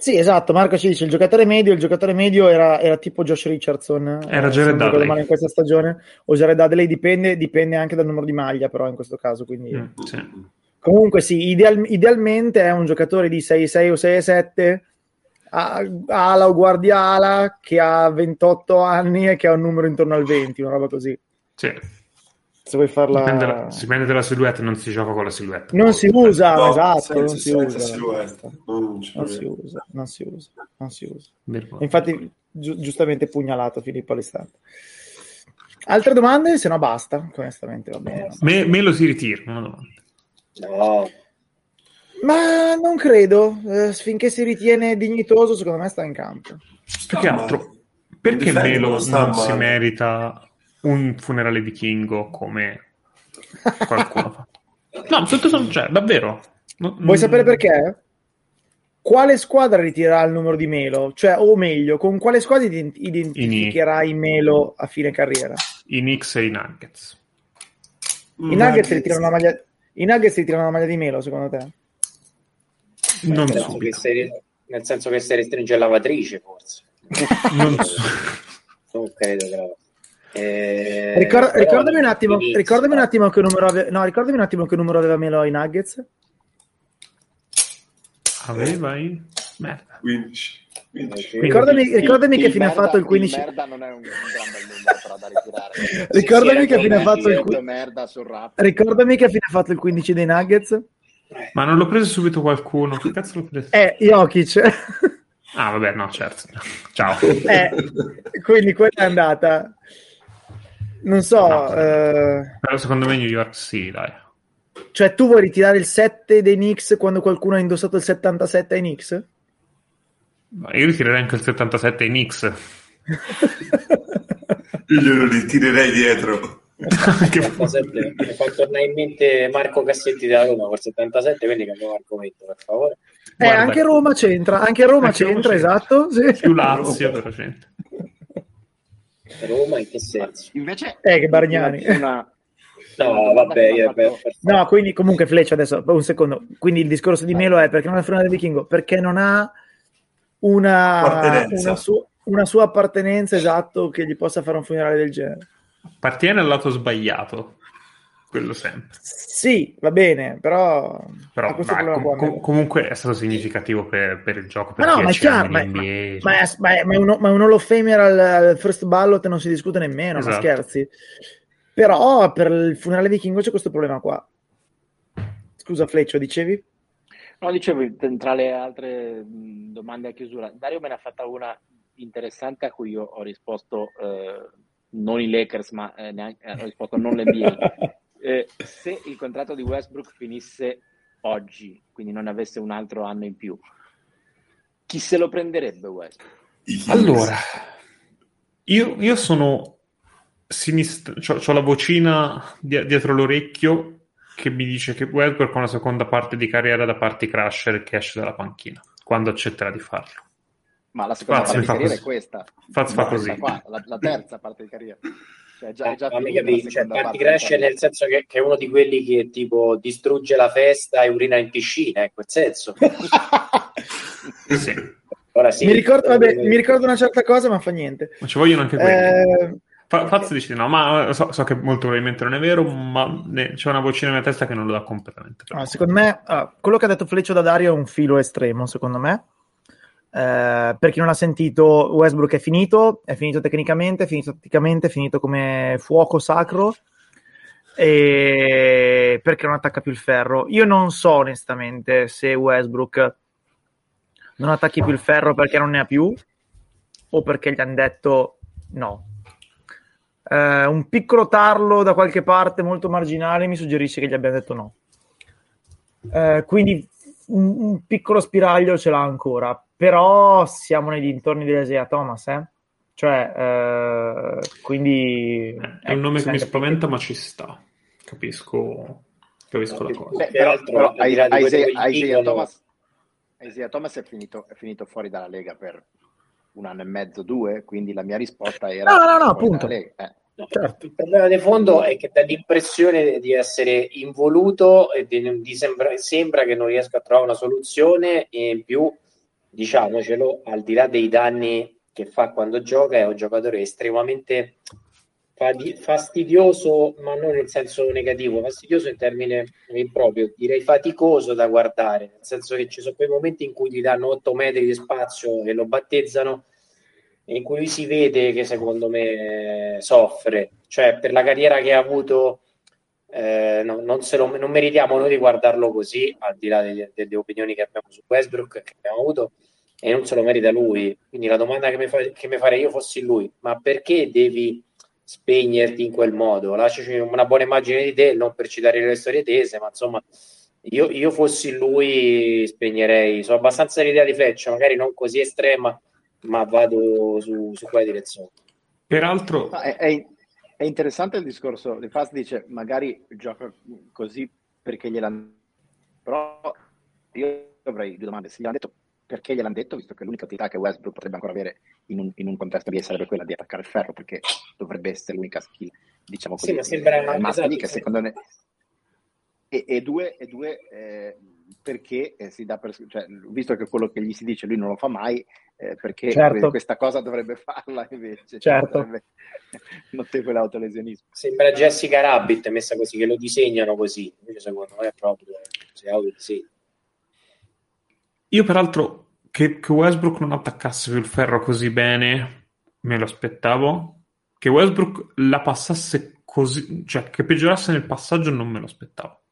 Sì, esatto, Marco ci dice il giocatore medio, il giocatore medio era, era tipo Josh Richardson. Era eh, Jared Dudley. male in questa stagione, o Jared Dudley, dipende, dipende anche dal numero di maglia però in questo caso, quindi... Mm, sì. Comunque sì, ideal- idealmente è un giocatore di 6-6 o 6-7, a- ala o guardiala, che ha 28 anni e che ha un numero intorno al 20, una roba così. Sì. Se vuoi farla... Dipende, da- dipende dalla silhouette, non si gioca con la silhouette. Non si usa, No, esatto, senza- non si usa. Non Non si usa, non si usa, non si usa. Vergogna. Infatti, giu- giustamente pugnalato Filippo all'istante. Altre domande? Se no basta, onestamente va bene. Me, me lo si ritira, una domanda. No, Ma non credo, eh, finché si ritiene dignitoso, secondo me sta in campo. Più che male. altro, perché Melo non sta si merita un funerale vichingo come qualcuno fa? No, sotto sono, cioè, davvero. No- Vuoi mm, sapere perché? Quale squadra ritirerà il numero di Melo? Cioè, o meglio, con quale squadra ident- identificherai Melo a fine carriera? I Knicks e i Nuggets. I Nuggets ritirano la maglia, i Nuggets ritirano la maglia di Melo, secondo te? Non nel, senso si, nel senso che si restringe la lavatrice, forse. Non su- Non credo che la... Eh, Ricor- però ricordami, un attimo, ricordami un attimo che numero ave- no, ricordami un attimo che numero aveva Melo ai Nuggets. Aveva i... Merda. 15. 15. Ricordami, Il- ricordami il che fine ha fatto il 15 Il merda non è un, un gran bel numero però da ritirare. Ricordami che fine ha fatto il Detto qui- merda sul rap. Ricordami che fine ha fatto il 15 dei Nuggets? Ma non l'ho preso subito qualcuno. Che cazzo l'ho preso? Eh, Jokic. Ah, vabbè, no, certo. Ciao. eh, quindi quella è andata. Non so, No. eh, Però secondo me New York sì, dai. cioè tu vuoi ritirare il 7 dei Knicks quando qualcuno ha indossato il 77 ai Knicks? Ma Io ritirerei anche il 77 ai Knicks. Io glielo ritirerei dietro. Che- 77, mi fa tornare in mente Marco Cassetti della Roma col 77, quindi cambiamo argomento per favore. Eh, Guarda. anche Roma c'entra, anche Roma Anche Roma c'entra, c'entra. esatto. Sì. Più Lazio, però gente. Roma in che senso? Invece, Eh, che Bargnani. Una, No, vabbè, per, per- No, quindi comunque Fleccia adesso, un secondo. Quindi il discorso di Melo è perché non è il del vichingo? Perché non ha una, una, su- una sua appartenenza esatto che gli possa fare un funerale del genere. Appartiene al lato sbagliato. Quello sempre. Sì, va bene, però, Però problema com- com- comunque è stato significativo per, per il gioco. Per Ma no, ma è 10 anni chiaro, ma, NBA, ma- ma è, ma è- ma è uno, ma è un Hall of Famer al, al first ballot e non si discute nemmeno, ma Esatto. scherzi. Però per il funerale vichingo c'è questo problema qua. Scusa Fleccio, dicevi? No, dicevo, tra le altre domande a chiusura, Dario me ne ha fatta una interessante a cui io ho risposto eh, non i Lakers, ma eh, neanche, eh, ho risposto non l'NBA. Eh, se il contratto di Westbrook finisse oggi, quindi non avesse un altro anno in più, chi se lo prenderebbe Westbrook? Allora, io, io sono sinistra, ho la vocina di- dietro l'orecchio che mi dice che Westbrook ha una seconda parte di carriera da party crusher che esce dalla panchina quando accetterà di farlo. Ma la seconda Faz parte mi di fa carriera così. è questa. Faz fa così. qua, la, la terza parte di carriera. Cioè, già, già Ah, la capisci, cioè, parte crash carriera. nel senso che, che è uno di quelli che tipo distrugge la festa e urina in piscina, ecco il senso. Sì, Ora sì. mi, ricordo, vabbè, mi ricordo una certa cosa, ma fa niente. ma ci vogliono anche quelli. Eh, Fa- Faz dice di no, ma eh, so, so che molto probabilmente non è vero, ma ne- c'è una vocina nella mia testa che non lo dà completamente. no, me. secondo me, ah, quello che ha detto Fleccio da Dario è un filo estremo, secondo me. Eh, per chi non ha sentito, Westbrook è finito, è finito tecnicamente, è finito tatticamente, è finito come fuoco sacro. e perché non attacca più il ferro. Io non so onestamente se Westbrook non attacchi più il ferro perché non ne ha più o perché gli hanno detto no. Eh, un piccolo tarlo da qualche parte molto marginale mi suggerisce che gli abbiano detto no. Eh, quindi un, un, piccolo spiraglio ce l'ha ancora, però siamo nei dintorni di Isaiah Thomas, eh? Cioè, eh, quindi... È un nome che mi spaventa, ma ci sta. Capisco, capisco la cosa. Beh, però, però Isaiah, Isaiah, Thomas, Isaiah Thomas è finito, è finito fuori dalla Lega per un anno e mezzo, due, quindi la mia risposta era... No, no, no, appunto. Eh. No, certo. Il problema di fondo è che dà l'impressione di essere involuto e di, di sembra, sembra, che non riesca a trovare una soluzione e in più, diciamocelo, al di là dei danni che fa quando gioca, è un giocatore estremamente fastidioso, ma non nel senso negativo, fastidioso in termini improprio, direi faticoso da guardare, nel senso che ci sono quei momenti in cui gli danno 8 metri di spazio e lo battezzano, in cui si vede che secondo me soffre, cioè per la carriera che ha avuto eh, no, non, lo, non, meritiamo noi di guardarlo così, al di là delle, delle, opinioni che abbiamo su Westbrook che abbiamo avuto, e non se lo merita lui. Quindi la domanda che mi, fa, che mi farei io fossi lui, ma perché devi spegnerti in quel modo? Lasciaci una buona immagine di te, non per citare le storie tese, ma insomma, io, io fossi lui spegnerei. Sono abbastanza l'idea di Fleccia, magari non così estrema, ma vado su, su quella direzione. Peraltro... È, è, è, interessante il discorso, di Fast dice magari gioca così perché gliel'hanno... Però io avrei due domande, se gli hanno detto perché gliel'hanno detto, visto che l'unica attività che Westbrook potrebbe ancora avere in un, in un contesto di sarebbe quella di attaccare il ferro, perché dovrebbe essere l'unica skill, diciamo così, sì, ma sembra eh, esatto, che secondo me... E, e due, e due eh, perché eh, si dà per, cioè, visto che quello che gli si dice lui non lo fa mai, eh, perché certo. questa cosa dovrebbe farla invece. Certo. Cioè, notevole autolesionismo. Sembra Jessica Rabbit messa così, che lo disegnano così, invece secondo me è proprio si autodisegna. Io peraltro che, che, Westbrook non attaccasse più il ferro così bene, me lo aspettavo. Che Westbrook la passasse così, cioè che peggiorasse nel passaggio non me lo aspettavo.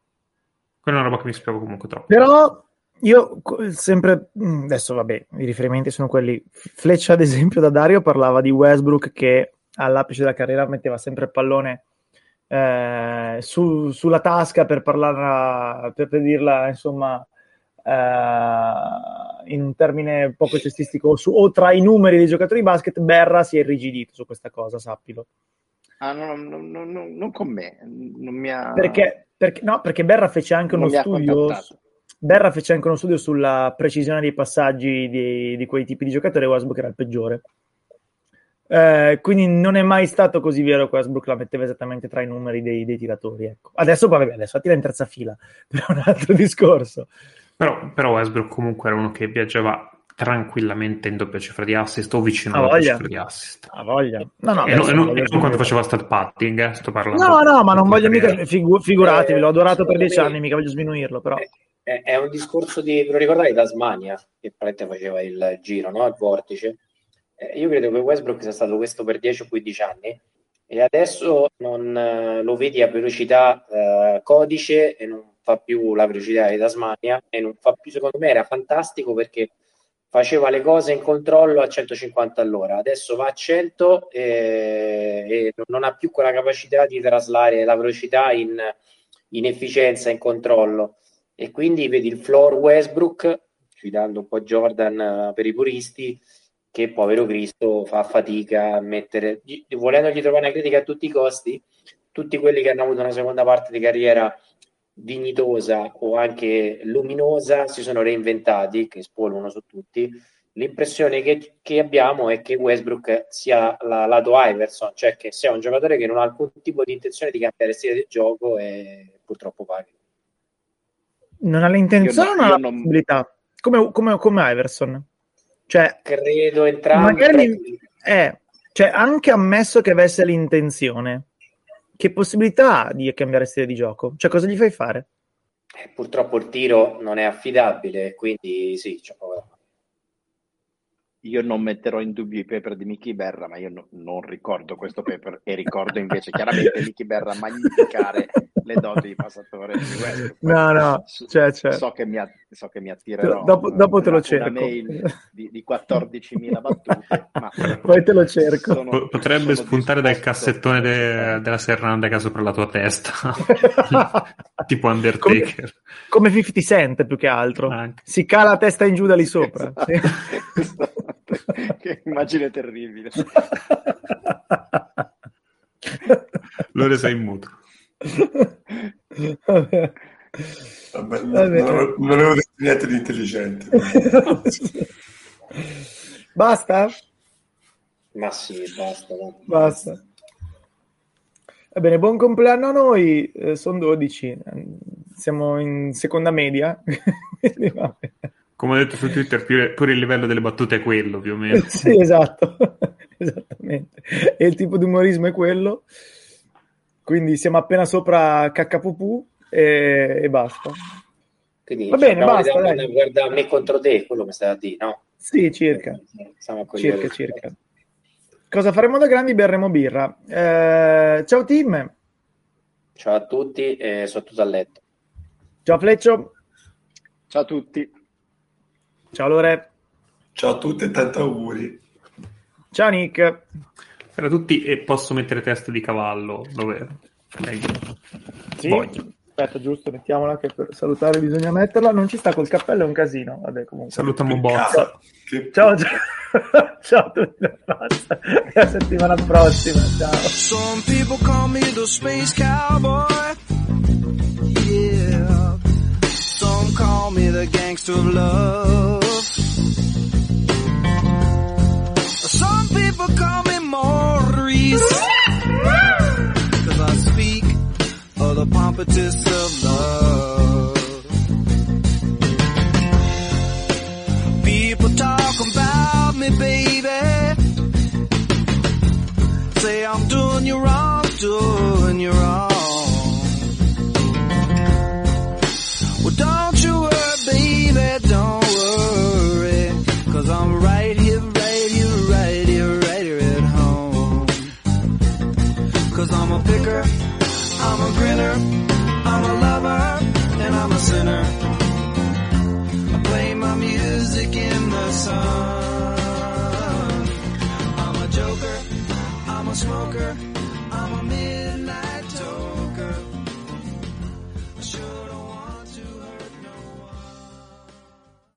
Quella è una roba che mi spiego comunque troppo. Però io sempre, mm, adesso vabbè, i riferimenti sono quelli. Fleccia, ad esempio, da Dario parlava di Westbrook che all'apice della carriera metteva sempre il pallone eh, su, sulla tasca per parlarla, per, per dirla, insomma, Uh, in un termine poco cestistico, su, o tra i numeri dei giocatori di basket, Berra si è irrigidito su questa cosa, sappilo. Ah, no, no, no, non con me, non mi ha... Perché, perché, no, perché Berra fece anche uno studio... Berra fece anche uno studio sulla precisione dei passaggi di, di quei tipi di giocatori e Westbrook era il peggiore. Eh, quindi non è mai stato così vero che Westbrook la metteva esattamente tra i numeri dei, dei tiratori. Ecco. Adesso, vabbè, adesso tira in terza fila, per un altro discorso. Però, però Westbrook comunque era uno che viaggiava tranquillamente in doppia cifra di assist o vicino alla doppia cifra di assist. A voglia. No, no, e, non, non, non quando faceva stat padding, eh, sto parlando. No, no, ma non voglio mica, figu- figuratevi, l'ho adorato per dieci anni, mica voglio sminuirlo, però. È, un discorso di, ve lo ricordate, Tasmania, che praticamente faceva il giro, no? Il vortice. Eh, io credo che Westbrook sia stato questo per 10 o 15 anni e adesso non eh, lo vedi a velocità eh, codice e non fa più la velocità di Tasmania e non fa più, secondo me era fantastico perché faceva le cose in controllo a 150 all'ora, adesso va a 100 e, e non ha più quella capacità di traslare la velocità in, in efficienza, in controllo. E quindi vedi il floor Westbrook, citando un po' Jordan uh, per i puristi, che povero Cristo fa fatica a mettere, volendogli trovare una critica a tutti i costi, tutti quelli che hanno avuto una seconda parte di carriera dignitosa o anche luminosa si sono reinventati, che spolano su tutti. L'impressione che, che, abbiamo è che Westbrook sia la, lato Iverson, cioè che sia un giocatore che non ha alcun tipo di intenzione di cambiare stile di gioco e purtroppo paga. Non ha l'intenzione o non ha la possibilità? Come, come, come Iverson? Cioè, credo entrambi. Magari, eh, cioè, anche ammesso che avesse l'intenzione, che possibilità ha di cambiare stile di gioco? Cioè, cosa gli fai fare? Eh, purtroppo il tiro non è affidabile, quindi sì, c'è paura. Io non metterò in dubbio i paper di Mickey Berra, ma io no, non ricordo questo paper e ricordo invece chiaramente Mickey Berra magnificare le doti di passatore di Westbrook. No, no, So- cioè, cioè. So, che mi, so che mi attirerò Dopo- dopo te lo una- cerco. una mail di, di 14.000 battute, ma Poi te lo cerco. sono- Po- Potrebbe sono spuntare dal cassettone de- della serranda sopra la tua testa, tipo Undertaker. Come 50 Cent più che altro. Anche. Si cala a testa in giù da lì sopra. Esatto. che immagine terribile. Lore sei in muto. Vabbè. Vabbè, non, Vabbè. non avevo- non avevo detto niente di intelligente. Basta? Ma sì, basta. Basta. Va bene, buon compleanno a noi, sono 12, siamo in seconda media. Come ho detto su Twitter, pure il livello delle battute è quello, più o meno. Sì, esatto, esattamente. E il tipo di umorismo è quello. Quindi siamo appena sopra KPP e, e basta. Quindi Va bene, basta, dai. guarda me contro te, quello mi stai a dire, no? Sì, circa. Siamo Circa, circa. Cosa faremo da grandi? Berremo birra. Eh, ciao team, Ciao a tutti e sono tutto a letto. ciao Fleccio, Ciao a tutti. Ciao Lore, Ciao a tutti e tanti auguri. ciao Nick. Era tutti e posso mettere testa di cavallo dove Sì? voglia. Aspetta, giusto, mettiamola che per salutare bisogna metterla. Non ci sta col cappello, è un casino. Vabbè, comunque. Salutiamo Bozza. Che- Ciao, ciao. ciao a tutti. La settimana prossima. Ciao. Some people call me the space cowboy. Yeah. Call me the gangster of love. Some people call me Maurice. Cause I speak of the pompatus of love.